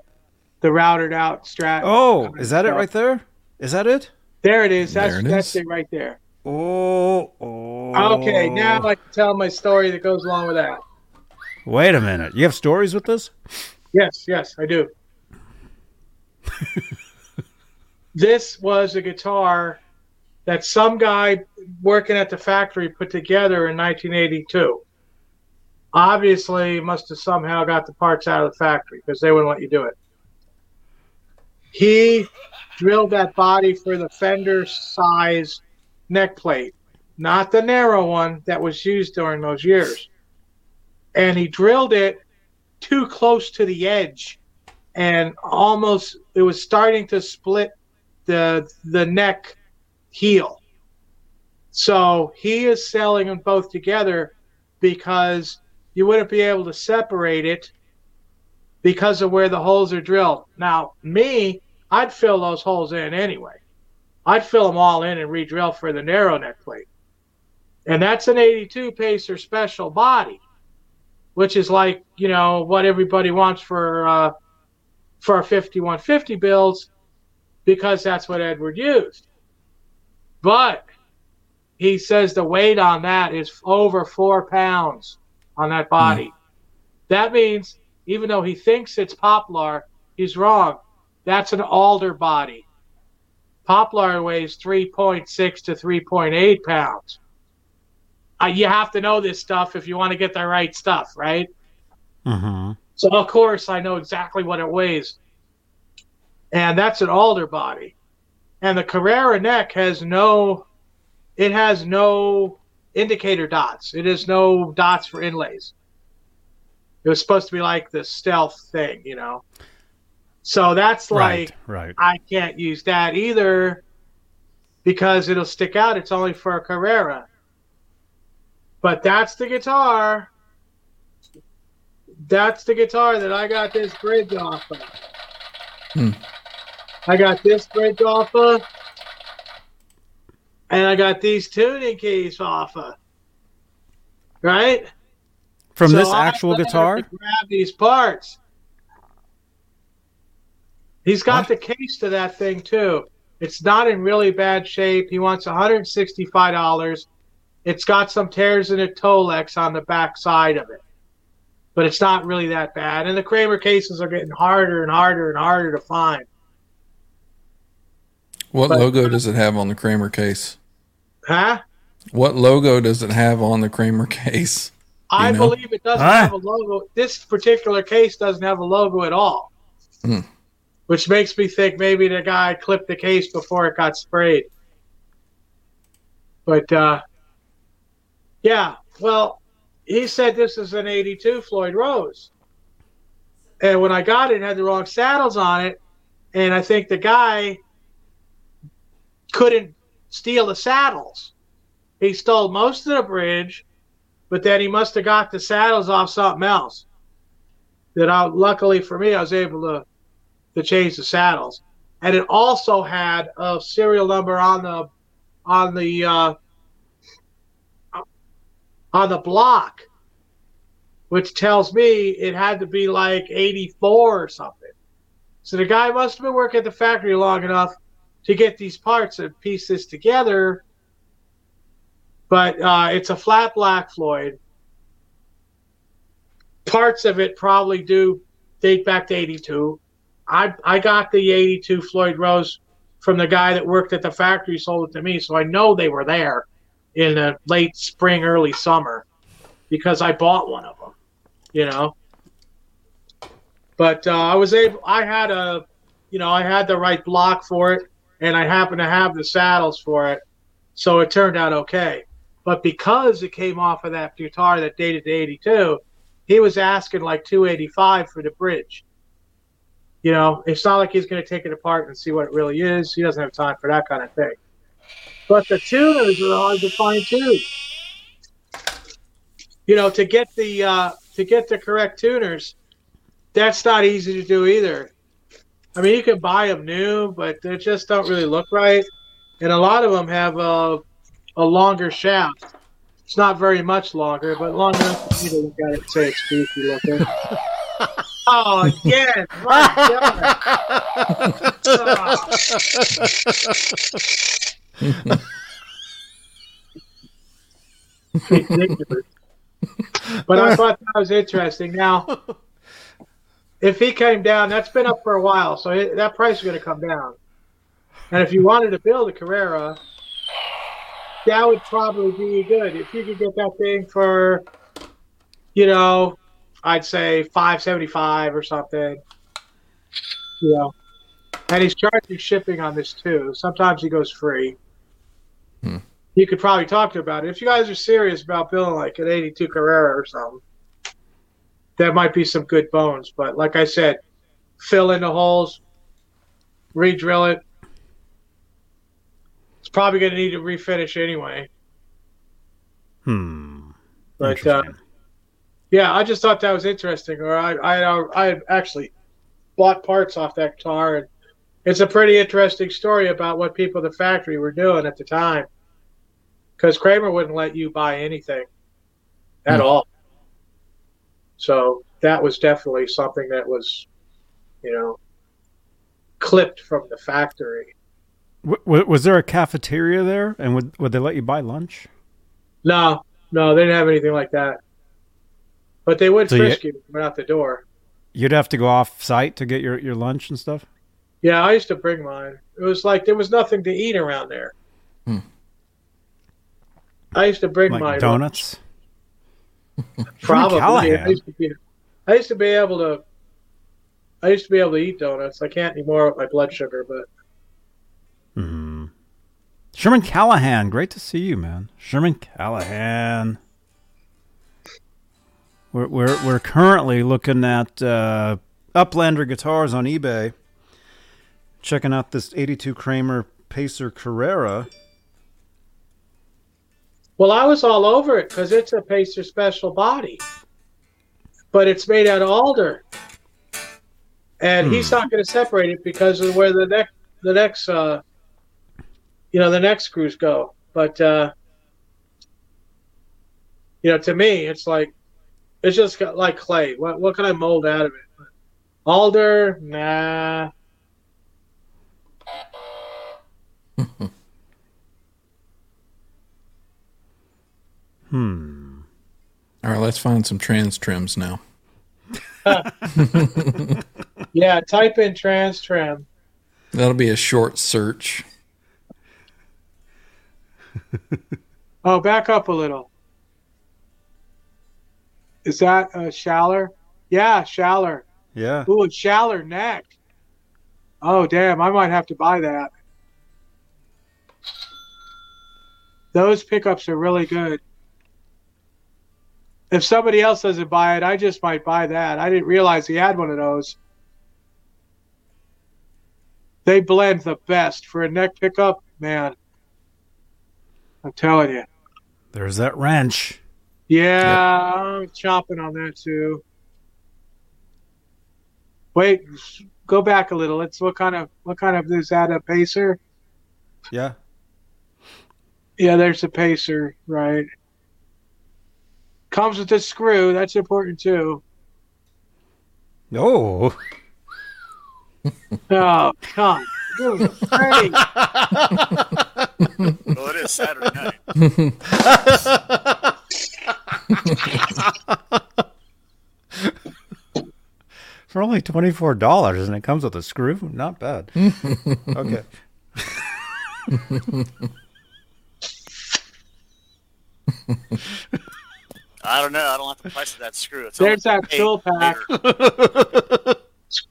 the routed out strat. Oh, is that it right there? Is that it? There it is. That's There it that's is. it right there. Oh, oh. Okay, now I can tell my story that goes along with that. Wait a minute. You have stories with this? Yes, yes, I do. this was a guitar that some guy working at the factory put together in 1982. Obviously, must have somehow got the parts out of the factory because they wouldn't let you do it. He drilled that body for the Fender size neck plate, not the narrow one that was used during those years. And he drilled it too close to the edge and almost it was starting to split the the neck heel so he is selling them both together because you wouldn't be able to separate it because of where the holes are drilled now me i'd fill those holes in anyway i'd fill them all in and re-drill for the narrow neck plate and that's an 82 pacer special body which is like you know what everybody wants for uh, for our 5150 builds because that's what Edward used. But he says the weight on that is over four pounds on that body. That means even though he thinks it's poplar, he's wrong. That's an alder body. Poplar weighs 3.6 to 3.8 pounds. Uh, you have to know this stuff if you want to get the right stuff, right? Mm-hmm. So of course I know exactly what it weighs. And that's an alder body. And the Carrera neck has no it has no indicator dots. It has no dots for inlays. It was supposed to be like the stealth thing, you know. So that's like Right, right. I can't use that either because it'll stick out. It's only for a Carrera. But that's the guitar. That's the guitar that I got this bridge off of. Hmm. I got this bridge off of. And I got these tuning keys off of. Right? From So this actual let him guitar? Grab these parts. He's got the case to that thing too. It's not in really bad shape. He wants $165. It's got some tears in a Tolex on the back side of it. But it's not really that bad. And the Kramer cases are getting harder and harder and harder to find. What But- logo does it have on the Kramer case? Huh? What logo does it have on the Kramer case? Do I know? believe it doesn't Ah. have a logo. This particular case doesn't have a logo at all. Hmm. Which makes me think maybe the guy clipped the case before it got sprayed. But uh, yeah, well, he said this is an 82 Floyd Rose. And when I got it, it had the wrong saddles on it. And I think the guy couldn't steal the saddles. He stole most of the bridge, but then he must have got the saddles off something else. That I, luckily for me, I was able to to change the saddles, and it also had a serial number on the on the uh, on the block, which tells me it had to be like 84 or something. So the guy must have been working at the factory long enough to get these parts and piece this together. But uh, it's a flat black Floyd. Parts of it probably do date back to 82. I, I got the 82 Floyd Rose from the guy that worked at the factory, sold it to me. So I know they were there in the late spring, early summer because I bought one of them, you know. But uh, I was able, I had a, you know, I had the right block for it and I happened to have the saddles for it. So it turned out okay. But because it came off of that guitar that dated to 82, he was asking like 285 for the bridge. You know, it's not like he's going to take it apart and see what it really is. He doesn't have time for that kind of thing. But the tuners are hard to find too. You know, to get the uh, to get the correct tuners, that's not easy to do either. I mean, you can buy them new, but they just don't really look right, and a lot of them have a a longer shaft. It's not very much longer, but long enough for me to look at it and say it's goofy looking. Oh, again. My God. Ridiculous. But I thought that was interesting. Now, if he came down, that's been up for a while, so it, that price is going to come down. And if you wanted to build a Carrera, that would probably be good. If you could get that thing for, you know, I'd say five seventy five or something. You know, and he's charging shipping on this too. Sometimes he goes free. You could probably talk to him about it if you guys are serious about building like an eighty two Carrera or something. That might be some good bones, but like I said, fill in the holes, re-drill it. It's probably going to need to refinish anyway. Hmm. But uh, yeah, I just thought that was interesting. Or I, I, I actually bought parts off that guitar, and it's a pretty interesting story about what people at the factory were doing at the time. Because Kramer wouldn't let you buy anything at hmm. all. So that was definitely something that was, you know, clipped from the factory. W- was there a cafeteria there, and would would they let you buy lunch? No, no, they didn't have anything like that. But they would So you- frisk you right out the door. You'd have to go off site to get your, your lunch and stuff. Yeah, I used to bring mine. It was like there was nothing to eat around there. Hmm. I used to bring Like my donuts. Probably. I used, to be, I used to be able to. I used to be able to eat donuts. I can't anymore with my blood sugar, but hmm Sherman Callahan, great to see you, man. Sherman Callahan. We're we're we're currently looking at uh, Uplander guitars on eBay. Checking out this '82 Kramer Pacer Carrera. Well, I was all over it because it's a Pacer special body, but it's made out of alder, and he's not going to separate it because of where the neck, the next, uh, you know, the neck screws go. But uh, you know, to me, it's like it's just got like clay. What what can I mold out of it? Alder, nah. Hmm. All right, let's find some trans trems now. Yeah, type in trans trem. That'll be a short search. Oh, back up a little. Is that uh, a Schaller? Yeah, Schaller. Yeah. Ooh, a Schaller neck. Oh, damn! I might have to buy that. Those pickups are really good. If somebody else doesn't buy it, I just might buy that. I didn't realize he had one of those. They blend the best for a neck pickup, man. I'm telling you. There's that wrench. Yeah, I'm chopping on that too. Wait, go back a little. Let's what kind of what kind of is that a pacer? Yeah. Yeah, there's a pacer, right? Comes with a screw. That's important too. Oh. Oh, come. Dude, well, it is Saturday night. For only twenty four dollars, and it comes with a screw. Not bad. okay. I don't know. I don't have the price of that screw. It's There's that eight tool pack.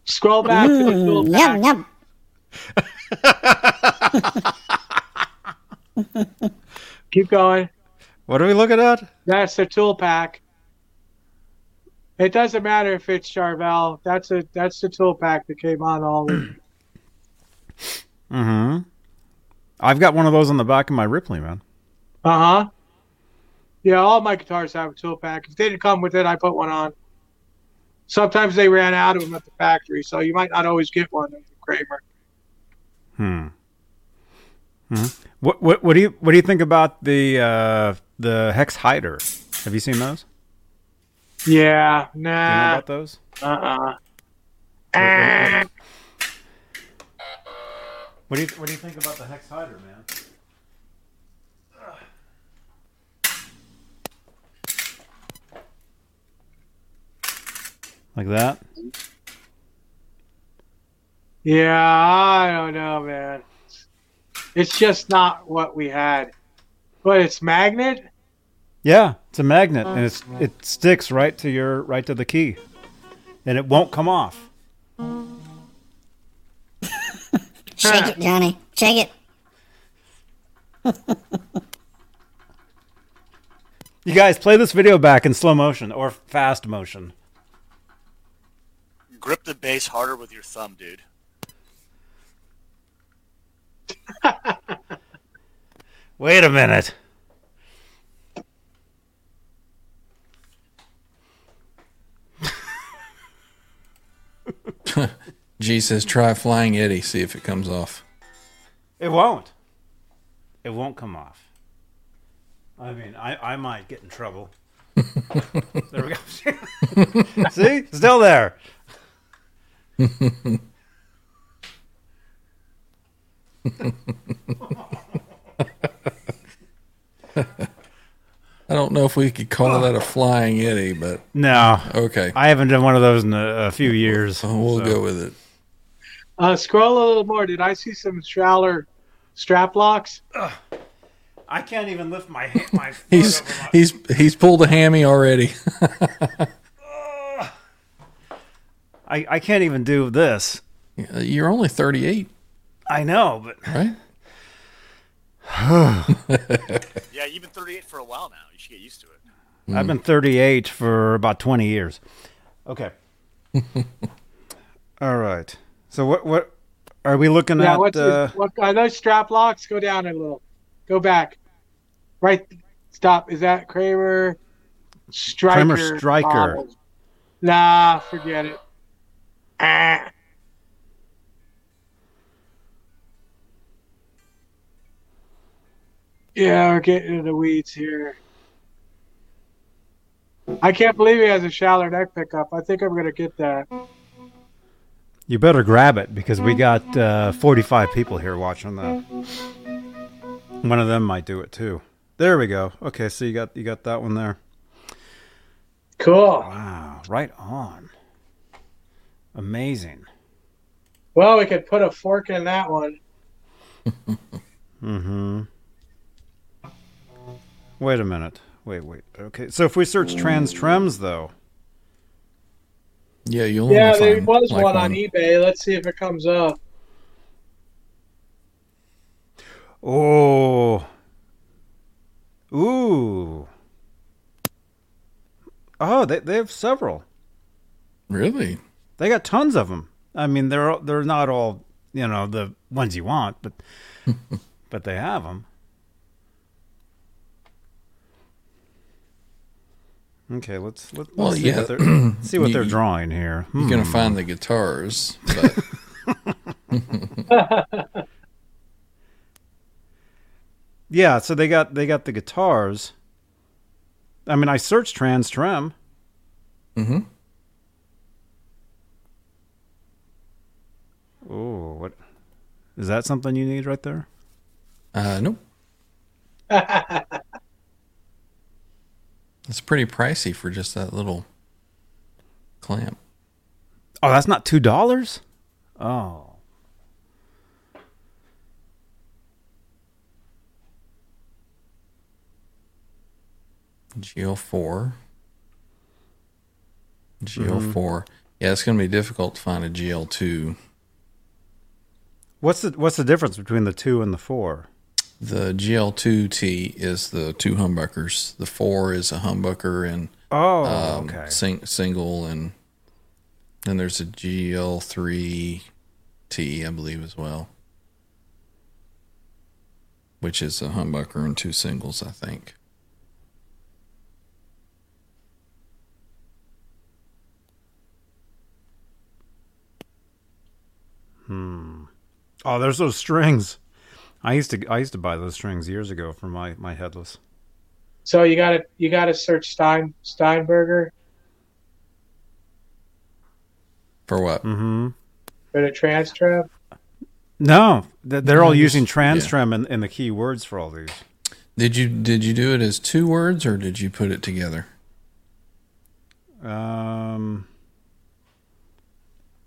Scroll back to the tool pack. Yum, yum. Keep going. What are we looking at? That's the tool pack. It doesn't matter if it's Charvel. That's a that's the tool pack that came on all. of Mm-hmm. I've got one of those on the back of my Ripley, man. Uh huh. Yeah, all my guitars have a tool pack. If they didn't come with it, I put one on. Sometimes they ran out of them at the factory, so you might not always get one Kramer. Hmm. Hmm What what what do you what do you think about the uh, the hex hider? Have you seen those? Yeah, Do you know about those? Uh uh What, what- what do you what do you think about the hex hider, man? Like that? Yeah, I don't know, man. It's just not what we had. But it's magnet. Yeah, it's a magnet, and uh, it's it sticks right to your right to the key, and it won't come off. Shake it, Johnny. Shake it. You guys play this video back in slow motion or fast motion. Grip the bass harder with your thumb, dude. Wait a minute. G says try flying Eddie, see if it comes off. It won't. It won't come off. I mean, I, I might get in trouble. there we go. See? Still there. I don't know if we could call that a flying Eddie, but No. okay. I haven't done one of those in a, a few years. So we'll so- go with it. Uh, scroll a little more. Did I see some Schaller strap locks? I can't even lift my ha- my foot He's over my- he's he's pulled a hammy already. I, I can't even do this. You're only 38, I know, but right? Yeah, you've been 38 for a while now. You should get used to it. I've been 38 for about 20 years. Okay. All right. So what what are we looking Yeah, at? what's uh, what are those strap locks? Go down a little. Go back. Right. Stop. Is that Kramer? Striker. Kramer Striker. models. Nah, forget it. Ah. Yeah, we're getting into the weeds here. I can't believe he has a Schaller neck pickup. I think I'm gonna get that. You better grab it because we got uh, 45 people here watching that. One of them might do it too. There we go. Okay, so you got you got that one there. Cool. Wow, right on. Amazing. Well, we could put a fork in that one. Mm-hmm. Wait a minute. Wait, wait. Okay, so if we search trans trems though, Yeah, you'll Yeah, there find, was like, one on eBay. Let's see if it comes up. oh, ooh, oh, they they have several. Really? They got tons of them. I mean, they're they're not all you know the ones you want, but but they have them. Okay, let's let, let's Well, see yeah. what they're see what You- they're drawing here. You're gonna Hmm. find the guitars, but Yeah, so they got they got the guitars. I mean, I searched trans trem. hmm Oh, what is that? Something you need right there? uh, nope. It's pretty pricey for just that little clamp. Oh, that's not two dollars. Oh, GL4. GL4. Mm-hmm. Yeah, it's going to be difficult to find a GL2. what's the what's the difference between the two and the four? The GL2T is the two humbuckers. The 4 is a humbucker and Oh, um, okay. sing, single, and then there's a GL3T, I believe, as well, which is a humbucker and two singles, I think. Hmm. Oh, there's those strings. I used to I used to buy those strings years ago for my my headless. So you got to you got to search Stein Steinberger For what? Mm-hmm. for the trans trem. No, they're all using just- trans yeah. in, in the key words for all these. Did you did you do it as two words or did you put it together? Um,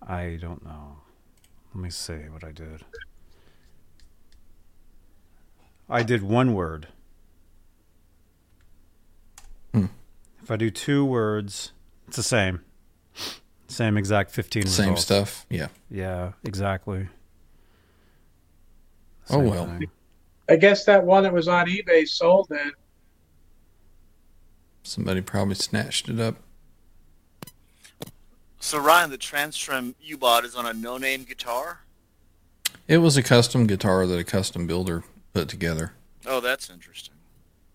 I don't know. Let me see what I did. I did one word. Hmm. If I do two words, it's the same. Same exact 15 Same results. stuff. Yeah. Yeah, exactly. Oh, well. thing. I guess that one that was on eBay sold then. Somebody probably snatched it up. So Ryan, the TransTrem you bought is on a no-name guitar. It was a custom guitar that a custom builder put together. Oh, that's interesting.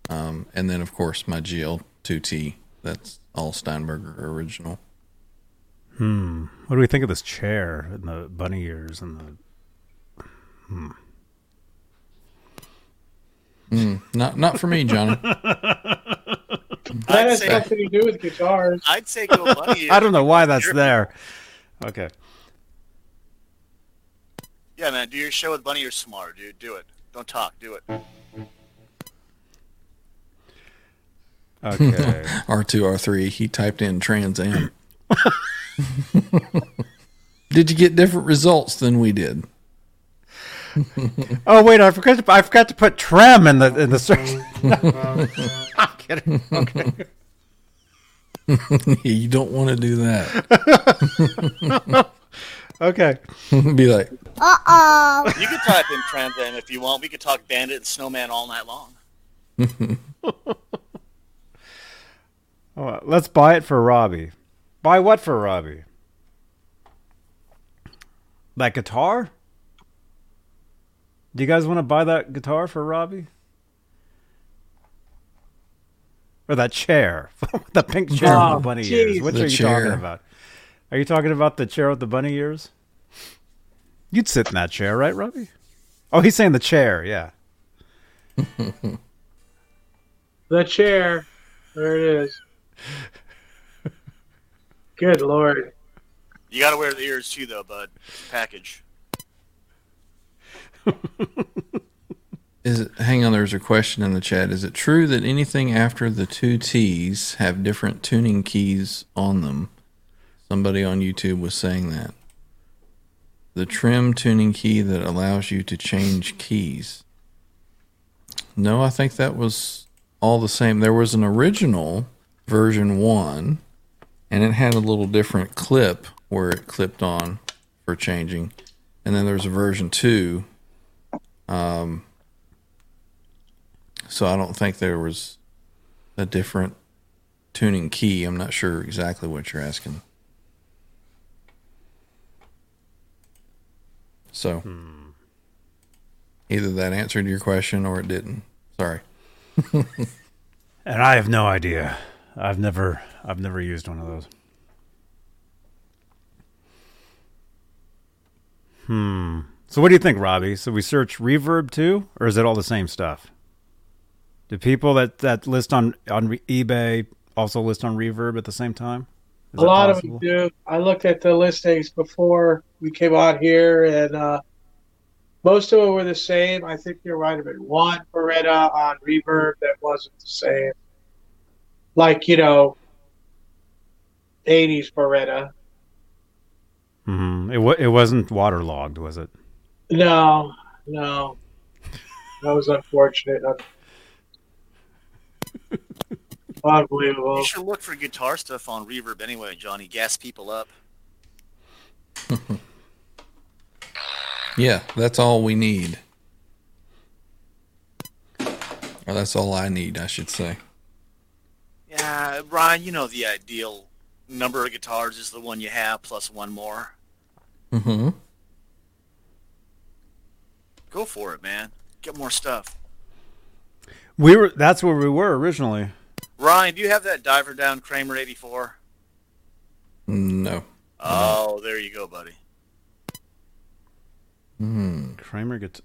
Um, and then, of course, my GL2T. That's all Steinberger original. Hmm. What do we think of this chair and the bunny ears and the? Hmm. Mm, not not for me, Johnny. That I'd has say, nothing to do with guitars. I'd say go bunny. I don't know why that's there. Okay. Yeah, man, do your show with Bunny or Smart, dude. Do it. Don't talk. Do it. Okay. R2, R3. He typed in Trans Am. did you get different results than we did? oh wait, I forgot to I forgot to put trem in the in the search. I'm kidding. Okay. you don't want to do that. Okay. Be like, Uh oh. You could type in Trans Am if you want. We could talk Bandit and Snowman all night long. Oh, let's buy it for Robbie. Buy what for Robbie? That guitar? Do you guys want to buy that guitar for Robbie? or that chair, the pink chair Oh, with the bunny jeez. ears. Which The are you chair. talking about? Are you talking about the chair with the bunny ears? You'd sit in that chair, right, Robbie? Oh, he's saying the chair. Yeah. The chair. There it is. Good lord. You got to wear the ears too, though, bud. Package. Is it, hang on, there's a question in the chat. Is it true that anything after the two T's have different tuning keys on them? Somebody on YouTube was saying that. The trim tuning key that allows you to change keys. No, I think that was all the same. There was an original version 1 and it had a little different clip where it clipped on for changing. And then there's a version 2 um, so I don't think there was a different tuning key. I'm not sure exactly what you're asking. So either that answered your question or it didn't. Sorry. And I have no idea. I've never I've never used one of those. Hmm. So what do you think, Robbie? So we search reverb too, or is it all the same stuff? Do people that, that list on on eBay also list on reverb at the same time? Is a lot possible? of them do. I looked at the listings before we came out here, and uh, most of them were the same. I think there might have been one Baretta on Reverb that wasn't the same. Like, you know, 80s Baretta. Mhm. It wa- it wasn't waterlogged, was it? No, no. That was unfortunate. Unbelievable. You should look for guitar stuff on Reverb anyway, Johnny. Gas people up. Yeah, that's all we need. Or that's all I need, I should say. Yeah, Brian, you know the ideal number of guitars is the one you have plus one more. Mm-hmm. Go for it, man. Get more stuff. We were that's where we were originally. Ryan, do you have that diver down Kramer 84? No. Oh, there you go, buddy. Hmm. Kramer guitar.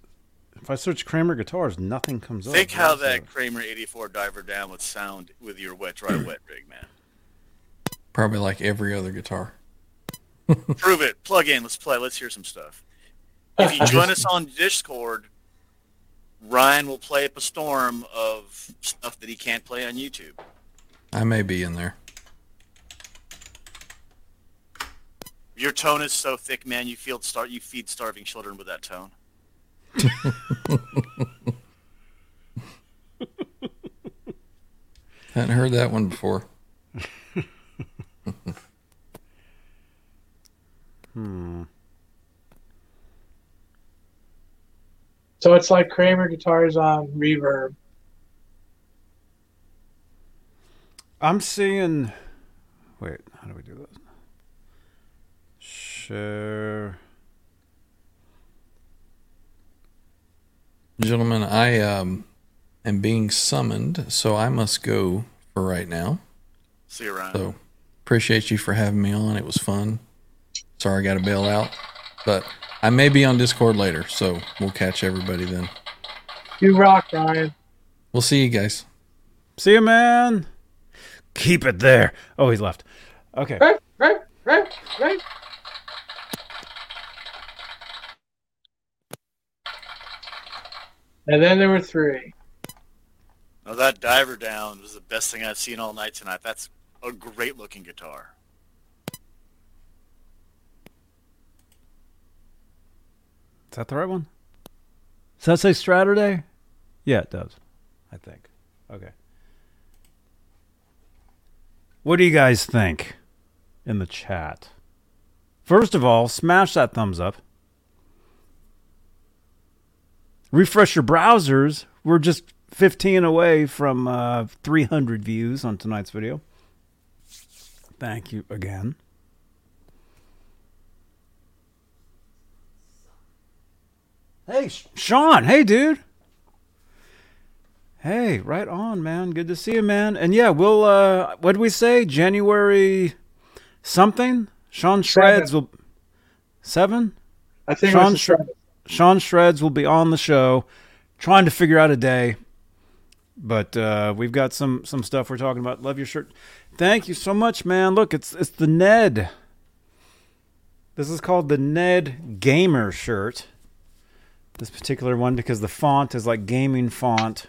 If I search Kramer guitars, nothing comes up. Think how that Kramer 84 diver down would sound with your wet dry wet rig, man. Probably like every other guitar. Prove it. Plug in. Let's play. Let's hear some stuff. If you join us on Discord, Ryan will play up a storm of stuff that he can't play on YouTube. I may be in there. Your tone is so thick, man. You feel start. You feed starving children with that tone. Hadn't heard that one before. Hmm. So it's like Kramer guitars on Reverb. I'm seeing. Wait, how do we do this? Share. Gentlemen, I um, am being summoned, so I must go for right now. See you, Ryan. So appreciate you for having me on. It was fun. Sorry I got to bail out, but I may be on Discord later, so we'll catch everybody then. You rock, Ryan. We'll see you guys. See you, man. Keep it there. Oh, he's left. Okay. Right, right, right, right. And then there were three. Now that diver down was the best thing I've seen all night tonight. That's a great looking guitar. Is that the right one? Does that say Straturday? Yeah, it does. I think. Okay. What do you guys think in the chat? First of all, smash that thumbs up. Refresh your browsers. We're just 15 away from uh, 300 views on tonight's video. Thank you again. Hey, Sean. Hey, dude. Hey, right on, man. Good to see you, man. And yeah, we'll uh what did we say? January something? Sean Shreds will seven? I think Sean Sean Shreds will be on the show, trying to figure out a day. But uh, we've got some some stuff we're talking about. Love your shirt. Thank you so much, man. Look, it's it's the Ned. This is called the Ned Gamer shirt. This particular one because the font is like gaming font.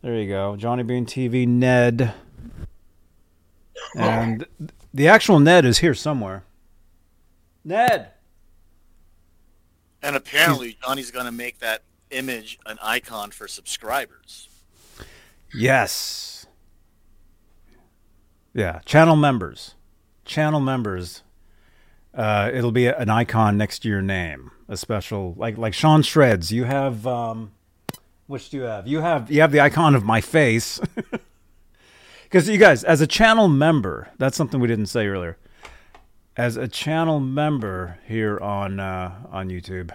There you go, Johnny Bean TV Ned. And the actual Ned is here somewhere. Ned. And apparently, Johnny's going to make that image an icon for subscribers. Yes. Yeah, channel members. Channel members. Uh, it'll be an icon next to your name. A special like like Sean Shreds. You have um which do you have? You have you have the icon of my face. Cuz you guys as a channel member, that's something we didn't say earlier. As a channel member here on uh on YouTube,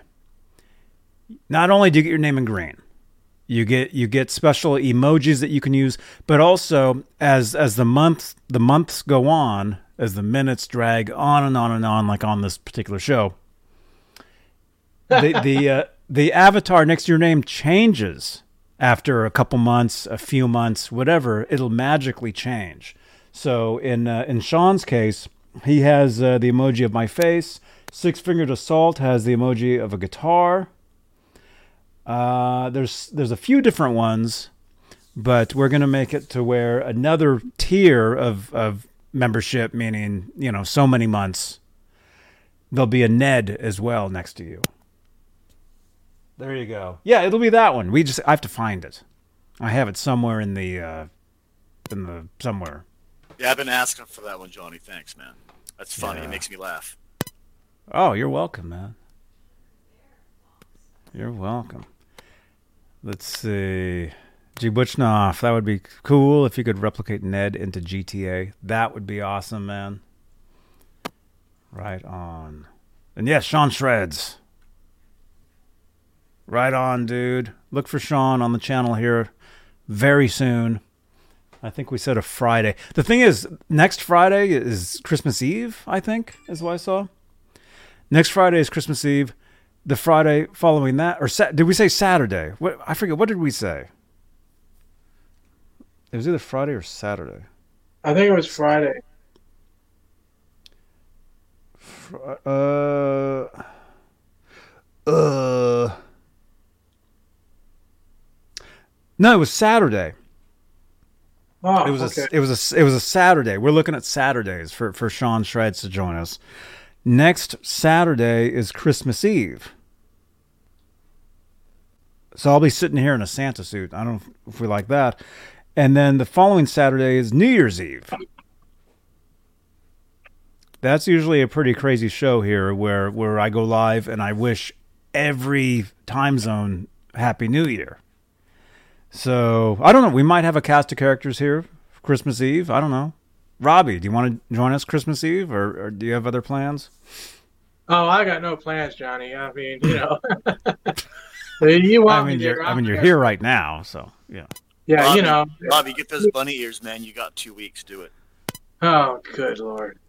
not only do you get your name in green, you get you get special emojis that you can use, but also as as the months the months go on, as the minutes drag on and on and on, like on this particular show, the the uh, the avatar next to your name changes after a couple months, a few months, whatever. It'll magically change. So in uh, in Sean's case, he has uh, the emoji of my face. Six fingered assault has the emoji of a guitar. Uh, there's there's a few different ones, but we're gonna make it to where another tier of of membership, meaning you know so many months, there'll be a Ned as well next to you. There you go. Yeah, it'll be that one. We just I have to find it. I have it somewhere in the uh, in the somewhere. Yeah, I've been asking for that one, Johnny. Thanks, man. That's funny. Yeah. It makes me laugh. Oh, you're welcome, man. You're welcome. Let's see. G. That would be cool if you could replicate Ned into GTA. That would be awesome, man. Right on. And yes, Sean Shreds. Right on, dude. Look for Sean on the channel here very soon. I think we said a Friday. The thing is, next Friday is Christmas Eve, I think, is what I saw. Next Friday is Christmas Eve. The Friday following that, or sa- did we say Saturday? What I forget. What did we say? It was either Friday or Saturday. I think it was Friday. Fr- Uh, uh. No, it was Saturday. Oh, it was okay. a it was a it was a Saturday. We're looking at Saturdays for for Sean Shreds to join us. Next Saturday is Christmas Eve. So I'll be sitting here in a Santa suit. I don't know if we like that. And then the following Saturday is New Year's Eve. That's usually a pretty crazy show here where where I go live and I wish every time zone happy new year. So I don't know. We might have a cast of characters here for Christmas Eve. I don't know. Robbie, do you want to join us Christmas Eve, or, or do you have other plans? Oh, I got no plans, Johnny. I mean, you know, you want I mean, me you're I mean, you're here right now, so yeah. Yeah, Bobby, you know. Bobby, get those bunny ears, man. You got two weeks. Do it. Oh, good lord.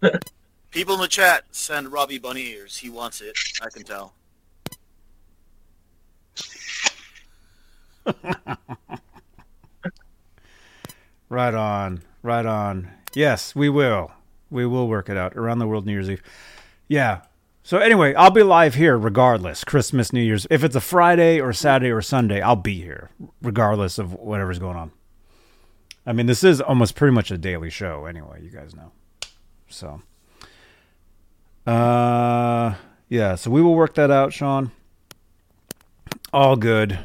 People in the chat send Robbie bunny ears. He wants it. I can tell. Right on, right on. Yes, we will. We will work it out around the world New Year's Eve. Yeah. So anyway, I'll be live here regardless. Christmas, New Year's. If it's a Friday or Saturday or Sunday, I'll be here regardless of whatever's going on. I mean, this is almost pretty much a daily show anyway, you guys know. So uh yeah, so we will work that out, Sean. All good.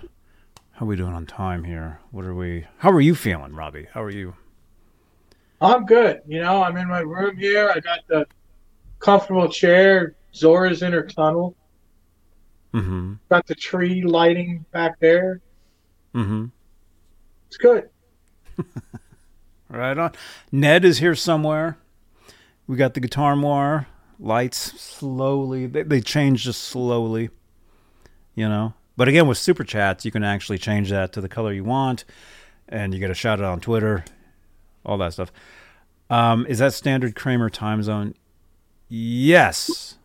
How are we doing on time here? What are we How are you feeling, Robbie? How are you? I'm good. You know, I'm in my room here. I got the comfortable chair. Zora's in her tunnel. Mhm. Got the tree lighting back there. Mhm. It's good. Right on. Ned is here somewhere. We got the guitar more lights slowly. They, they change just slowly, you know. But again, with super chats, you can actually change that to the color you want, and you get a shout out on Twitter, all that stuff. Um, is that standard Kramer time zone? Yes.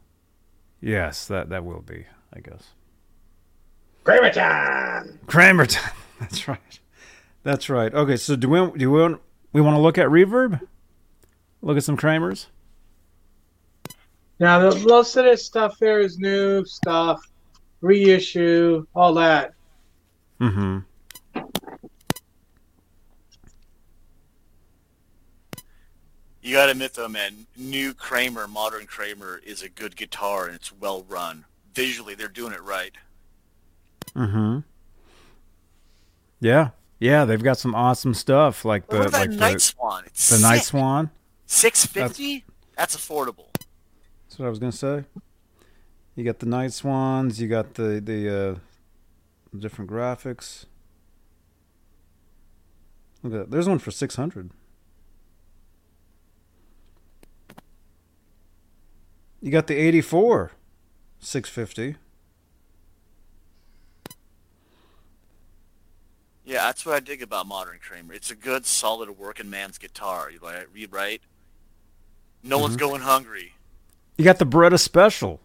Yes, that that will be, I guess. Kramer time. Kramer time. That's right. That's right. Okay, so do we do we want, we want to look at reverb? Look at some Kramers. Now, the, most of this stuff there is new stuff, reissue, all that. Mm-hmm. You got to admit though, man, new Kramer, modern Kramer is a good guitar and it's well run. Visually, they're doing it right. Mm-hmm. Yeah, yeah, they've got some awesome stuff like the like Night the, Swan. It's the Night. Swan. Six fifty. That's affordable. That's what I was gonna say. You got the Night Swans. You got the the uh, different graphics. Look at that. There's one for six hundred. You got the eighty four, six fifty. Yeah, that's what I dig about modern Kramer. It's a good, solid working man's guitar. You like read right. No one's Mhm. going hungry. You got the Baretta Special,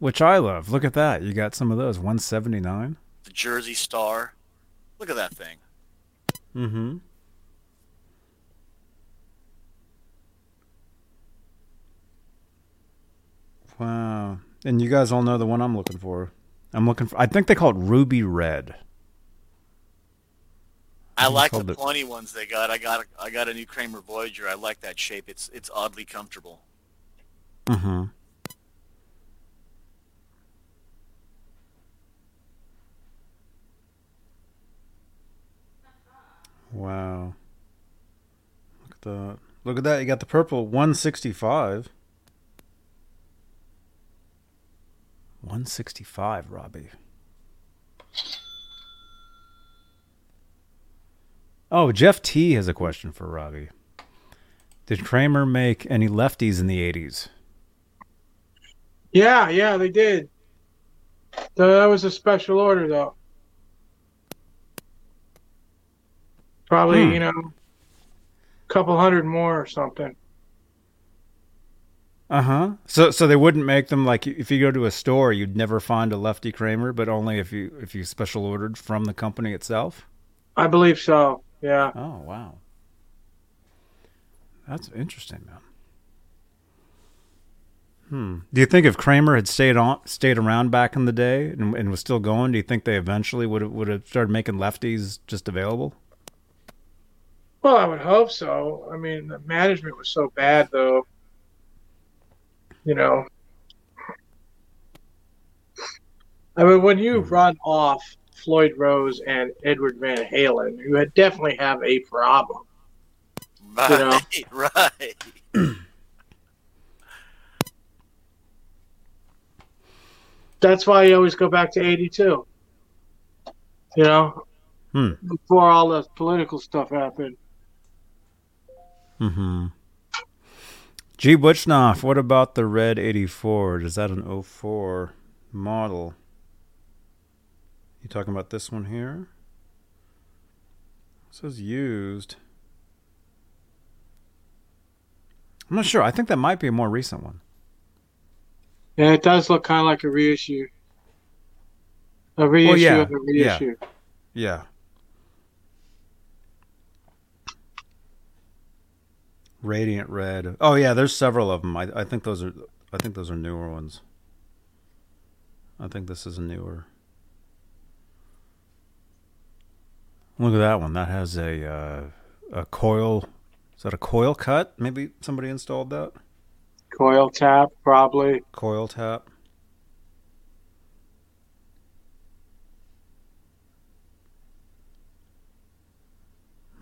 which I love. Look at that. You got some of those. One seventy nine. The Jersey Star. Look at that thing. Mm-hmm. Wow. And you guys all know the one I'm looking for. I'm looking for I think they call it Ruby Red. I it's like the pointy ones they got. I got a, I got a new Kramer Voyager. I like that shape. It's it's oddly comfortable. Mm-hmm. Wow. Look at that. Look at that. You got the purple 165. 165, Robbie. Oh, Jeff T has a question for Robbie. Did Kramer make any lefties in the 80s? Yeah, yeah, they did. That was a special order, though. Probably, Hmm. you know, a couple hundred more or something. Uh huh. So so they wouldn't make them like if you go to a store, you'd never find a lefty Kramer, but only if you if you special ordered from the company itself. I believe so. Yeah. Oh wow, that's interesting, man. Hmm. Do you think if Kramer had stayed on stayed around back in the day and, and was still going, do you think they eventually would have would have started making lefties just available? Well, I would hope so. I mean, the management was so bad, though. You know. I mean, when you run off Floyd Rose and Edward Van Halen, you had definitely have a problem. Right, You know? right. That's why you always go back to 82. You know, Hmm. before all the political stuff happened. Mm-hmm. G. Butchnoff, what about the red 84? Is that an 04 model? You talking about this one here? It says used. I'm not sure. I think that might be a more recent one. Yeah, it does look kind of like a reissue. A reissue Well, yeah, of a yeah. reissue. Yeah. Radiant red. Oh yeah, there's several of them. I, I think those are I think those are newer ones. I think this is a newer. Look at that one. That has a uh, a coil. Is that a coil cut? Maybe somebody installed that Coil tap, probably. coil tap.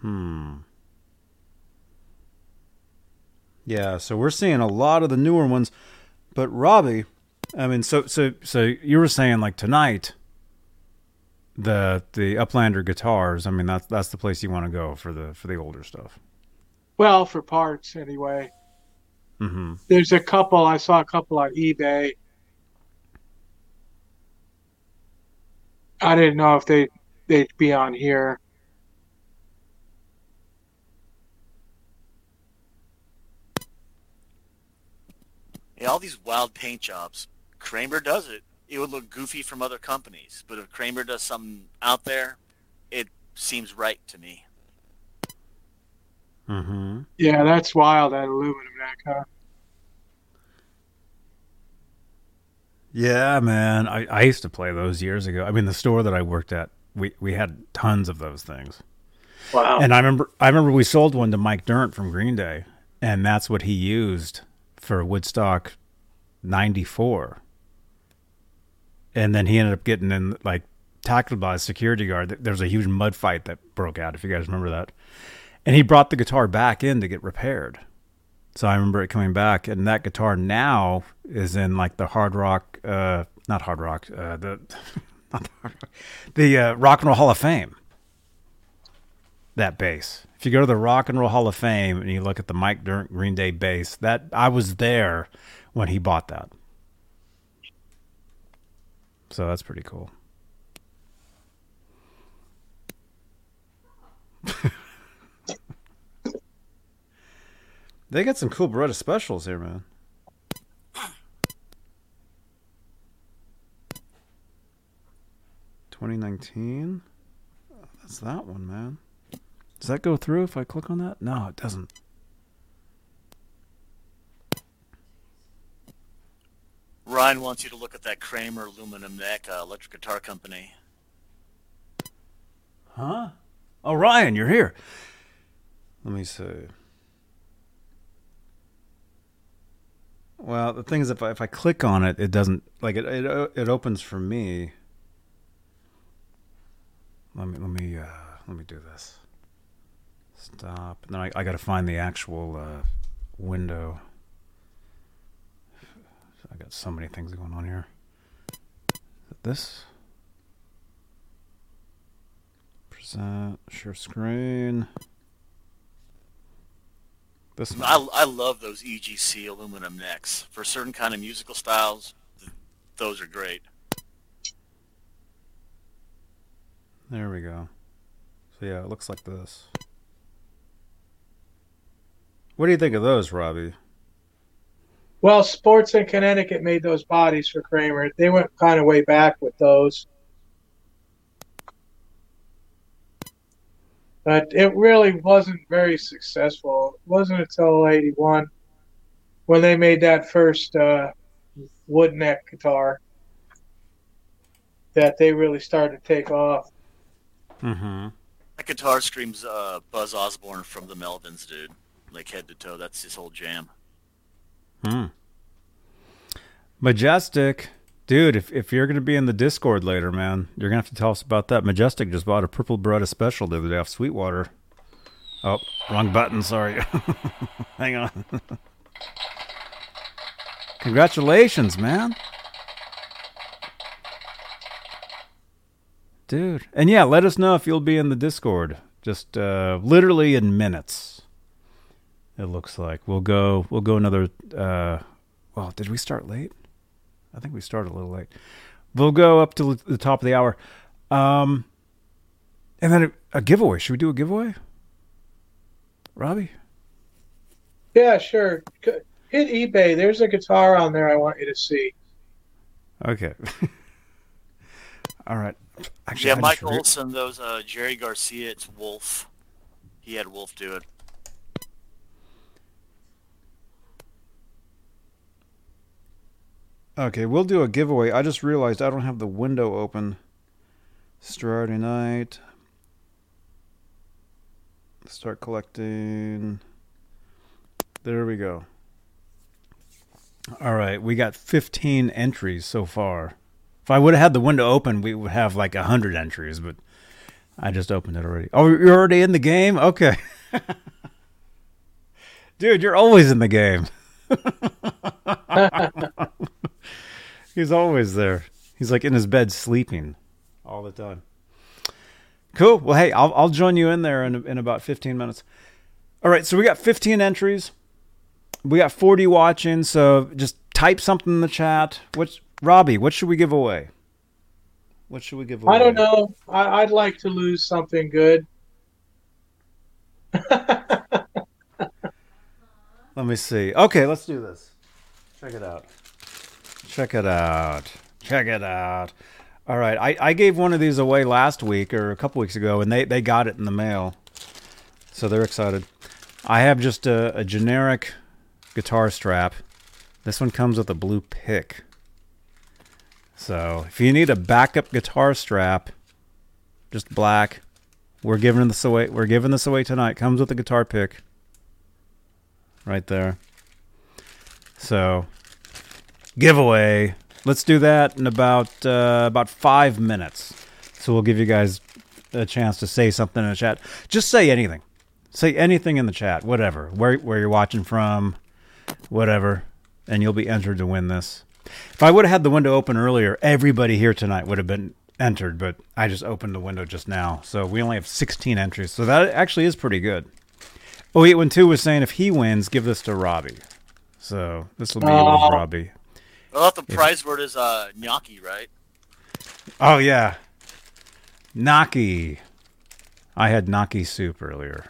Hmm. Yeah, so we're seeing a lot of the newer ones, but Robbie, I mean, so so so you were saying like tonight, the the Uplander guitars. I mean, that's that's the place you want to go for the for the older stuff. Well, for parts anyway. Mm-hmm. There's a couple. I saw a couple on eBay. I didn't know if they they'd be on here. Yeah, all these wild paint jobs. Kramer does it. It would look goofy from other companies, but if Kramer does something out there, it seems right to me. Mm-hmm. Yeah, that's wild. That aluminum neck, huh? Yeah, man. I, I used to play those years ago. I mean, the store that I worked at, we, we had tons of those things. Wow. And I remember I remember we sold one to Mike Dirnt from Green Day, and that's what he used for Woodstock '94. And then he ended up getting in like tackled by a security guard. There was a huge mud fight that broke out. If you guys remember that, and he brought the guitar back in to get repaired. So I remember it coming back, and that guitar now is in like the hard rock, uh, not hard rock, uh, the not the, hard rock, the uh, Rock and Roll Hall of Fame. That bass. If you go to the Rock and Roll Hall of Fame and you look at the Mike Dirnt Green Day bass, that I was there when he bought that. So that's pretty cool. They got some cool Baretta specials here, man. Twenty nineteen. That's that one, man. Does that go through if I click on that? No, it doesn't. Ryan wants you to look at that Kramer aluminum neck uh, electric guitar company. Huh? Oh, Ryan, you're here. Let me see. Well, the thing is, if I, if I click on it, it doesn't like it. It, it opens for me. Let me let me uh, let me do this. Stop. And then I, I got to find the actual uh, window. I got so many things going on here. This. Present. Share screen. This one. I, I love those EGC aluminum necks. For certain kind of musical styles, th- those are great. There we go. So yeah, it looks like this. What do you think of those, Robbie? Well, Sports in Connecticut made those bodies for Kramer. They went kind of way back with those. But it really wasn't very successful. It wasn't until 81 when they made that first uh, wood neck guitar that they really started to take off. Mm-hmm. That guitar screams uh, Buzz Osborne from the Melvins, dude. Like head to toe. That's his whole jam. Hmm. Majestic. Dude, if, if you're to be in the Discord later, man, you're to have to tell us about that. Majestic just bought a Purple Baretta Special the other day off Sweetwater. Oh, wrong button. Sorry. Hang on. Congratulations, man. Dude. And yeah, let us know if you'll be in the Discord. Just uh, literally in minutes. It looks like we'll go. We'll go another. Uh, well, did we start late? I think we started a little late. We'll go up to the top of the hour, um, and then a, a giveaway. Should we do a giveaway, Robbie? Yeah, sure. Hit eBay. There's a guitar on there I want you to see. Okay. All right. Actually, yeah, I Mike just re- Olson, those uh, Jerry Garcia, it's Wolf. He had Wolf do it. Okay, we'll do a giveaway. I just realized I don't have the window open. Friday night. Start collecting. There we go. All right, we got 15 entries so far. If I would have had the window open, we would have like 100 entries, but I just opened it already. Oh, you're already in the game? Okay. Dude, you're always in the game. He's always there. He's like in his bed sleeping all the time. Cool. Well, hey, I'll I'll join you in there in in about 15 minutes. All right, so we got 15 entries. We got 40 watching, so just type something in the chat. What's Robbie, what should we give away? What should we give away? I don't know. I, I'd like to lose something good. Let me see. Okay, let's do this. Check it out. Check it out. Check it out. All right, I, I gave one of these away last week or a couple weeks ago, and they, they got it in the mail. So they're excited. I have just a, a generic guitar strap. This one comes with a blue pick. So if you need a backup guitar strap, just black, we're giving this away. We're giving this away tonight. Comes with a guitar pick. Right there. So giveaway. Let's do that in about uh, about five minutes. So we'll give you guys a chance to say something in the chat. Just say anything. Say anything in the chat, whatever. Where where you're watching from, whatever, and you'll be entered to win this. If I would have had the window open earlier, everybody here tonight would have been entered, but I just opened the window just now. So we only have 16 entries. So that actually is pretty good. Oh, 812 was saying if he wins, give this to Robbie. So this will be Oh. Robbie. Well, the If- prize word is uh, gnocchi, right? Oh yeah, Naki. I had Naki soup earlier.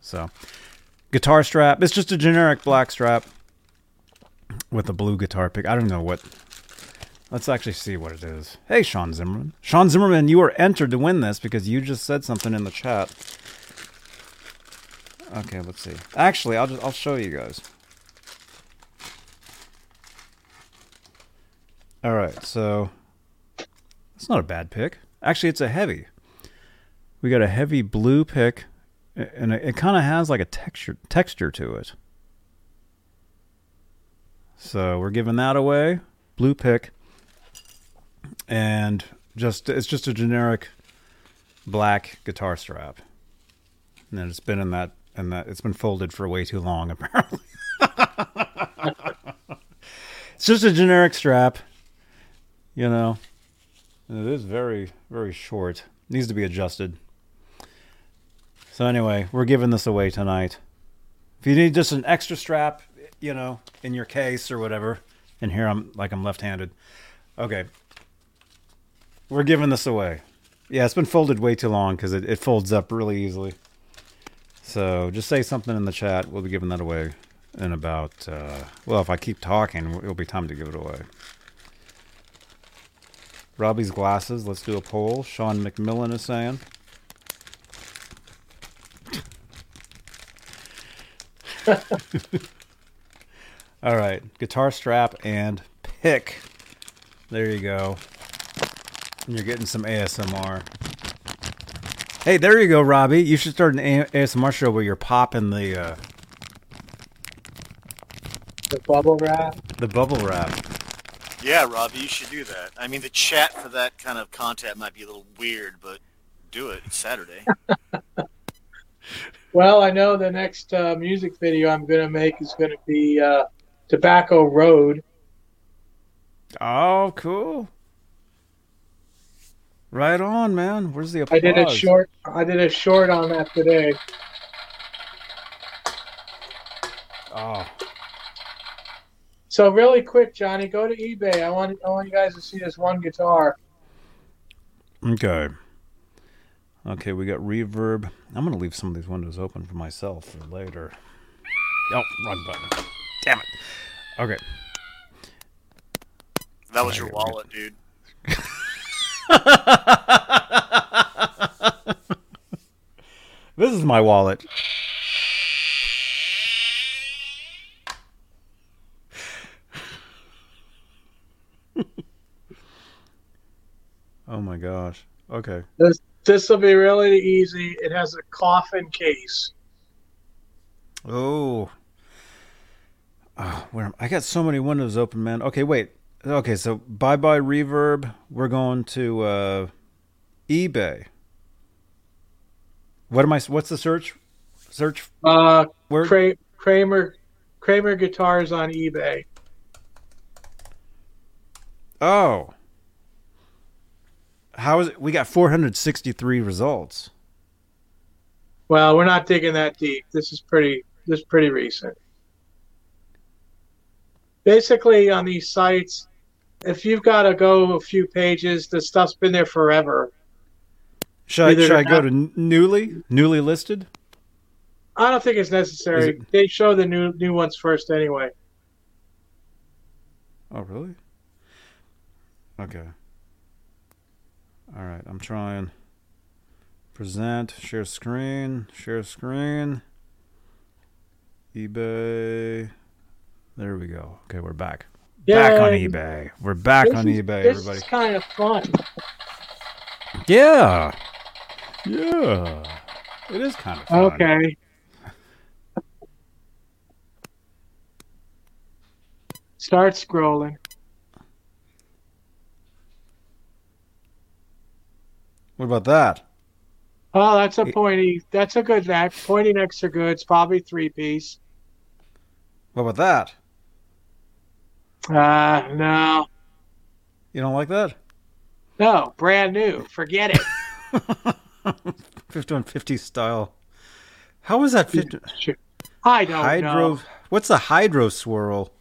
So, guitar strap. It's just a generic black strap with a blue guitar pick. I don't know what. Let's actually see what it is. Hey, Sean Zimmerman. Sean Zimmerman, you are entered to win this because you just said something in the chat. Okay, let's see. Actually, I'll just I'll show you guys. All right, so it's not a bad pick. Actually, it's a heavy. We got a heavy blue pick, and it, it kind of has like a texture texture to it. So we're giving that away. Blue pick, and just it's just a generic black guitar strap, and it's been in that and that it's been folded for way too long apparently. it's just a generic strap, you know. It is very, very short. Needs to be adjusted. So anyway, we're giving this away tonight. If you need just an extra strap, you know, in your case or whatever, and here I'm like I'm left-handed. Okay. We're giving this away. Yeah, it's been folded way too long because it, it folds up really easily. So just say something in the chat. We'll be giving that away in about, uh, well, if I keep talking, it'll be time to give it away. Robbie's glasses. Let's do a poll. Sean McMillan is saying. All right, guitar strap and pick. There you go. And you're getting some ASMR. Hey, there you go, Robbie. You should start an A- ASMR show where you're popping the uh, The bubble wrap. the bubble wrap. Yeah, Robbie, you should do that. I mean, the chat for that kind of content might be a little weird, but do it. It's Saturday. Well, I know the next uh, music video I'm going to make is going to be uh, Tobacco Road. Oh, cool. Right on, man. Where's the applause? I did a short. I did a short on that today. Oh, So really quick, Johnny, go to eBay. I want I want you guys to see this one guitar. okay. Okay, we got reverb. I'm gonna leave some of these windows open for myself for later. Oh, wrong button. Damn it. Okay. That was your wallet, dude. This is my wallet. Oh my gosh. Okay. This this will be really easy. It has a coffin case. Oh. Oh, where am- I got so many windows open, man. Okay, wait. Okay, so bye bye reverb. We're going to uh, eBay. What am I? What's the search? Search. Uh, Where? Kra- Kramer Kramer guitars on eBay. Oh. How is it? We got 463 results. Well, we're not digging that deep. This is pretty. This is pretty recent. Basically, on these sites, if you've got to go a few pages, the stuff's been there forever. Should I, should I go to newly newly listed? I don't think it's necessary. It- They show the new new ones first anyway. Oh, really? Okay. All right, I'm trying. Present, share screen, share screen. eBay. There we go. Okay, we're back. Back on eBay. We're back This on is- eBay, this everybody. is kind of fun. Yeah. Yeah. It is kind of fun. Okay. Start scrolling. What about that? Oh, that's a pointy. That's a good neck. Pointy necks are good. It's probably three piece. What about that? Uh, no, You don't like that? no, brand new. Forget it. 5150 style. How is that 50? I don't hydro. know. What's a hydro swirl?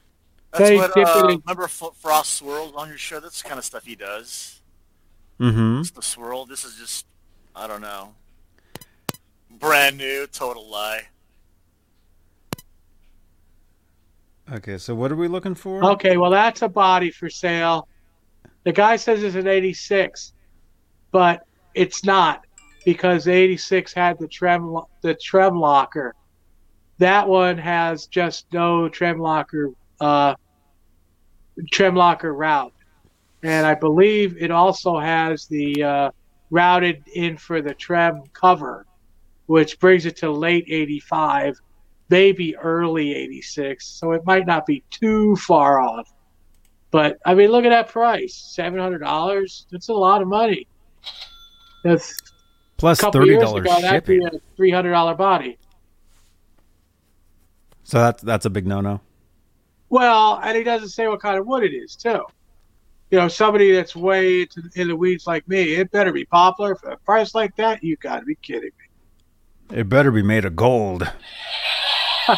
That's They what. dip it Uh, remember Frost swirls on your show? That's the kind of stuff he does. Mm-hmm. It's the swirl. This is just, I don't know. Brand new, total lie. Okay, so what are we looking for? Okay, well, that's a body for sale. The guy says it's an 86, but it's not because the 86 had the trem the trem locker. That one has just no trem locker uh, trem locker route, and I believe it also has the uh, routed in for the trem cover, which brings it to late 85 maybe early 86 so it might not be too far off. But i mean look at that price $700 that's a lot of money. That's Plus a $30 ago that'd be shipping. a $300 body. So that's that's a big no-no. well and he doesn't say what kind of wood it is too you know somebody that's way into, in the weeds like me it better be poplar for a price like that you gotta be kidding me It better be made of gold.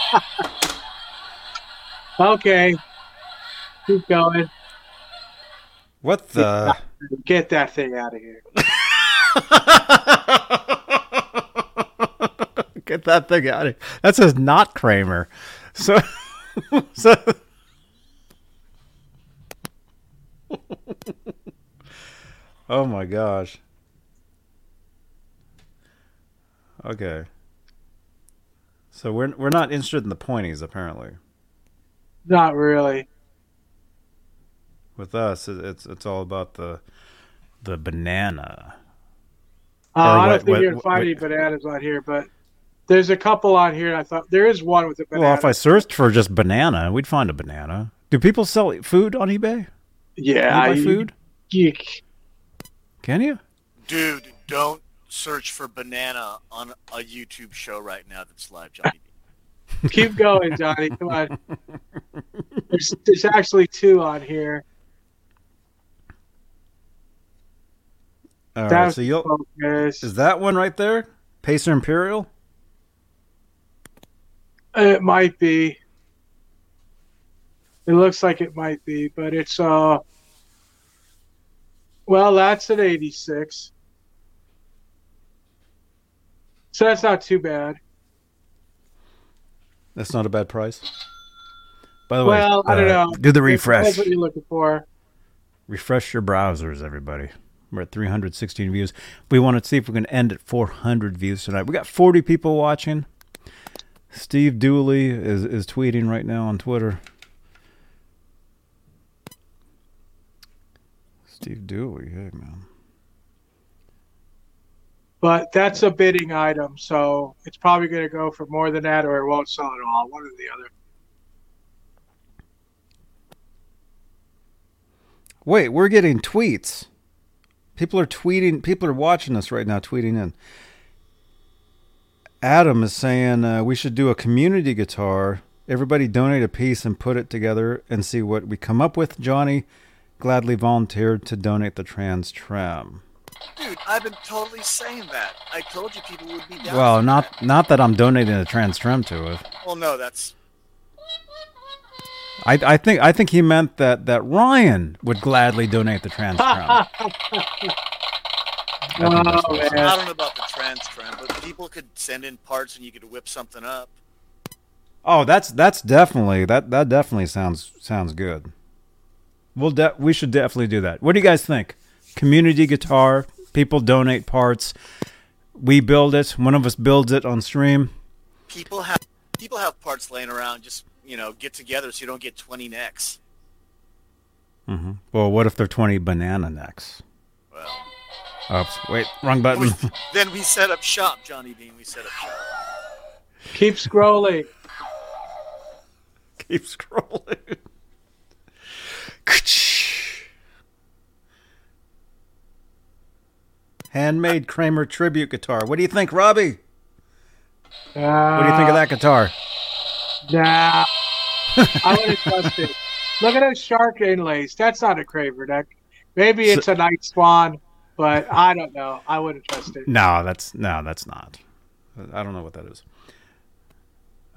okay keep going What the? get that thing out of here Get that thing out of here. That says not Kramer. So, so. oh my gosh. Okay. So we're we're not interested in the pointies apparently. not really With us, it's it's all about the the banana. Uh, I don't think you're gonna find any bananas on here, but there's a couple on here. and I thought there is one with a banana. Well, if I searched for just banana, we'd find a banana. Do people sell food on eBay? Yeah, Can you I- food? Geek. Can you? Dude, don't search for banana on a YouTube show right now that's live, Johnny. Keep going, Johnny. Come on. There's, there's actually two on here. All right. That's So you'll focus. is that one right there? Pacer Imperial. It might be. It looks like it might be, but it's uh. Well, that's an 86. So that's not too bad. That's not a bad price. By the Well, way, I don't uh, know. Do the That's refresh. what you're looking for. Refresh your browsers, everybody. We're at 316 views. We want to see if we can end at 400 views tonight. We got 40 people watching. Steve Dooley is, is tweeting right now on Twitter. Steve Dooley, hey man. But that's a bidding item, so it's probably going to go for more than that, or it won't sell at all. One or the other. Wait, we're getting tweets. People are tweeting. People are watching us right now, tweeting in. Adam is saying uh, we should do a community guitar. Everybody donate a piece and put it together and see what we come up with. Johnny gladly volunteered to donate the trans trem. Dude, I've been totally saying that. I told you people would be down. Well, for not not that I'm donating a trans trem to it. Well, no, that's. I, I think I think he meant that that Ryan would gladly donate the trans crown. Oh, I man. don't know about the trans trem, but people could send in parts and you could whip something up. Oh, that's that's definitely that that definitely sounds sounds good. We'll de- we should definitely do that. What do you guys think? Community guitar, people donate parts, we build it. One of us builds it on stream. People have people have parts laying around. Just you know, get together so you don't get twenty necks. Mm-hmm. Well, what if they're twenty banana necks? Well, Oops, wait, wrong button. we, then we set up shop, Johnny Bean. We set up shop. Keep scrolling. Keep scrolling. Handmade Kramer tribute guitar. What do you think, Robbie? What do you think of that guitar? Nah. I wouldn't trust it. Look at those shark inlays. That's not a Kramer neck. Maybe it's a night swan, but I don't know. I wouldn't trust it. No, that's no, that's not. I don't know what that is.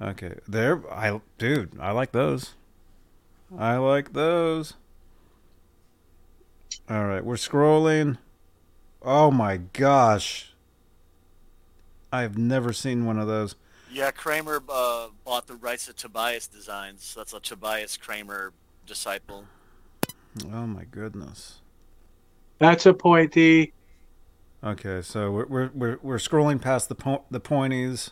Okay, there. I dude, I like those. I like those. All right, we're scrolling. Oh my gosh, I've never seen one of those. Yeah, Kramer uh, bought the rights to Tobias Designs. That's a Tobias Kramer disciple. Oh my goodness. That's a pointy. Okay, so we're we're we're, we're scrolling past the po- the pointies.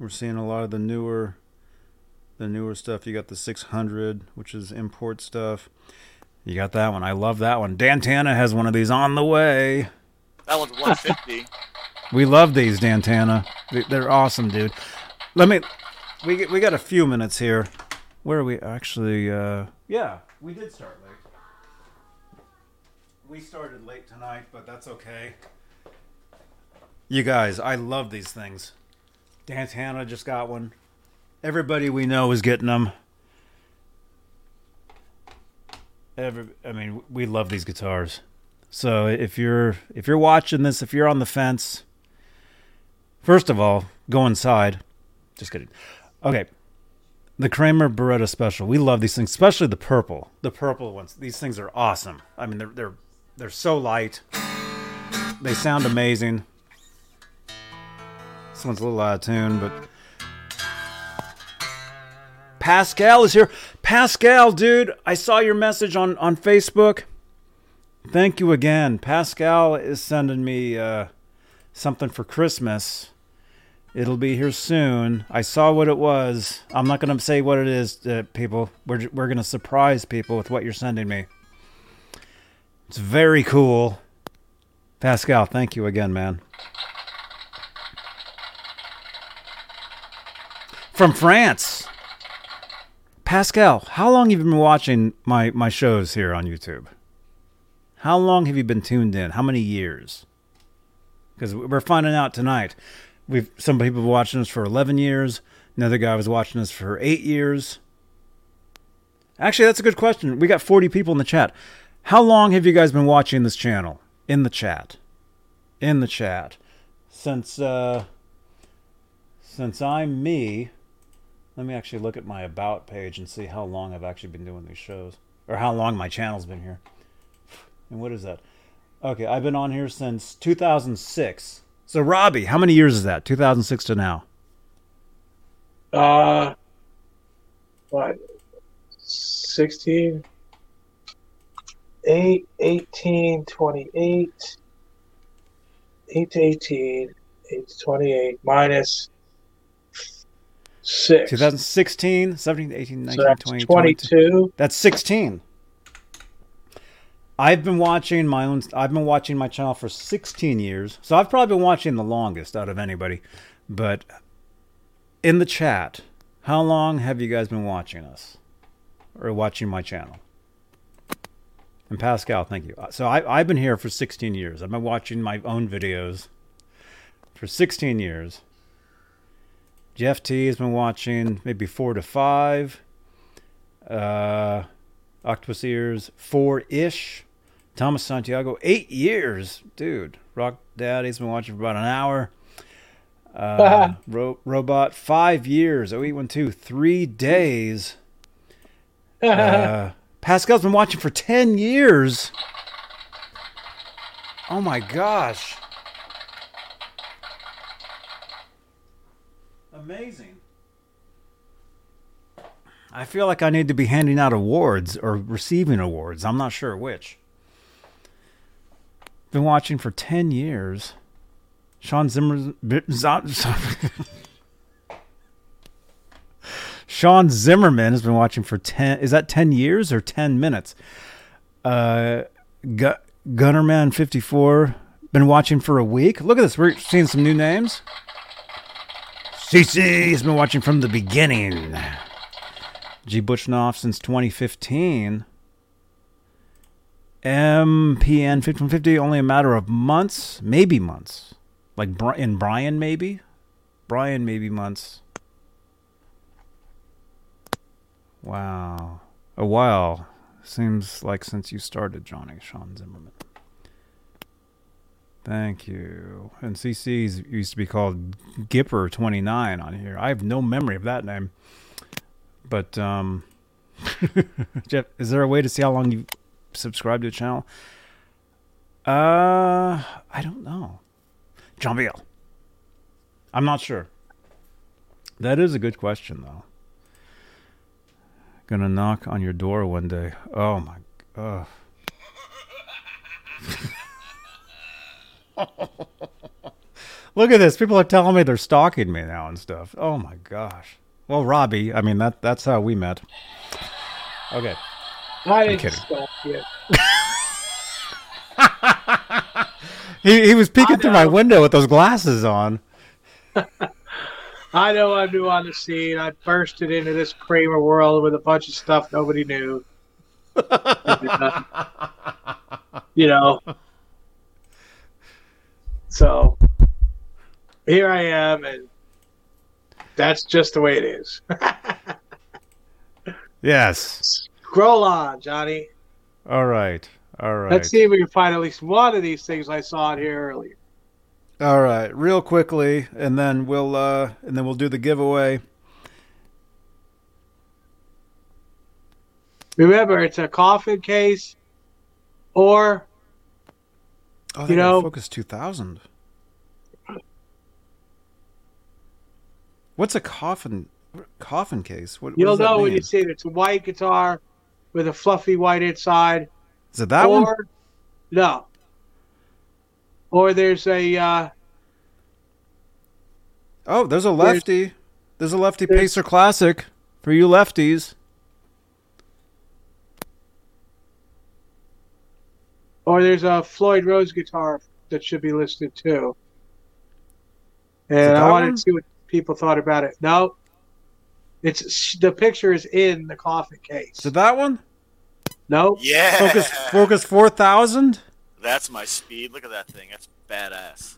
We're seeing a lot of the newer the newer stuff. You got the 600, which is import stuff. You got that one. I love that one. Dantana has one of these on the way. That one's 150. We love these Dantana. They- They're awesome, dude. Let me. We we got a few minutes here. Where are we actually? Uh, yeah, we did start late. We started late tonight, but that's okay. You guys, I love these things. Dantana just got one. Everybody we know is getting them. Every, I mean, we love these guitars. So if you're if you're watching this, if you're on the fence, first of all, go inside. Just kidding. Okay. The Kramer Baretta Special. We love these things, especially the purple. The purple ones. These things are awesome. I mean, they're they're they're so light. They sound amazing. This one's a little out of tune, but Pascal is here. Pascal, dude, I saw your message on on Facebook. Thank you again. Pascal is sending me uh, something for Christmas. It'll be here soon. I saw what it was. I'm not going to say what it is, uh, people. We're we're going to surprise people with what you're sending me. It's very cool. Pascal, thank you again, man. From France. Pascal, how long have you been watching my, my shows here on YouTube? How long have you been tuned in? How many years? Because we're finding out tonight. We've some people watching us for 11 years. Another guy was watching us for eight years. Actually, that's a good question. We got 40 people in the chat. How long have you guys been watching this channel? In the chat. In the chat. Since uh since I'm me, let me actually look at my about page and see how long I've actually been doing these shows. Or how long my channel's been here. And what is that? Okay, I've been on here since 2006. So Robbie, how many years is that? 2006 to now. Uh, what? 16, 8, 18, 28, 8 to 18, 8 to 28, minus 6. 2016, 17, 18, 19, So that's 20, 22. That's 16. I've been watching my own I've been watching my channel for 16 years. So I've probably been watching the longest out of anybody. But in the chat, how long have you guys been watching us or watching my channel? And Pascal, thank you. So I, I've been here for 16 years. I've been watching my own videos for 16 years. Jeff T has been watching maybe four to five. Uh, Octopus Ears, four ish. Thomas Santiago, eight years. Dude, Rock Daddy's been watching for about an hour. Uh, ro- robot, five years. 0812, three days. Uh, Pascal's been watching for 10 years. Oh my gosh. Amazing. I feel like I need to be handing out awards or receiving awards. I'm not sure which. Been watching for 10 years. Sean Zimmer. Sean Zimmerman has been watching for 10. Is that 10 years or 10 minutes? Uh, Gu- Gunnerman 54. Been watching for a week. Look at this. We're seeing some new names. CC has been watching from the beginning. G. Butchnoff since 2015. MPN 1550, only a matter of months, maybe months. Like in Brian, maybe? Brian, maybe months. Wow. A while. Seems like since you started, Johnny Sean Zimmerman. Thank you. And CC's used to be called Gipper29 on here. I have no memory of that name. But um Jeff, is there a way to see how long you subscribed to the channel? Uh I don't know. John Beal. I'm not sure. That is a good question though. Gonna knock on your door one day. Oh my god. Look at this. People are telling me they're stalking me now and stuff. Oh my gosh. Well, Robbie, I mean that that's how we met. Okay. I didn't kidding. stalk you. He he was peeking through my window with those glasses on. I know I'm new on the scene. I bursted into this Kramer world with a bunch of stuff nobody knew. you know. So here I am, and that's just the way it is. Yes. Scroll on, Johnny. All right. All right. Let's see if we can find at least one of these things I saw in here earlier. All right, real quickly, and then we'll uh, and then we'll do the giveaway. Remember, it's a coffin case, or Oh, You they got know- Focus 2000. What's a coffin coffin case? What, what you'll does that know when you see it. It's a white guitar with a fluffy white inside. Is it that or, one? No. Or there's a uh, Oh, there's a there's- lefty. There's a lefty there's- Pacer Classic for you lefties. Or there's a Floyd Rose guitar that should be listed too. And I wanted one? to see what people thought about it. No, it's the picture is in the coffin case. Is it that one? No, Yeah. Focus Focus 4000. That's my speed. Look at that thing. That's badass.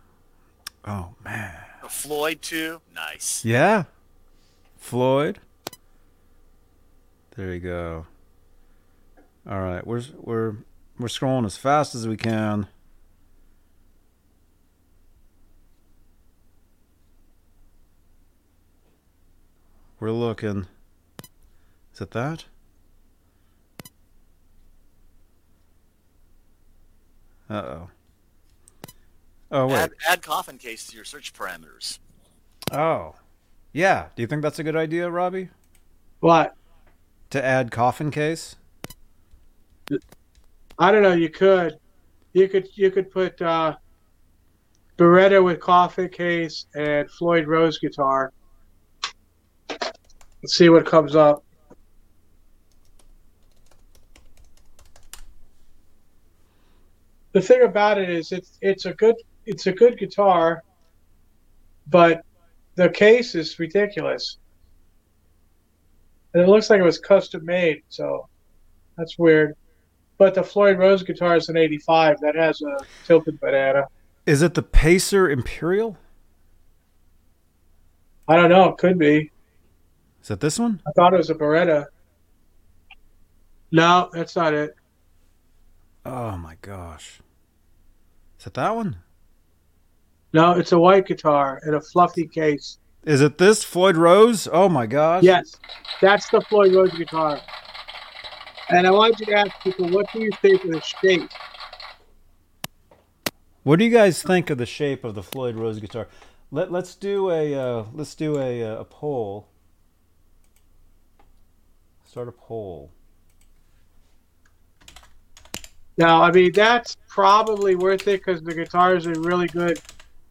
Oh man. A Floyd too. Nice. Yeah. Floyd. There you go. All right, we're we're we're scrolling as fast as we can. We're looking. Is it that? Uh oh. Oh wait. Add, add coffin case to your search parameters. Oh. Yeah. Do you think that's a good idea, Robbie? what? To add coffin case? I don't know. You could, you could, you could put uh, Baretta with coffin case and Floyd Rose guitar. Let's see what comes up. The thing about it is, it's it's a good it's a good guitar, but the case is ridiculous, and it looks like it was custom made. So that's weird. But the Floyd Rose guitar is an '85 that has a tilted banana. Is it the Pacer Imperial? I don't know. It could be. Is that this one? I thought it was a Baretta. No, that's not it. Oh my gosh. Is it that one? No, it's a white guitar in a fluffy case. Is it this Floyd Rose? Oh my gosh. Yes, that's the Floyd Rose guitar. And I wanted you to ask people, what do you think of the shape? What do you guys think of the shape of the Floyd Rose guitar? Let Let's do a uh, Let's do a uh, a poll. Start a poll. Now, I mean, that's probably worth it because the guitar is in really good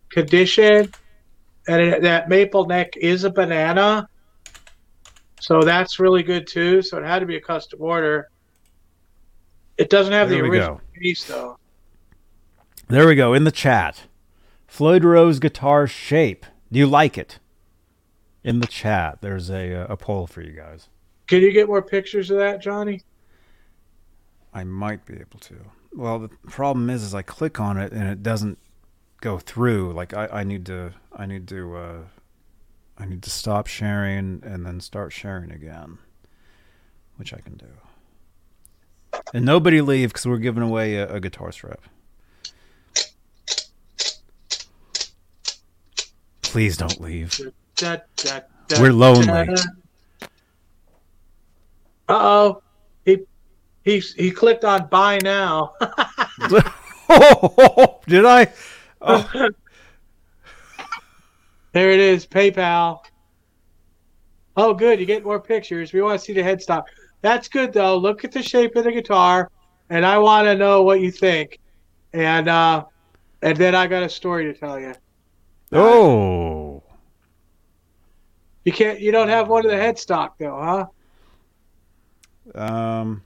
condition, and it, that maple neck is a banana, so that's really good too. So it had to be a custom order. It doesn't have There the original go. piece though. There we go in the chat. Floyd Rose guitar shape. Do you like it? In the chat, there's a uh, a poll for you guys. Can you get more pictures of that, Johnny? I might be able to. Well, the problem is, is I click on it and it doesn't go through. Like I, I need to, I need to, uh, I need to stop sharing and then start sharing again, which I can do. And nobody leave because we're giving away a, a guitar strap. Please don't leave. We're lonely. Uh oh, he he he clicked on buy now. oh, Did I? Oh. there it is, PayPal. Oh, good. You get more pictures. We want to see the headstock. That's good though. Look at the shape of the guitar, and I want to know what you think. And uh, and then I got a story to tell you. Oh. You can't. You don't have one of the headstock though, huh? Um.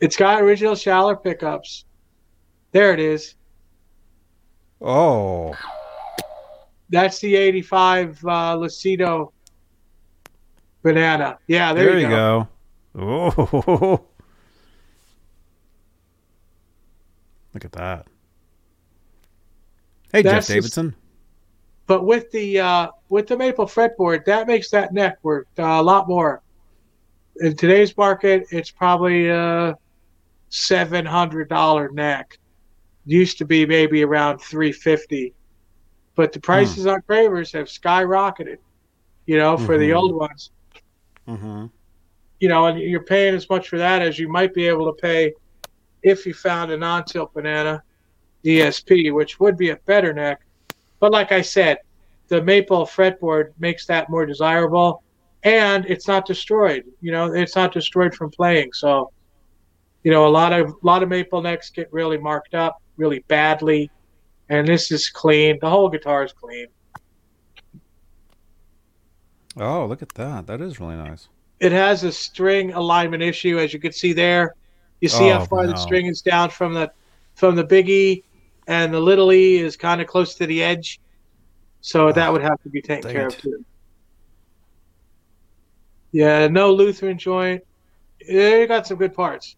It's got original Schaller pickups. There it is. Oh. That's the '85 uh, Lucido banana. Yeah, there, There, you you go. Oh. Look at that. Hey, That's Jeff just- Davidson. But with the uh, with the maple fretboard, that makes that neck worth uh, a lot more. In today's market, it's probably a seven hundred dollar neck. Used to be maybe around three fifty, but the prices on Kramers have skyrocketed. You know, for the Mhm. old ones. Mm-hmm. you know, and you're paying as much for that as you might be able to pay if you found a non-tilt banana ESP, which would be a better neck. But like I said, the maple fretboard makes that more desirable, and it's not destroyed. You know, it's not destroyed from playing. So, you know, a lot of a lot of maple necks get really marked up really badly, and this is clean. The whole guitar is clean. Oh, look at that. That is really nice. it has a string alignment issue, as you can see there. You see how Oh, far the string is down from the from the big E, and the little E is kind of close to the edge. So ah, that would have to be taken care of too. Yeah, no Lutheran joint. Yeah, you got some good parts.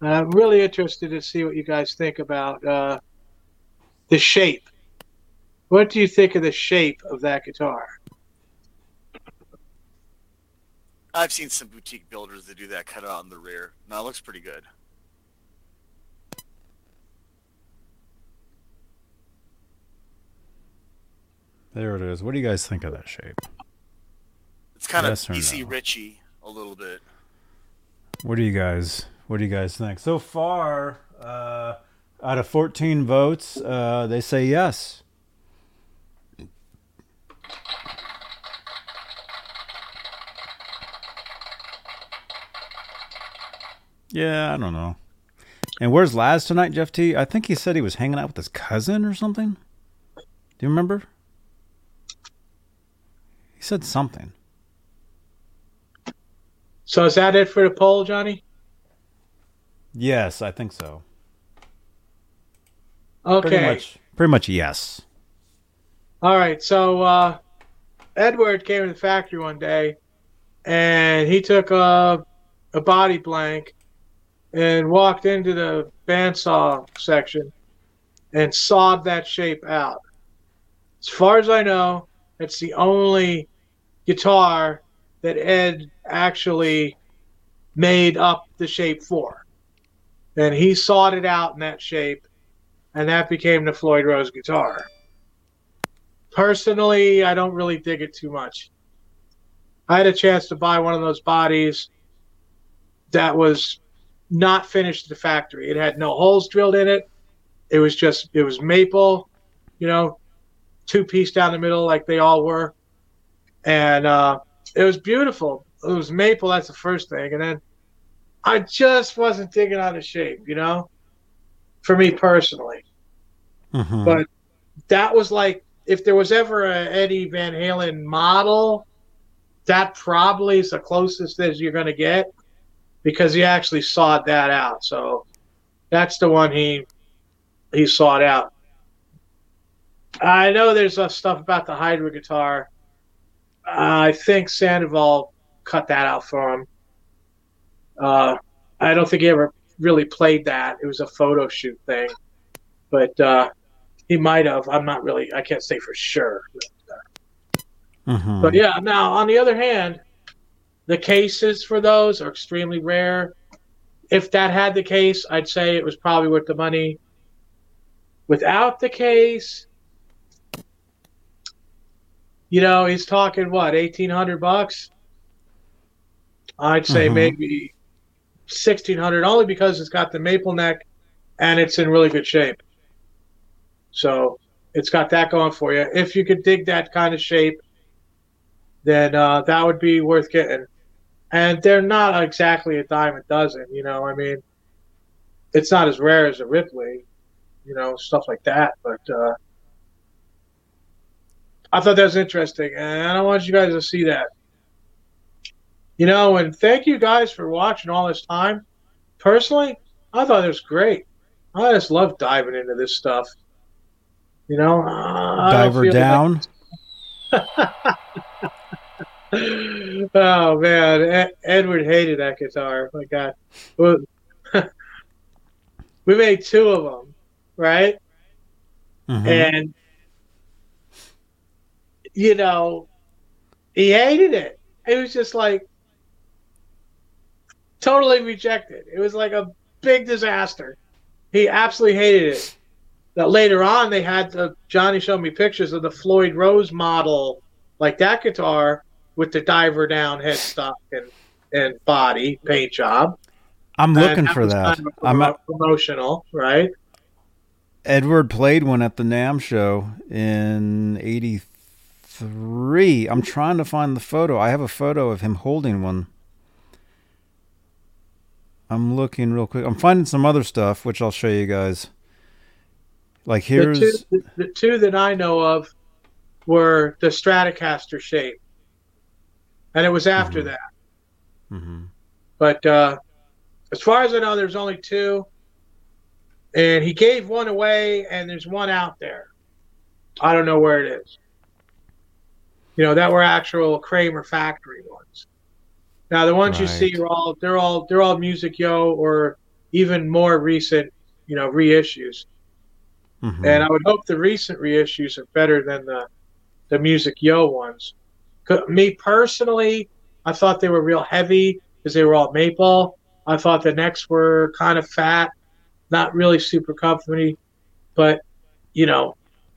I'm really interested to see what you guys think about uh, the shape. What do you think of the shape of that guitar? I've seen some boutique builders that do that cut out in the rear. No, it looks pretty good. There it is. What do you guys think of that shape? It's kind Yes of DC no? Richie a little bit. What do you guys What do you guys think? So far, uh, out of 14 votes, uh, they say yes. Yeah, I don't know. And where's Laz tonight, Jeff T? I think he said he was hanging out with his cousin or something. Do you remember? He said something. So is that it for the poll, Johnny? Yes, I think so. Okay. Pretty much, pretty much yes. All right. So uh, Edward came to the factory one day, and he took a a body blank and walked into the bandsaw section and sawed that shape out. As far as I know, it's the only guitar that Ed actually made up the shape for. And he sawed it out in that shape and that became the Floyd Rose guitar. Personally, I don't really dig it too much. I had a chance to buy one of those bodies that was not finished at the factory. It had no holes drilled in it. It was just it was maple, you know, two piece down the middle like they all were, and uh, it was beautiful. It was maple. That's the first thing, and then I just wasn't digging out of shape, you know, for me personally. Mhm. But that was like if there was ever a Eddie Van Halen model, that probably is the closest as you're going to get because he actually sought that out. So that's the one he he sought out. I know there's uh, stuff about the Hydra guitar. I think Sandoval cut that out for him. Uh, I don't think he ever really played that. It was a photo shoot thing, but uh, he might have. I'm not really. I can't say for sure. Mhm. But yeah, now on the other hand, the cases for those are extremely rare. If that had the case, I'd say it was probably worth the money. Without the case, you know, he's talking what, eighteen hundred bucks? I'd say Mhm. maybe sixteen hundred, only because it's got the maple neck and it's in really good shape. So it's got that going for you. If you could dig that kind of shape, then uh, that would be worth getting. And they're not exactly a dime a dozen, you know. I mean, it's not as rare as a Ripley, you know, stuff like that. But uh, I thought that was interesting, and I want you guys to see that. You know, and thank you guys for watching all this time. Personally, I thought it was great. I just love diving into this stuff. You know, don't Diver feel like- down. oh man, Ed- Edward hated that guitar. My God, we made two of them, right? Mhm. And you know, he hated it. It was just like totally rejected. It was like a big disaster. He absolutely hated it. That later on they had the Johnny showed me pictures of the Floyd Rose model, like that guitar with the diver down headstock and and body paint job. I'm looking for that. kind of I'm at, promotional, right? Edward played one at the NAMM show in '83. I'm trying to find the photo. I have a photo of him holding one. I'm looking real quick. I'm finding some other stuff, which I'll show you guys. Like here's the two, the, the two that I know of were the Stratocaster shape, and it was after that. Mhm. But uh, as far as I know, there's only two, and he gave one away, and there's one out there. I don't know where it is. You know, that were actual Kramer factory ones. Now the ones you see are all they're all they're all MusicYo or even more recent, you know, reissues. Mhm. And I would hope the recent reissues are better than the the MusicYo ones. Me personally, I thought they were real heavy because they were all maple. I thought the necks were kind of fat, not really super comfy, but you know,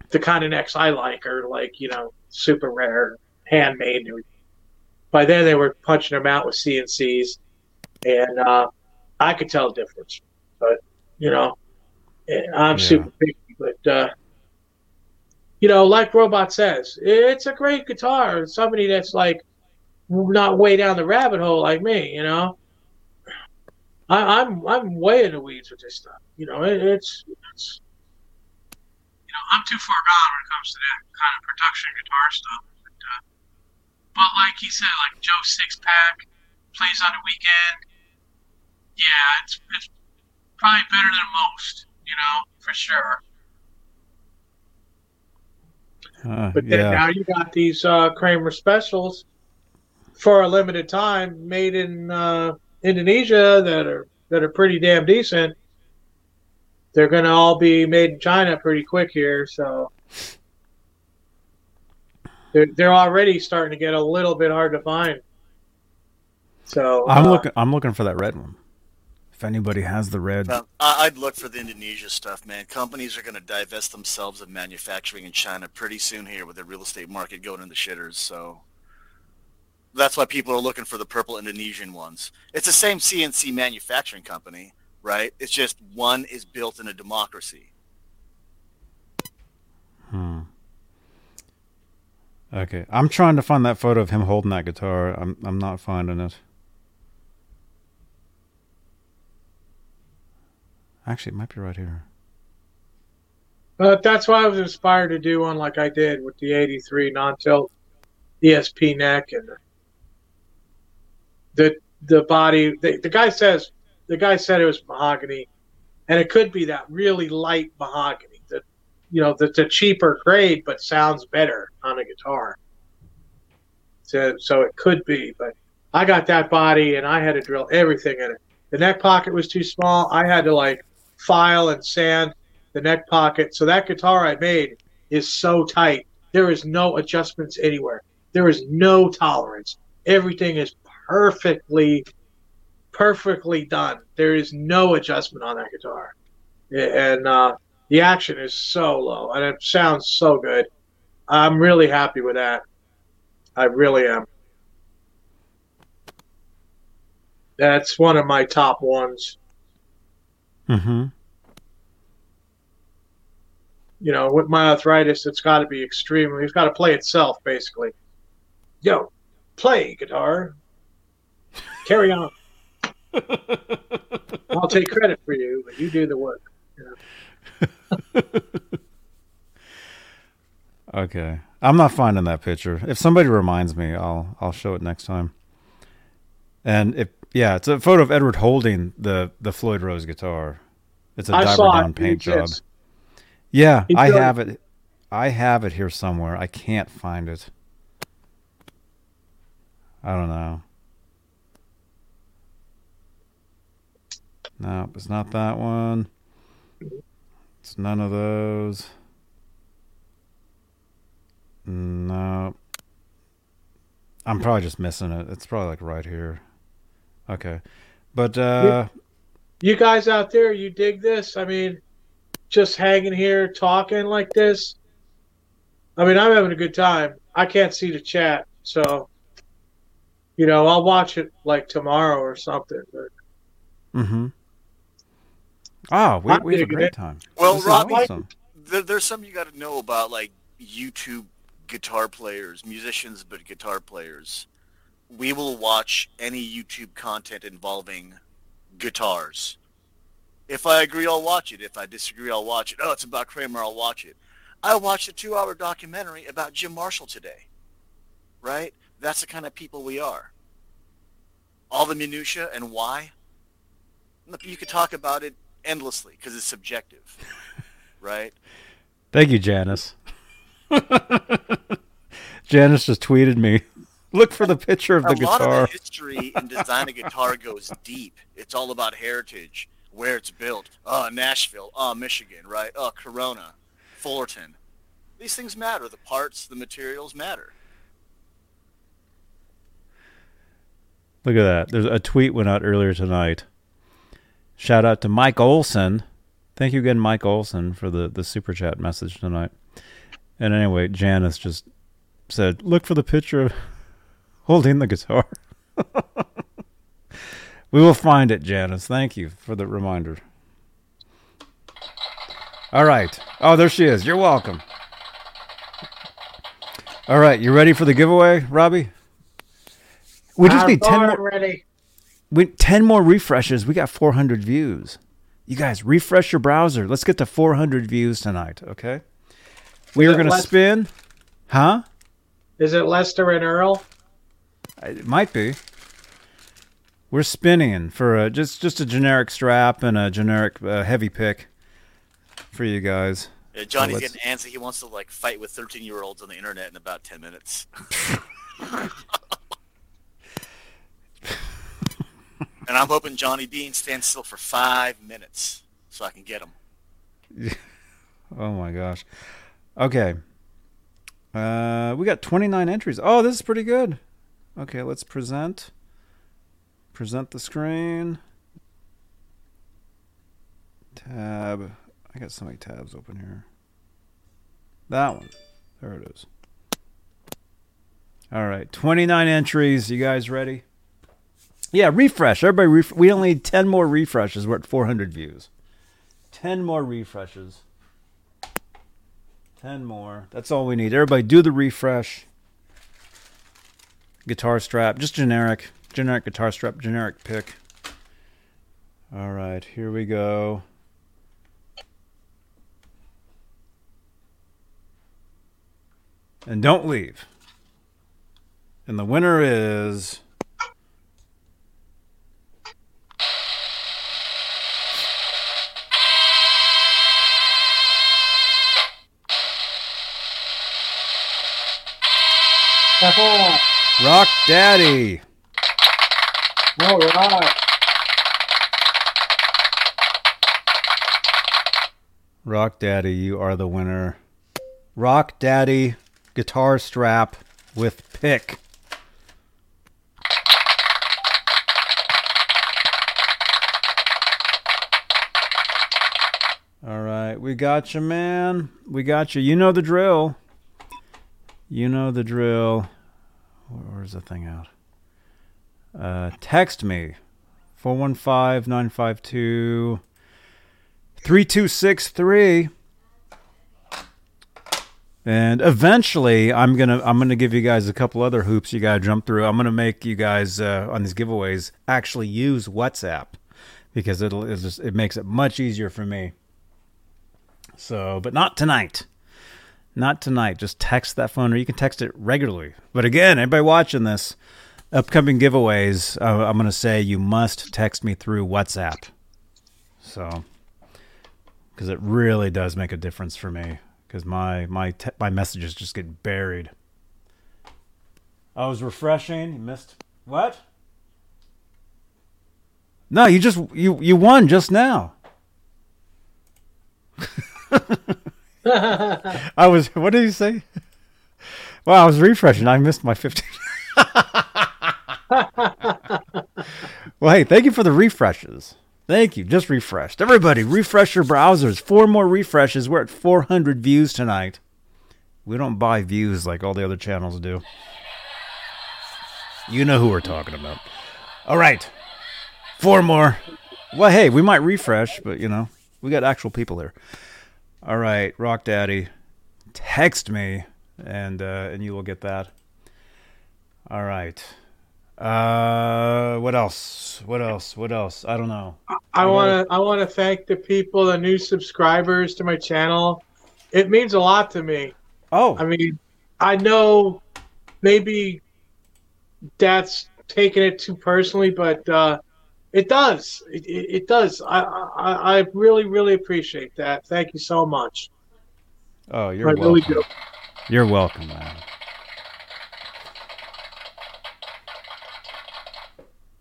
the kind of necks I like are like you know super rare, handmade. By then they were punching them out with CNCs, and uh, I could tell the difference. But you know, I'm Yeah. super picky, but uh, you know, like Robot says, it's a great guitar. Somebody that's like not way down the rabbit hole like me, you know. I, I'm I'm way in the weeds with this stuff. You know, it, it's it's you know I'm too far gone when it comes to that kind of production guitar stuff. But, like he said, like Joe Sixpack plays on the weekend. Yeah, it's it's probably better than most. You know, for sure. uh, But then yeah. now you got these uh, Kramer specials for a limited time, made in uh, Indonesia that are that are pretty damn decent. They're going to all be made in China pretty quick here, so they're they're already starting to get a little bit hard to find. So I'm uh, looking. I'm looking for that red one. If anybody has the red, Well, I- I'd look for the Indonesia stuff, man. Companies are going to divest themselves of manufacturing in China pretty soon here with the real estate market going in the shitters. So that's why people are looking for the purple Indonesian ones. It's the same CNC manufacturing company, right? It's just one is built in a democracy. Hmm. Okay, I'm trying to find that photo of him holding that guitar. I'm I'm not finding it. Actually, it might be right here. But that's why I was inspired to do one like I did with the 83 non-tilt ESP neck and the the body. The, the guy says the guy said it was mahogany, and it could be that really light mahogany. You know that's a cheaper grade, but sounds better on a guitar. So so it could be, but I got that body and I had to drill everything in it. The neck pocket was too small. I had to like file and sand the neck pocket. So that guitar I made is so tight. There is no adjustments anywhere. There is no tolerance. Everything is perfectly, perfectly done. There is no adjustment on that guitar, and uh, the action is so low, and it sounds so good. I'm really happy with that. I really am. That's one of my top ones. Mm-hmm. you know, with my arthritis, it's got to be extreme. It's got to play itself, basically. Yo, play guitar. Carry on. I'll take credit for you, but you do the work. you know. Okay, I'm not finding that picture. If somebody reminds me, I'll I'll show it next time. And if yeah, it's a photo of Edward holding the the Floyd Rose guitar. It's a I diver it. down paint job. Yeah, He I showed- have it. I have it here somewhere. I can't find it. I don't know. No, it's not that one. It's none of those. No. I'm probably just missing it. It's probably like right here. Okay. But uh You guys out there, you dig this? I mean, just hanging here talking like this. I mean, I'm having a good time. I can't see the chat, so you know, I'll watch it like tomorrow or something. But Mm-hmm. Oh, we, I'm we have a great time. Well, This Rob, awesome. there, there's something you got to know about like YouTube guitar players, musicians, but guitar players. We will watch any YouTube content involving guitars. If I agree, I'll watch it. If I disagree, I'll watch it. Oh, it's about Kramer, I'll watch it. I watched a two-hour documentary about Jim Marshall today. Right? That's the kind of people we are. All the minutia and why. You could talk about it endlessly because it's subjective, right? Thank you, Janice. Janice just tweeted me. Look for the picture of the a lot guitar. of the history in design a guitar goes deep. It's all about heritage, where it's built. Oh, Nashville. Oh, Michigan, right? Oh, Corona, Fullerton. These things matter. The parts, the materials matter. Look at that. There's a tweet went out earlier tonight. Shout out to Mike Olson. Thank you again, Mike Olson, for the, the super chat message tonight. And anyway, Janice just said, look for the picture of holding the guitar. we will find it, Janice. Thank you for the reminder. All right. Oh, there she is. You're welcome. All right. You ready for the giveaway, Robbie? We just need 10 born more. ready. We 10 more refreshes. We got 400 views. You guys, refresh your browser. Let's get to 400 views tonight, okay? We Is are going to spin. Huh? Is it Lester and Earl? It might be. We're spinning for a, just just a generic strap and a generic uh, heavy pick for you guys. Yeah, Johnny's let's- getting antsy. He wants to like fight with 13-year-olds on the internet in about 10 minutes. and I'm hoping Johnny Bean stands still for five minutes so I can get him. Oh my gosh. Okay. Uh, we got 29 entries. Oh, this is pretty good. Okay, let's present. Present the screen. tab. I got so many tabs open here. That one. There it is. All right, 29 entries. You guys ready? Yeah, refresh. Everybody, ref- we only need 10 more refreshes. We're at 400 views. 10 more refreshes. 10 more. That's all we need. Everybody, do the refresh. Guitar strap, just generic. Generic guitar strap, generic pick. All right, here we go. And don't leave. And the winner is. Rock Daddy. All right. Rock Daddy, you are the winner. Rock Daddy guitar strap with pick. All right, we got you, man. We got you. You know the drill. You know the drill. Where's the thing out? Uh, text me. 415 952 3263 and eventually i'm gonna i'm gonna give you guys a couple other hoops you gotta jump through. I'm gonna make you guys uh, on these giveaways actually use whatsapp because it'll just, it makes it much easier for me. So but not tonight not tonight just text that phone or you can text it regularly but again anybody watching this upcoming giveaways uh, i'm gonna say you must text me through whatsapp so because it really does make a difference for me because my my te- my messages just get buried. I was refreshing. You missed what? No, you just you you won just now. I was. What did you say? Well, I was refreshing. I missed my fifteen. well, hey, thank you for the refreshes. Thank you. Just refreshed. Everybody, refresh your browsers. Four more refreshes. We're at 400 views tonight. We don't buy views like all the other channels do. You know who we're talking about. All right. Four more. Well, hey, we might refresh, but you know, we got actual people here. All right, Rock Daddy, text me and uh, and you will get that. All right. Uh, what else? What else? What else? I don't know. I want to I want to thank the people, the new subscribers to my channel. It means a lot to me. Oh, I mean, I know maybe that's taking it too personally, but uh, it does. It, it, does. I, I I really really appreciate that. Thank you so much. Oh, you're I welcome. really do. You're welcome, man.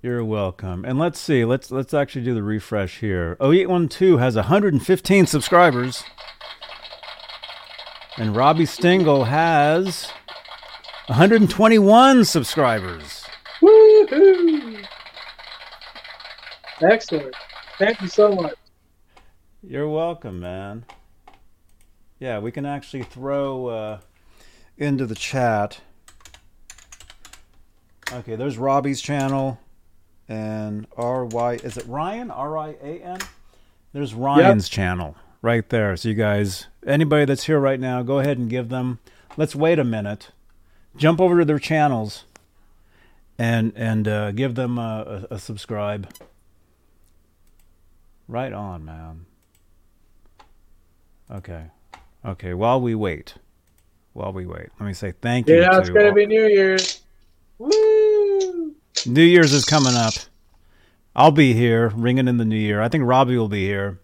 You're welcome. And let's see. Let's let's actually do the refresh here. 0812 has 115 subscribers. And Robbie Stingle has 121 subscribers. Woohoo! Excellent. Thank you so much. You're welcome, man. Yeah, we can actually throw uh, into the chat. Okay, there's Robbie's channel and R Y. Is it Ryan? R I A N. There's Ryan's channel right there. So you guys, anybody that's here right now, go ahead and give them. Let's wait a minute. Jump over to their channels and and uh, give them a, a, a subscribe. Right on, man. Okay. Okay, while we wait. While we wait. Let me say thank you Yeah, it's to gonna be New Year's. Woo! New Year's is coming up. I'll be here ringing in the new year. I think Robbie will be here.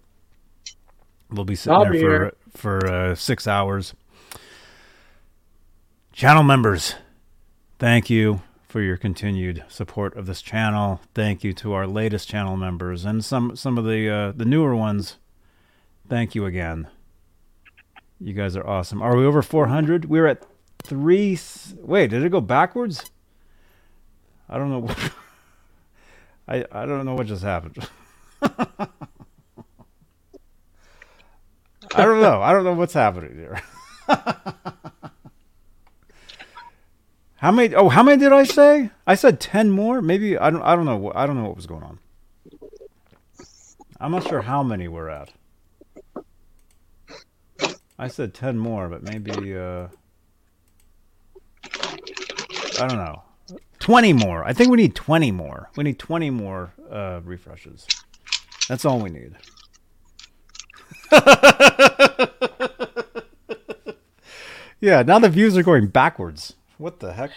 We'll be sitting I'll there be for here. for uh, six hours. Channel members, thank you for your continued support of this channel. Thank you to our latest channel members and some some of the uh, the newer ones. Thank you again. You guys are awesome. Are we over 400? We're at three. Wait, did it go backwards? I don't know. I I don't know what just happened. I don't know. I don't know what's happening here. how many? Oh, how many did I say? I said ten more. Maybe I don't. I don't know. I don't know what was going on. I'm not sure how many we're at. I said ten more, but maybe uh, I don't know. Twenty more. I think we need twenty more. We need twenty more uh, refreshes. That's all we need. yeah, now the views are going backwards. What the heck?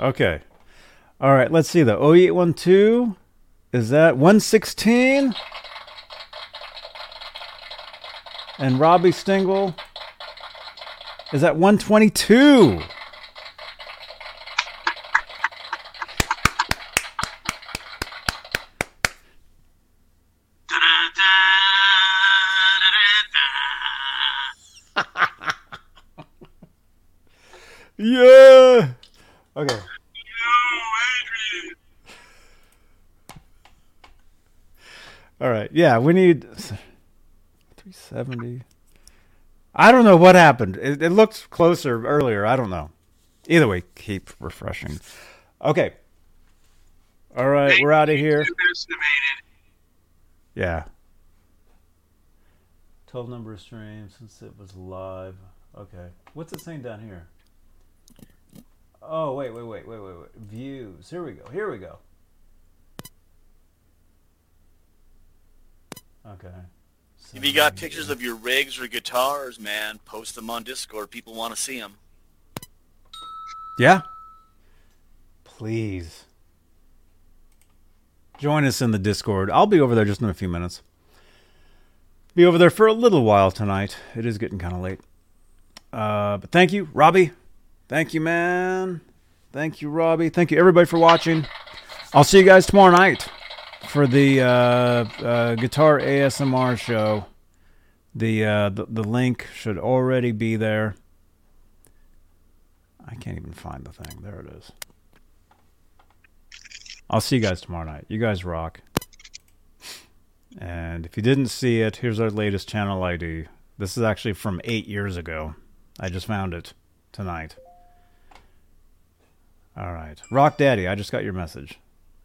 Okay. All right, let's see. The 0812 is that 116? And Robbie Stingle is at 122. Yeah. Okay. All right. Yeah, we need 370. I don't know what happened. It, it looked closer earlier. I don't know. Either way, keep refreshing. Okay. All right, we're out of here. Yeah. Total number of streams since it was live. Okay. What's it saying down here? Oh, wait, wait, wait, wait, wait, wait. Views. Here we go. Here we go. Okay. If you got pictures of your rigs or guitars, man, post them on Discord. People want to see them. Yeah. Please. Join us in the Discord. I'll be over there just in a few minutes. Be over there for a little while tonight. It is getting kind of late. Uh, but thank you, Robbie. Thank you, man. Thank you, Robbie. Thank you, everybody, for watching. I'll see you guys tomorrow night for the uh, uh, guitar ASMR show. The, uh, the the link should already be there. I can't even find the thing. There it is. I'll see you guys tomorrow night. You guys rock. And if you didn't see it, here's our latest channel ID. This is actually from eight years ago. I just found it tonight. All right. Rock Daddy, I just got your message.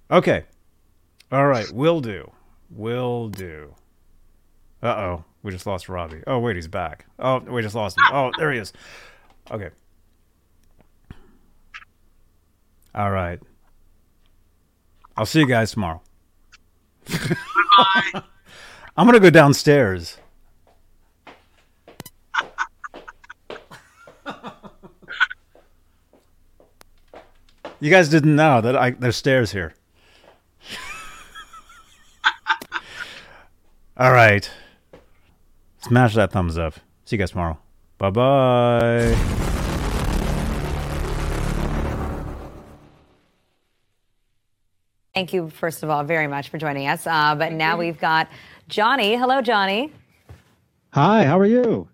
Okay. All right. Will do. Will do. Uh oh. We just lost Robbie. Oh, wait. He's back. Oh, we just lost him. Oh, there he is. Okay. All right. I'll see you guys tomorrow. I'm going to go downstairs. You guys didn't know that I there's stairs here. All right. Smash that thumbs up. See you guys tomorrow. Bye bye. Thank you, first of all, very much for joining us. Uh, but now we've got Johnny. Hello, Johnny. Hi, how are you?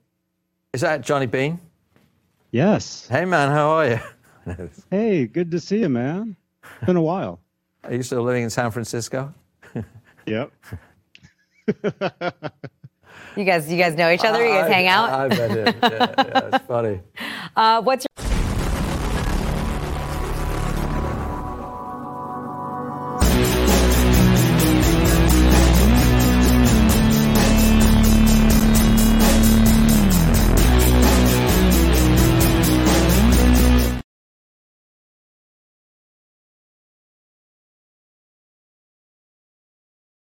Is that Johnny Bean? Yes. Hey, man, how are you? Hey, good to see you, man. Been a while. Are you still living in San Francisco? Yep. You guys, you guys know each other. You guys I- hang out. I, I bet it. Yeah, yeah, it's funny. Uh, what's